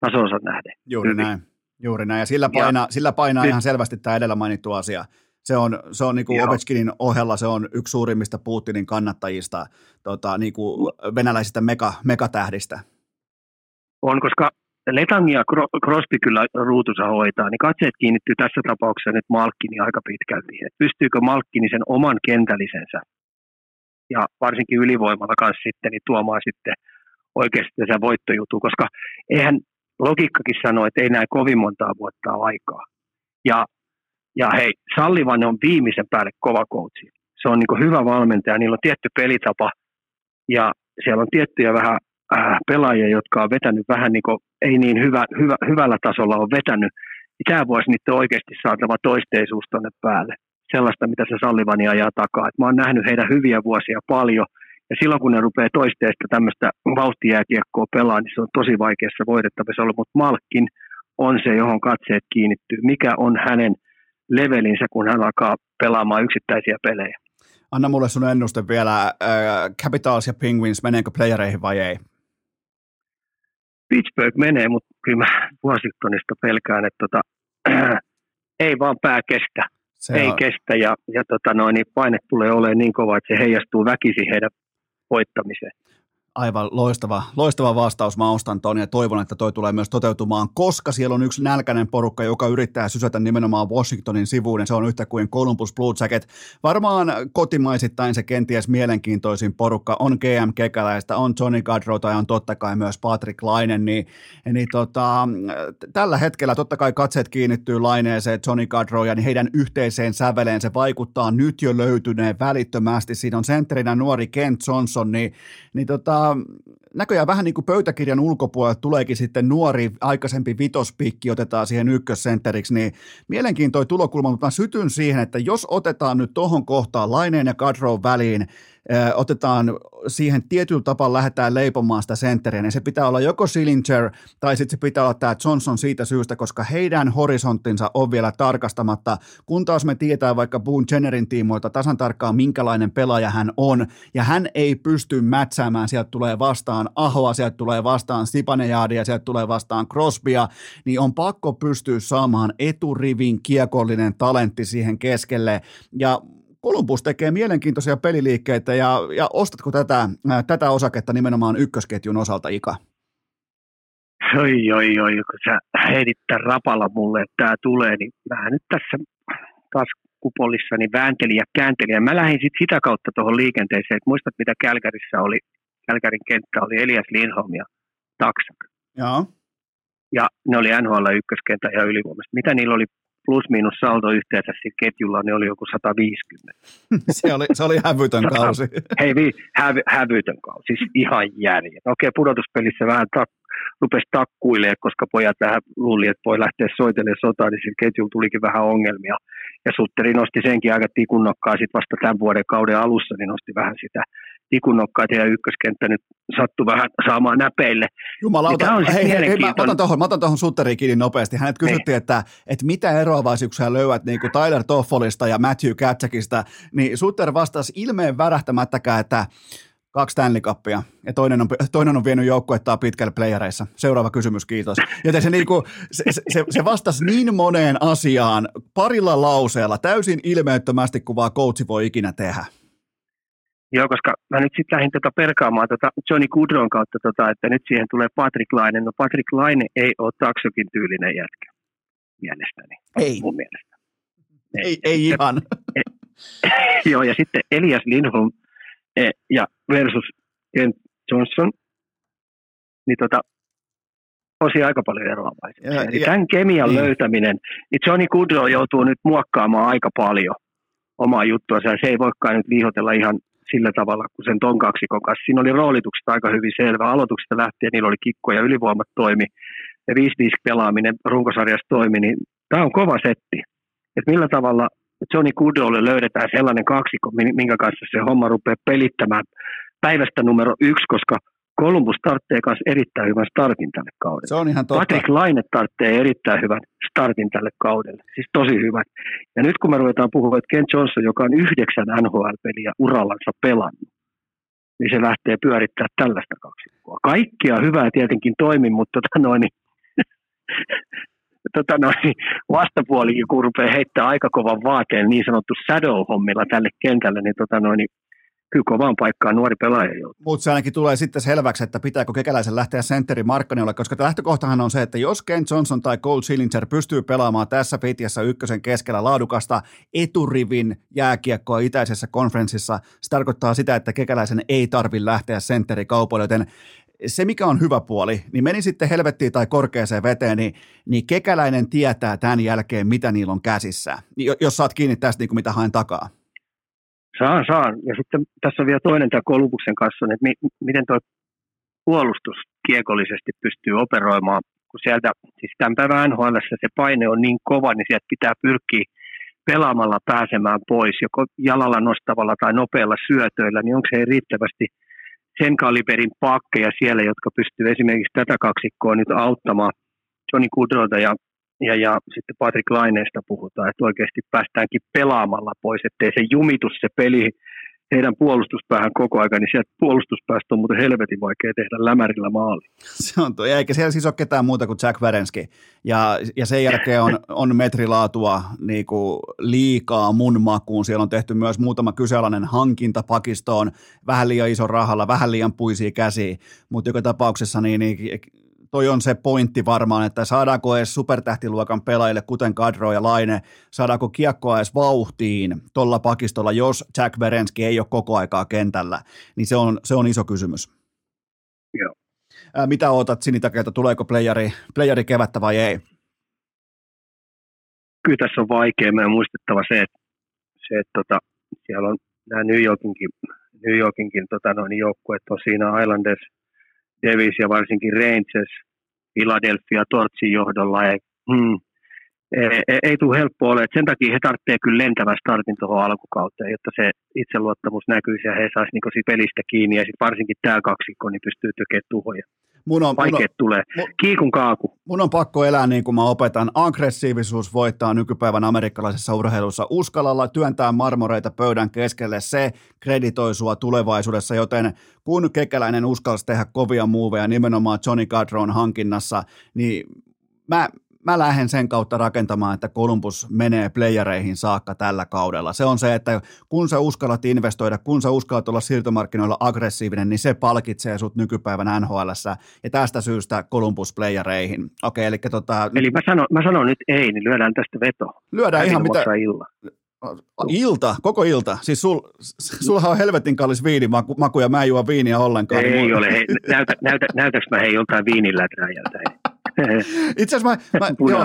tasonsa nähden. Juuri Hyvin. näin. Juuri näin. Ja sillä painaa, ja, sillä painaa ihan selvästi tämä edellä mainittu asia se on, se on niin kuin Ovechkinin ohella se on yksi suurimmista Putinin kannattajista, tota, niin kuin venäläisistä mega, megatähdistä. On, koska Letangi ja Crosby kyllä ruutunsa hoitaa, niin katseet kiinnittyy tässä tapauksessa nyt Malkkini aika pitkälti. Et pystyykö Malkkini sen oman kentällisensä ja varsinkin ylivoimalla kanssa sitten niin tuomaan sitten oikeasti se voittojutu, koska eihän logiikkakin sano, että ei näin kovin montaa vuotta aikaa. Ja ja hei, Sallivan on viimeisen päälle kova coachi. Se on niin hyvä valmentaja, niillä on tietty pelitapa ja siellä on tiettyjä vähän äh, pelaajia, jotka on vetänyt vähän niin kuin, ei niin hyvä, hyvä, hyvällä tasolla on vetänyt. Tämä voisi niiden oikeasti saatava toisteisuus tuonne päälle. Sellaista, mitä se Sallivani ajaa takaa. Et mä oon nähnyt heidän hyviä vuosia paljon, ja silloin kun ne rupeaa toisteesta tämmöistä vauhtijääkiekkoa pelaa, niin se on tosi vaikeassa voidettavissa ollut, mutta Malkin on se, johon katseet kiinnittyy. Mikä on hänen – levelinsä, kun hän alkaa pelaamaan yksittäisiä pelejä. Anna mulle sun ennuste vielä, äh, Capitals ja Penguins, meneekö playereihin vai ei? Pittsburgh menee, mutta kyllä mä Washingtonista pelkään, että tota, äh, ei vaan pää kestä. Se ei on... kestä ja, ja tota noin, niin paine tulee olemaan niin kova, että se heijastuu väkisin heidän voittamiseen. Aivan loistava, loistava vastaus. Mä ostan ton ja toivon, että toi tulee myös toteutumaan, koska siellä on yksi nälkäinen porukka, joka yrittää sysätä nimenomaan Washingtonin sivuun se on yhtä kuin Columbus Blue Jacket. Varmaan kotimaisittain se kenties mielenkiintoisin porukka on GM Kekäläistä, on Johnny Gaudreau tai on totta kai myös Patrick Laine, niin, niin tota, tällä hetkellä totta kai katseet kiinnittyy Laineeseen, Johnny Gaudreau ja niin heidän yhteiseen säveleen se vaikuttaa nyt jo löytyneen välittömästi. Siinä on sentterinä nuori Kent Johnson, niin, niin tota, um, näköjään vähän niin kuin pöytäkirjan ulkopuolella tuleekin sitten nuori aikaisempi vitospikki otetaan siihen ykkössentteriksi, niin mielenkiintoinen tulokulma, mutta mä sytyn siihen, että jos otetaan nyt tohon kohtaan Laineen ja Gadrow väliin otetaan siihen tietyllä tapaa lähdetään leipomaan sitä sentteriä, niin se pitää olla joko Sillinger tai sitten se pitää olla tämä Johnson siitä syystä, koska heidän horisonttinsa on vielä tarkastamatta, kun taas me tietää vaikka Boone Jennerin tiimoilta tasan tarkkaan minkälainen pelaaja hän on, ja hän ei pysty mätsäämään, sieltä tulee vastaan Ahoa, sieltä tulee vastaan Stipanejadia, sieltä tulee vastaan Crosbya, niin on pakko pystyä saamaan eturivin kiekollinen talentti siihen keskelle, ja Columbus tekee mielenkiintoisia peliliikkeitä ja, ja ostatko tätä, ää, tätä osaketta nimenomaan ykkösketjun osalta, Ika? Oi, oi, oi, kun sä tämän rapalla mulle, että tämä tulee, niin mä nyt tässä taas kupolissa niin väänteli ja käänteli. Ja mä lähdin sit sitä kautta tuohon liikenteeseen, että muistat mitä Kälkärissä oli, Kälkärin kenttä oli Elias Lindholm ja Taksak. Joo. Ja ne oli NHL ykköskenttä ja ylivoimasta. Mitä niillä oli plus-miinus saldo yhteensä siinä ketjulla, niin oli joku 150. se, oli, se oli hävytön kausi. Hei, vi, hävy, hävytön kausi, siis ihan järjet. Okei, pudotuspelissä vähän tak, rupesi takkuilemaan, koska pojat vähän luuli, että voi lähteä soitelemaan sotaan, niin sillä ketjulla tulikin vähän ongelmia. Ja Sutteri nosti senkin aika tikunnokkaa sitten vasta tämän vuoden kauden alussa, niin nosti vähän sitä tikunnokkaita ja ykköskenttä nyt sattui vähän saamaan näpeille. Jumalauta, niin on hei, hei, hei, mä otan tuohon, mä otan tuohon Sutteriin kiinni nopeasti. Hänet niin. kysyttiin, että, että mitä eroavaisuuksia löydät niin kuin Tyler Toffolista ja Matthew Katsäkistä, niin Sutter vastasi ilmeen värähtämättäkään, että kaksi Stanley Cupia, ja toinen on, toinen on vienyt joukkuettaa pitkälle playereissa. Seuraava kysymys, kiitos. Joten se, niinku, se, se, se vastasi niin moneen asiaan parilla lauseella, täysin ilmeettömästi, kuvaa coachi voi ikinä tehdä. Joo, koska mä nyt sitten lähdin tota perkaamaan tota Johnny Goodron kautta, tota, että nyt siihen tulee Patrick Laine. No Patrick Laine ei ole taksokin tyylinen jätkä, mielestäni. Ei. Mun mielestä. Ei, ei, ei ihan. E, joo, ja sitten Elias Lindholm e, ja versus Kent Johnson, niin tota, osi aika paljon eroavaisia. Ja, Eli ja, tämän kemian niin. löytäminen, niin Johnny Goodrow joutuu nyt muokkaamaan aika paljon omaa juttua. Se ei voikaan nyt liihotella ihan sillä tavalla kuin sen ton kaksikon kanssa. Siinä oli roolitukset aika hyvin selvä. Aloituksesta lähtien niillä oli kikko ja ylivoimat toimi ja 5 pelaaminen runkosarjassa toimi, niin tämä on kova setti. Et millä tavalla Johnny Goodallille löydetään sellainen kaksikko, minkä kanssa se homma rupeaa pelittämään päivästä numero yksi, koska Columbus tarvitsee myös erittäin hyvän startin tälle kaudelle. Se on ihan totta. Patrick Laine tarvitsee erittäin hyvän startin tälle kaudelle, siis tosi hyvän. Ja nyt kun me ruvetaan puhua, että Ken Johnson, joka on yhdeksän NHL-peliä urallansa pelannut, niin se lähtee pyörittämään tällaista kaksikkoa. Kaikkia hyvää tietenkin toimi, mutta tota noin, tota noin, vastapuolikin, kun rupeaa heittää aika kovan vaateen niin sanottu shadow-hommilla tälle kentälle, niin, tota noin, kyllä kovaan paikkaan nuori pelaaja joutuu. Mutta se ainakin tulee sitten selväksi, että pitääkö kekäläisen lähteä sentteri Markkaniolle, koska lähtökohtahan on se, että jos Ken Johnson tai Cole Sillinger pystyy pelaamaan tässä fitiassa ykkösen keskellä laadukasta eturivin jääkiekkoa itäisessä konferenssissa, se tarkoittaa sitä, että kekäläisen ei tarvi lähteä sentteri kaupoille, joten se, mikä on hyvä puoli, niin meni sitten helvettiin tai korkeaseen veteen, niin, niin kekäläinen tietää tämän jälkeen, mitä niillä on käsissä, jos saat kiinni tästä, niin kuin mitä haen takaa. Saan, saan. Ja sitten tässä on vielä toinen tämä Kolubuksen kanssa, että mi, miten tuo puolustus kiekollisesti pystyy operoimaan, kun sieltä, siis tämän päivän NHL se paine on niin kova, niin sieltä pitää pyrkiä pelaamalla pääsemään pois, joko jalalla nostavalla tai nopealla syötöillä, niin onko se riittävästi sen kaliberin pakkeja siellä, jotka pystyy esimerkiksi tätä kaksikkoa nyt auttamaan Johnny Kudrota ja ja, ja sitten Patrick Laineesta puhutaan, että oikeasti päästäänkin pelaamalla pois, ettei se jumitus se peli heidän puolustuspäähän koko ajan, niin sieltä puolustuspäästä on muuten helvetin vaikea tehdä lämärillä maali. Se on tuo, eikä siellä siis ole ketään muuta kuin Jack Verenski. Ja, ja sen jälkeen on, on metrilaatua niin kuin liikaa mun makuun. Siellä on tehty myös muutama kyseenalainen hankinta pakistoon, vähän liian iso rahalla, vähän liian puisia käsiä, mutta joka tapauksessa niin, niin toi on se pointti varmaan, että saadaanko edes supertähtiluokan pelaajille, kuten Kadro ja Laine, saadaanko kiekkoa edes vauhtiin tuolla pakistolla, jos Jack Berenski ei ole koko aikaa kentällä, niin se on, se on iso kysymys. Joo. Ää, mitä ootat Sinitakelta, tuleeko playeri, playeri kevättä vai ei? Kyllä tässä on vaikea. Meidän muistettava se, että, se, että tota, siellä on nämä New Yorkinkin, New Yorkinkin tota, noin joukkueet on siinä Islanders – Davis ja varsinkin Rangers Philadelphia Tortsin johdolla. Ei, hmm, ei, ei, ei tule helppo ole. sen takia he tarvitsevat kyllä lentävän startin tuohon alkukauteen, jotta se itseluottamus näkyisi ja he saisivat niin pelistä kiinni. Ja sitten varsinkin tämä kaksikko niin pystyy tekemään tuhoja mun on, Vaikeet mun on, tulee. Mun, Kiikun kaaku. Mun on pakko elää niin kuin mä opetan. Aggressiivisuus voittaa nykypäivän amerikkalaisessa urheilussa. Uskallalla työntää marmoreita pöydän keskelle. Se kreditoi sua tulevaisuudessa, joten kun kekäläinen uskalsi tehdä kovia muuveja nimenomaan Johnny Gadron hankinnassa, niin mä, mä lähden sen kautta rakentamaan, että Columbus menee playereihin saakka tällä kaudella. Se on se, että kun sä uskallat investoida, kun sä uskallat olla siirtomarkkinoilla aggressiivinen, niin se palkitsee sut nykypäivän nhl ja tästä syystä Columbus playereihin. Okei, eli tota... Eli mä sanon, mä sanon nyt ei, niin lyödään tästä veto. Lyödään ihan mitä... Illa. Ilta, koko ilta. Siis sul, sulla on helvetin kallis viinimaku ja mä en juo viiniä ollenkaan. Ei niin ole. Hei, näytä, näytä, näytäks mä hei joltain viiniläträjältä? Itse asiassa mä, mä joo,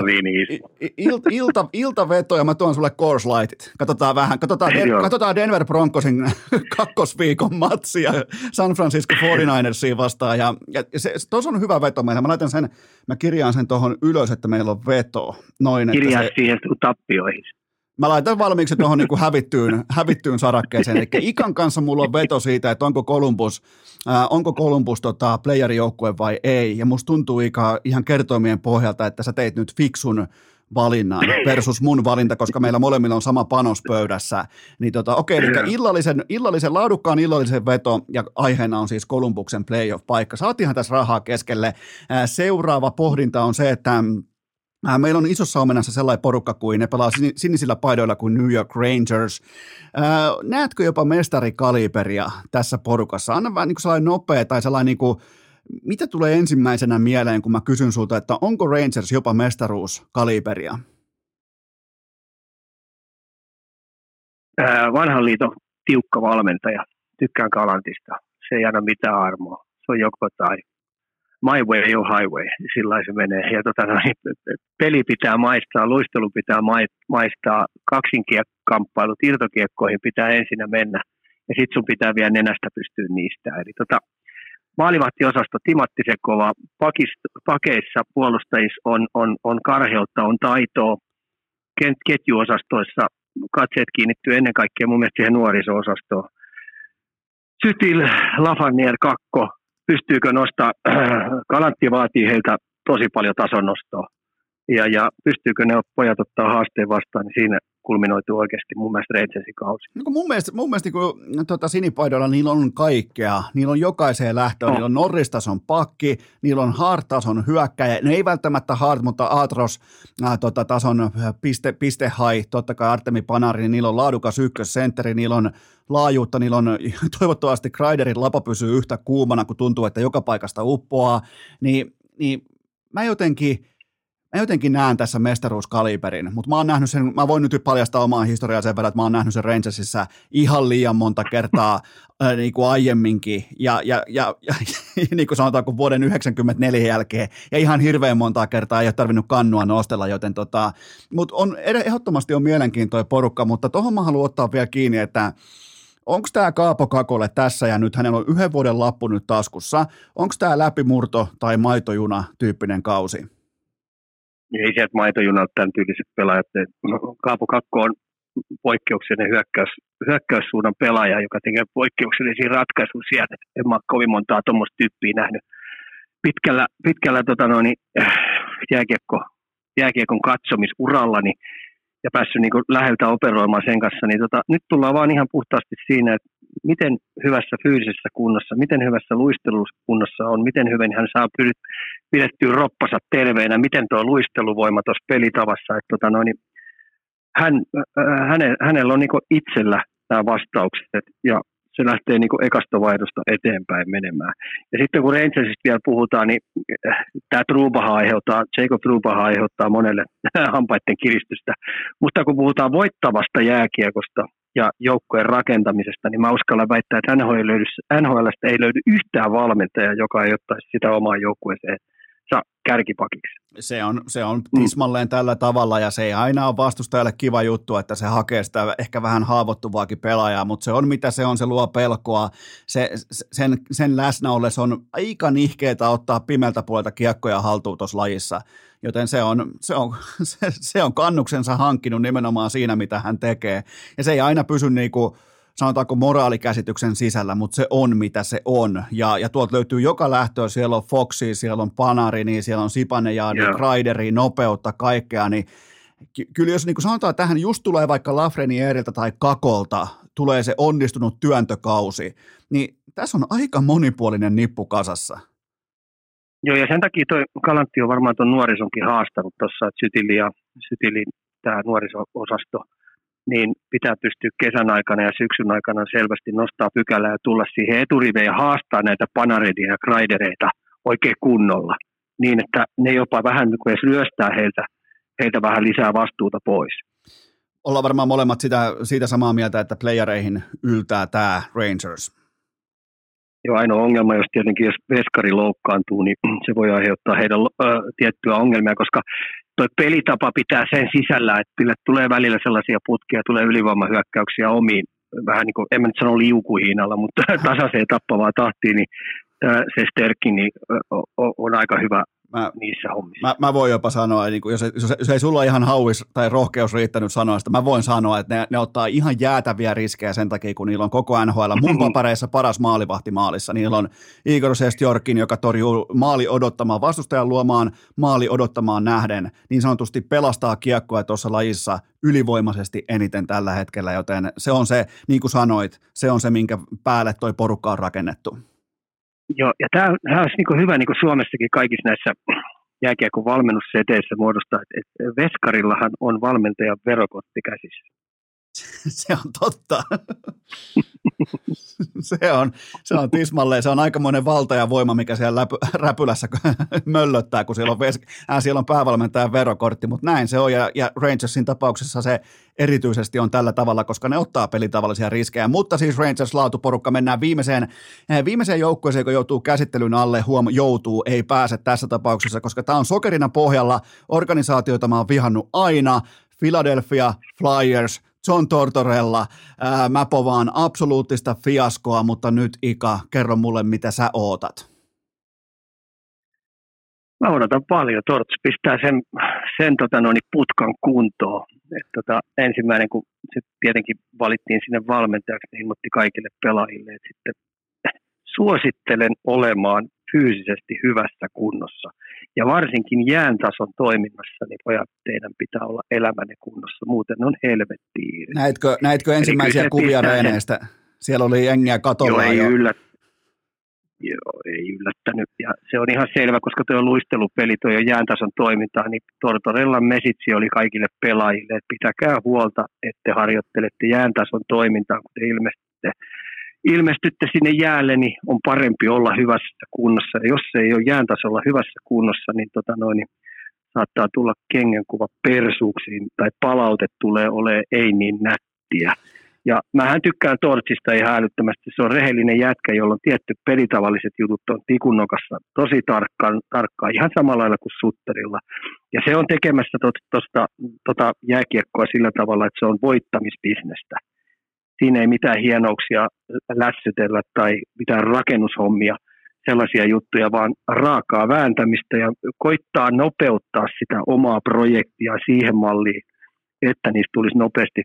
il, ilta, iltaveto ja mä tuon sulle Coors Lightit. Katsotaan vähän, katsotaan, Den, katsotaan Denver Broncosin kakkosviikon matsia San Francisco 49ersiin vastaan. Ja, ja se, tuossa on hyvä veto meillä. Mä laitan sen, mä kirjaan sen tuohon ylös, että meillä on veto. Noin, Kirjaa se, siihen tappioihin. Mä laitan valmiiksi tuohon niin hävittyyn, hävittyyn sarakkeeseen. Eli Ikan kanssa mulla on veto siitä, että onko Columbus, äh, onko Columbus tota, playerijoukkue vai ei. Ja musta tuntuu Ika ihan kertoimien pohjalta, että sä teit nyt fiksun valinnan versus mun valinta, koska meillä molemmilla on sama panos pöydässä. Niin tota, okei, okay, eli illallisen, illallisen, laadukkaan illallisen veto, ja aiheena on siis Columbuksen playoff-paikka. Saatiinhan tässä rahaa keskelle. Seuraava pohdinta on se, että meillä on isossa omenassa sellainen porukka kuin ne pelaa sinisillä paidoilla kuin New York Rangers. Näetkö jopa mestarikaliberia tässä porukassa? Anna vähän niin sellainen nopea tai sellainen niin kuin, mitä tulee ensimmäisenä mieleen, kun mä kysyn sulta, että onko Rangers jopa mestaruuskaliberia? Vanhan liiton tiukka valmentaja. Tykkään Kalantista. Se ei anna mitään armoa. Se on joko tai my way or highway, sillä se menee. Ja tota, peli pitää maistaa, luistelu pitää maistaa, kaksinkiekkamppailut, irtokiekkoihin pitää ensin mennä, ja sitten sun pitää vielä nenästä pystyä niistä. Eli tota, maalivahtiosasto Timatti Sekova, pakist, pakeissa puolustajissa on, on, on karheutta, on taitoa, ketjuosastoissa katseet kiinnittyy ennen kaikkea mun mielestä siihen nuoriso-osastoon. Sytil, Lafanier, Kakko, pystyykö nostaa, Kalantti vaatii heiltä tosi paljon tason nostoa. Ja, ja pystyykö ne pojat ottaa haasteen vastaan, niin siinä kulminoituu oikeasti mun mielestä Rangersin kausi. No mun mielestä, mun mielestä kun tuota, sinipaidoilla niillä on kaikkea. Niillä on jokaiseen lähtöön. No. Niillä on Norristason pakki, niillä on hard-tason hyökkäjä. Ne ei välttämättä hard, mutta Atros äh, tota, tason piste, piste high, totta kai Artemi Panari, niin niillä on laadukas ykkössentteri, niillä on laajuutta, niillä on toivottavasti Kreiderin lapa pysyy yhtä kuumana, kun tuntuu, että joka paikasta uppoaa. Niin, niin mä jotenkin – mä jotenkin näen tässä mestaruuskaliberin, mutta mä oon nähnyt sen, mä voin nyt paljastaa omaa historiaa sen verran, että mä oon nähnyt sen Rangersissa ihan liian monta kertaa ää, niin kuin aiemminkin, ja, ja, ja, ja niin kuin sanotaan, vuoden 94 jälkeen, ja ihan hirveän monta kertaa ei ole tarvinnut kannua nostella, joten tota, mutta on, ehdottomasti on mielenkiintoinen porukka, mutta tuohon mä haluan ottaa vielä kiinni, että Onko tämä Kaapo Kakolle tässä ja nyt hänellä on yhden vuoden lappu nyt taskussa? Onko tämä läpimurto tai maitojuna tyyppinen kausi? Ei sieltä maitojunalta tämän tyyliset pelaajat. Kaapo Kakko on poikkeuksellinen hyökkäys, hyökkäyssuunnan pelaaja, joka tekee poikkeuksellisia ratkaisuja sieltä. En mä ole kovin montaa tuommoista tyyppiä nähnyt pitkällä, pitkällä tota noin, äh, jääkiekko, jääkiekon katsomisurallani ja päässyt niin läheltä operoimaan sen kanssa, niin tota, nyt tullaan vaan ihan puhtaasti siinä, että miten hyvässä fyysisessä kunnossa, miten hyvässä luistelukunnossa on, miten hyvin hän saa pidettyä roppansa terveenä, miten tuo luisteluvoima tuossa pelitavassa. Että tota noin, hän, äh, häne, hänellä on niin itsellä nämä vastaukset ja se lähtee niin ekasta vaihdosta eteenpäin menemään. Ja sitten kun Rangersista vielä puhutaan, niin äh, tämä Trubaha aiheuttaa, Jacob Trubaha aiheuttaa monelle hampaiden kiristystä. Mutta kun puhutaan voittavasta jääkiekosta ja joukkojen rakentamisesta, niin mä uskallan väittää, että NHL ei löydy, NHLstä ei löydy yhtään valmentajaa, joka ei ottaisi sitä omaa joukkueeseen kärkipakiksi. Se on, se on mm. tismalleen mm. tällä tavalla ja se ei aina ole vastustajalle kiva juttu, että se hakee sitä ehkä vähän haavoittuvaakin pelaajaa, mutta se on mitä se on, se luo pelkoa. Se, sen, sen läsnä se on aika nihkeetä ottaa pimeltä puolelta kiekkoja haltuun tuossa lajissa, joten se on, se, on, se, se on kannuksensa hankkinut nimenomaan siinä, mitä hän tekee. Ja se ei aina pysy niin kuin, sanotaanko moraalikäsityksen sisällä, mutta se on mitä se on. Ja, ja tuolta löytyy joka lähtöä, siellä on Foxi, siellä on Panari, niin siellä on Sipanejaadi, yeah. Kraideri, nopeutta, kaikkea, niin ky- kyllä jos niin sanotaan, että tähän just tulee vaikka Lafrenieriltä tai Kakolta, tulee se onnistunut työntökausi, niin tässä on aika monipuolinen nippu kasassa. Joo, ja sen takia toi Kalantti on varmaan tuon nuorisonkin haastanut tuossa, että Sytili ja Sytili, tämä nuoriso-osasto – niin pitää pystyä kesän aikana ja syksyn aikana selvästi nostaa pykälää ja tulla siihen eturiveen ja haastaa näitä panaredia ja kraidereita oikein kunnolla. Niin, että ne jopa vähän niin kuin edes ryöstää heiltä, heiltä vähän lisää vastuuta pois. Ollaan varmaan molemmat sitä, siitä samaa mieltä, että playereihin yltää tämä Rangers. Joo, ainoa ongelma, jos tietenkin jos veskari loukkaantuu, niin se voi aiheuttaa heidän äh, tiettyä ongelmia, koska tuo pelitapa pitää sen sisällä, että tulee välillä sellaisia putkia, tulee ylivoimahyökkäyksiä omiin, vähän niin kuin, en mä nyt sano liukuhiinalla, mutta tasaiseen tappavaa tahtiin, niin se Sterkki niin on aika hyvä mä, niissä hommissa. Mä, mä voin jopa sanoa, niin jos, jos, jos ei sulla ihan hauis tai rohkeus riittänyt sanoa sitä, mä voin sanoa, että ne, ne ottaa ihan jäätäviä riskejä sen takia, kun niillä on koko NHL mun papereissa paras maalivahti maalissa. Niillä on Igor Sestjorkin, joka torjuu maali odottamaan vastustajan luomaan maali odottamaan nähden, niin sanotusti pelastaa kiekkoa tuossa lajissa ylivoimaisesti eniten tällä hetkellä, joten se on se, niin kuin sanoit, se on se, minkä päälle toi porukka on rakennettu. Joo, ja tämä, olisi niin hyvä niin Suomessakin kaikissa näissä jääkiekon valmennusseteissä muodostaa, että Veskarillahan on valmentajan verokotti käsissä. Se on totta. se, on, se on tismalleen, se on aikamoinen valta ja voima, mikä siellä läpy, räpylässä möllöttää, kun siellä on, ves, äh, siellä on päävalmentajan verokortti, mutta näin se on, ja, ja Rangersin tapauksessa se erityisesti on tällä tavalla, koska ne ottaa pelitavallisia riskejä, mutta siis Rangers laatuporukka mennään viimeiseen, äh, viimeiseen joukkueeseen, kun joutuu käsittelyn alle, huom, joutuu, ei pääse tässä tapauksessa, koska tämä on sokerina pohjalla, organisaatioita mä oon vihannut aina, Philadelphia Flyers, John Tortorella. Ää, mä povaan absoluuttista fiaskoa, mutta nyt Ika, kerro mulle, mitä sä ootat. Mä odotan paljon. Torts pistää sen, sen tota, noin, putkan kuntoon. Et, tota, ensimmäinen, kun se tietenkin valittiin sinne valmentajaksi, niin ilmoitti kaikille pelaajille, että sitten suosittelen olemaan fyysisesti hyvässä kunnossa. Ja varsinkin jään tason toiminnassa, niin pojat, teidän pitää olla elämänne kunnossa, muuten on helvettiin. Näitkö, näitkö ensimmäisiä kuvia reeneistä? Siellä oli jengiä katolla. Joo, ei, jo. yllät, joo, ei yllättänyt. Ja se on ihan selvä, koska tuo luistelupeli, tuo jääntason toimintaa, niin Tortorella mesitsi oli kaikille pelaajille, että pitäkää huolta, että harjoittelette jääntason toimintaa, kun te ilmestytte ilmestytte sinne jäälle, niin on parempi olla hyvässä kunnossa. Ja jos se ei ole jään tasolla hyvässä kunnossa, niin, tota noin, niin saattaa tulla kengänkuva persuuksiin tai palaute tulee ole ei niin nättiä. Ja mähän tykkään Tortsista ihan älyttömästi. Se on rehellinen jätkä, jolla on tietty pelitavalliset jutut on tikunnokassa tosi tarkkaan, tarkkaan, ihan samalla lailla kuin Sutterilla. Ja se on tekemässä tuosta tota jääkiekkoa sillä tavalla, että se on voittamisbisnestä siinä ei mitään hienouksia lässytellä tai mitään rakennushommia, sellaisia juttuja, vaan raakaa vääntämistä ja koittaa nopeuttaa sitä omaa projektia siihen malliin, että niistä tulisi nopeasti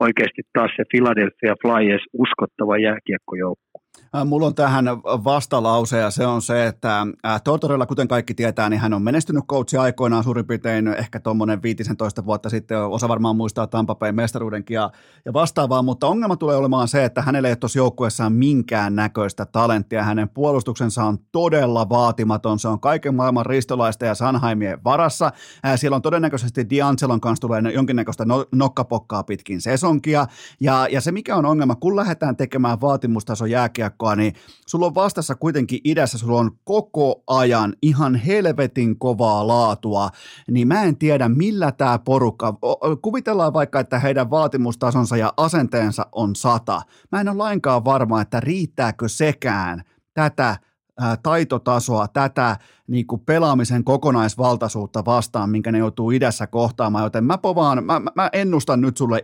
oikeasti taas se Philadelphia Flyers uskottava jääkiekkojoukko. Mulla on tähän vastalause ja se on se, että Tortorella, kuten kaikki tietää, niin hän on menestynyt coachi aikoinaan suurin piirtein ehkä tuommoinen 15 vuotta sitten. Osa varmaan muistaa Tampa Bay mestaruudenkin ja, ja vastaavaa, mutta ongelma tulee olemaan se, että hänellä ei ole tuossa joukkueessaan minkään näköistä talenttia. Hänen puolustuksensa on todella vaatimaton. Se on kaiken maailman ristolaista ja Sanhaimien varassa. Siellä on todennäköisesti D'Angelon kanssa tulee jonkinnäköistä no, nokkapokkaa pitkin sesonkia. Ja, ja se mikä on ongelma, kun lähdetään tekemään vaatimustason jääkiekkoa, joukkoa, niin sulla on vastassa kuitenkin idässä, sulla on koko ajan ihan helvetin kovaa laatua, niin mä en tiedä millä tämä porukka, kuvitellaan vaikka, että heidän vaatimustasonsa ja asenteensa on sata. Mä en ole lainkaan varma, että riittääkö sekään tätä taitotasoa, tätä niin kuin pelaamisen kokonaisvaltaisuutta vastaan, minkä ne joutuu idässä kohtaamaan, joten mä povaan, mä, mä ennustan nyt sulle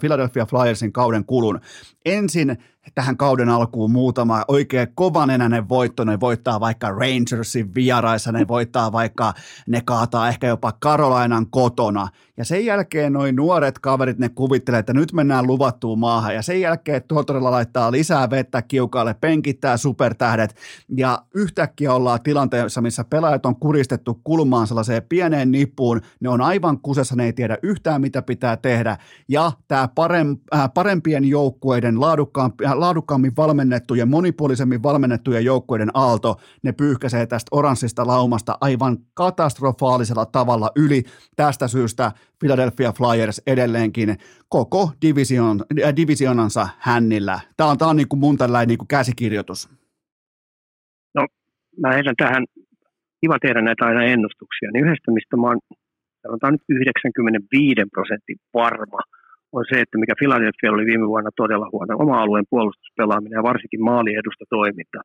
Philadelphia Flyersin kauden kulun. Ensin tähän kauden alkuun muutama oikein kovanenäinen voitto, ne voittaa vaikka Rangersin vieraissa, ne voittaa vaikka, ne kaataa ehkä jopa Karolainan kotona, ja sen jälkeen noin nuoret kaverit, ne kuvittelee, että nyt mennään luvattuun maahan, ja sen jälkeen Tuotorilla laittaa lisää vettä kiukaalle, penkittää supertähdet, ja yhtäkkiä ollaan tilanteessa, missä pelaajat on kuristettu kulmaan sellaiseen pieneen nippuun, ne on aivan kusessa, ne ei tiedä yhtään mitä pitää tehdä, ja tämä äh, parempien joukkueiden, laadukkaammin valmennettujen, monipuolisemmin valmennettujen joukkueiden aalto, ne pyyhkäisee tästä oranssista laumasta aivan katastrofaalisella tavalla yli. Tästä syystä Philadelphia Flyers edelleenkin koko division, äh, divisionansa hännillä. Tämä on, tämä on niin kuin mun tällainen niin kuin käsikirjoitus. No, mä heitän tähän, kiva tehdä näitä aina ennustuksia, niin yhdestä, mistä mä oon sanotaan nyt 95 prosentin varma, on se, että mikä Philadelphia oli viime vuonna todella huono, oma alueen puolustuspelaaminen ja varsinkin maaliedusta toiminta.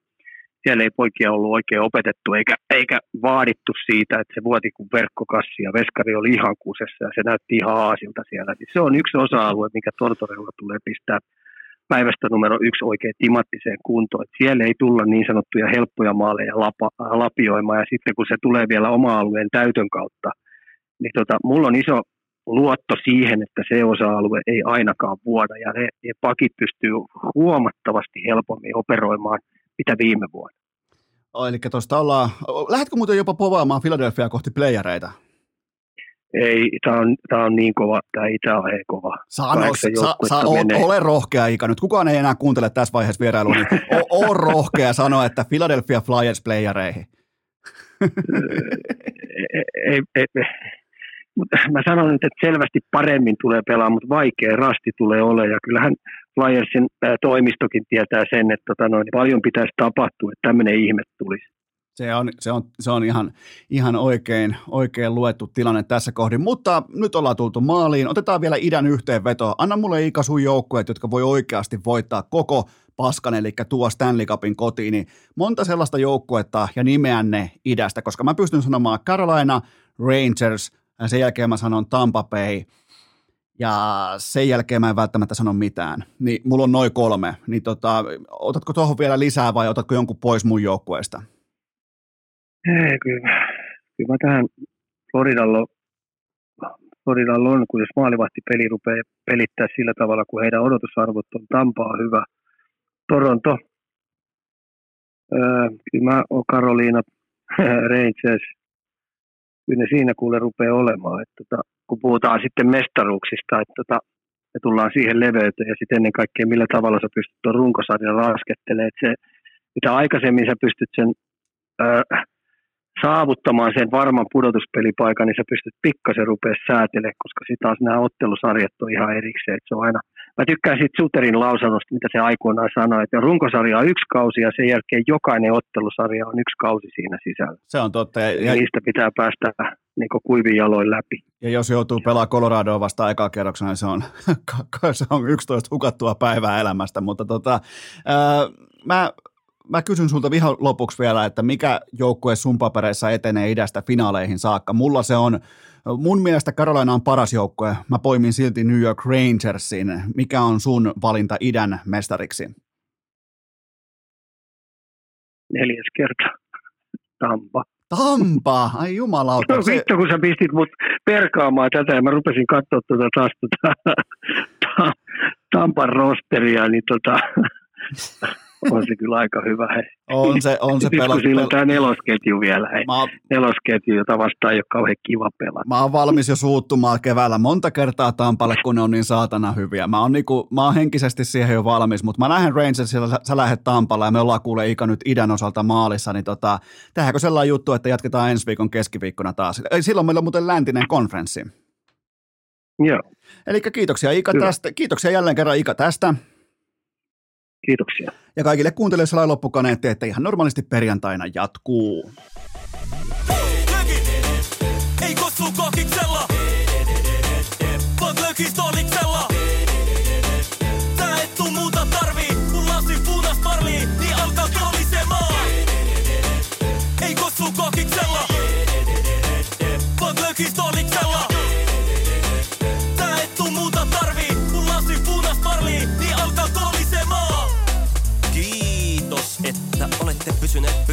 Siellä ei poikia ollut oikein opetettu eikä, eikä vaadittu siitä, että se vuoti kuin verkkokassi ja veskari oli ihan kusessa ja se näytti ihan aasilta siellä. Niin se on yksi osa-alue, mikä Tortorella tulee pistää päivästä numero yksi oikein timattiseen kuntoon. Et siellä ei tulla niin sanottuja helppoja maaleja lapioimaan ja sitten kun se tulee vielä oma alueen täytön kautta, niin tota, mulla on iso luotto siihen, että se osa-alue ei ainakaan vuoda ja ne, ne pakit pystyy huomattavasti helpommin operoimaan mitä viime vuonna. Oh, eli tuosta ollaan, lähdetkö muuten jopa povaamaan Philadelphia kohti playereita? Ei, tämä on, tää on niin kova, tämä Itä on kova. Sano, sa, sa, o, ole rohkea Ika nyt. Kukaan ei enää kuuntele tässä vaiheessa vierailua, niin o, o rohkea sanoa, että Philadelphia Flyers playereihin. ei, ei, ei, mutta mä sanon nyt, että selvästi paremmin tulee pelaamaan, mutta vaikea rasti tulee ole. Ja kyllähän Flyersin toimistokin tietää sen, että tota noin, paljon pitäisi tapahtua, että tämmöinen ihme tulisi. Se on, se on, se on ihan, ihan oikein, oikein luettu tilanne tässä kohdin, mutta nyt ollaan tultu maaliin. Otetaan vielä idän yhteenveto. Anna mulle Ika sun joukkueet, jotka voi oikeasti voittaa koko paskan, eli tuo Stanley Cupin kotiin, niin monta sellaista joukkuetta ja nimeänne idästä, koska mä pystyn sanomaan Carolina, Rangers, ja sen jälkeen mä sanon Tampa Bay, ja sen jälkeen mä en välttämättä sano mitään. Niin mulla on noin kolme. Niin tota, otatko tuohon vielä lisää vai otatko jonkun pois mun joukkueesta? Ei, kyllä, kyllä mä tähän Floridalla, Floridalla on, kun jos maalivahtipeli rupeaa pelittää sillä tavalla, kun heidän odotusarvot on Tampaa hyvä. Toronto, öö, kyllä mä oon Carolina, Rangers, kyllä ne siinä kuule rupeaa olemaan. Että tota, kun puhutaan sitten mestaruuksista, että tota, me tullaan siihen leveyteen ja sitten ennen kaikkea millä tavalla sä pystyt tuon runkosarjan laskettelemaan. Että se, mitä aikaisemmin sä pystyt sen öö, saavuttamaan sen varman pudotuspelipaikan, niin sä pystyt pikkasen rupea säätelemään, koska sitten taas nämä ottelusarjat on ihan erikseen. Että se on aina, mä tykkään siitä Suterin lausunnosta, mitä se aikoinaan sanoi, että runkosarja on yksi kausi ja sen jälkeen jokainen ottelusarja on yksi kausi siinä sisällä. Se on totta. Ja, ja niistä pitää päästä niin kuivin jaloin läpi. Ja jos joutuu pelaamaan Coloradoa vastaan eka kerroksena, niin se on, se on 11 hukattua päivää elämästä, mutta tota, ää, mä mä kysyn sulta vihan lopuksi vielä, että mikä joukkue sun papereissa etenee idästä finaaleihin saakka. Mulla se on, mun mielestä Carolina on paras joukkue. Mä poimin silti New York Rangersin. Mikä on sun valinta idän mestariksi? Neljäs kerta. Tampa. Tampa, ai jumalauta. No, se... vittu, kun sä pistit mut perkaamaan tätä ja mä rupesin katsoa tuota taas tuota, Tampan rosteria, niin tota, on se kyllä aika hyvä. Hei. On se, on se Nyt pela. kun siinä on pel- tämä nelosketju vielä, hei. mä, oon- nelosketju, jota vastaan ei ole kauhean kiva pelata. mä oon valmis jo suuttumaan keväällä monta kertaa Tampalle, kun ne on niin saatana hyviä. Mä oon, niinku, mä oon henkisesti siihen jo valmis, mutta mä lähden Rangersilla, sä, sä lähdet Tampalle ja me ollaan kuule Ika nyt idän osalta maalissa, niin tota, tehdäänkö sellainen juttu, että jatketaan ensi viikon keskiviikkona taas. Ei, silloin meillä on muuten läntinen konferenssi. Joo, Eli kiitoksia Ika tästä, kiitoksia jälleen kerran Ika tästä. Kiitoksia. Ja kaikille kuuntelijoille sellainen loppukaneetti, että ihan normaalisti perjantaina jatkuu. Ei kossu kokiksella! Vaan! Tää et tuu muuta tarvii, kun punas parlii, niin alkaa kolisemaan! Ei kossu kokiksella! Vaan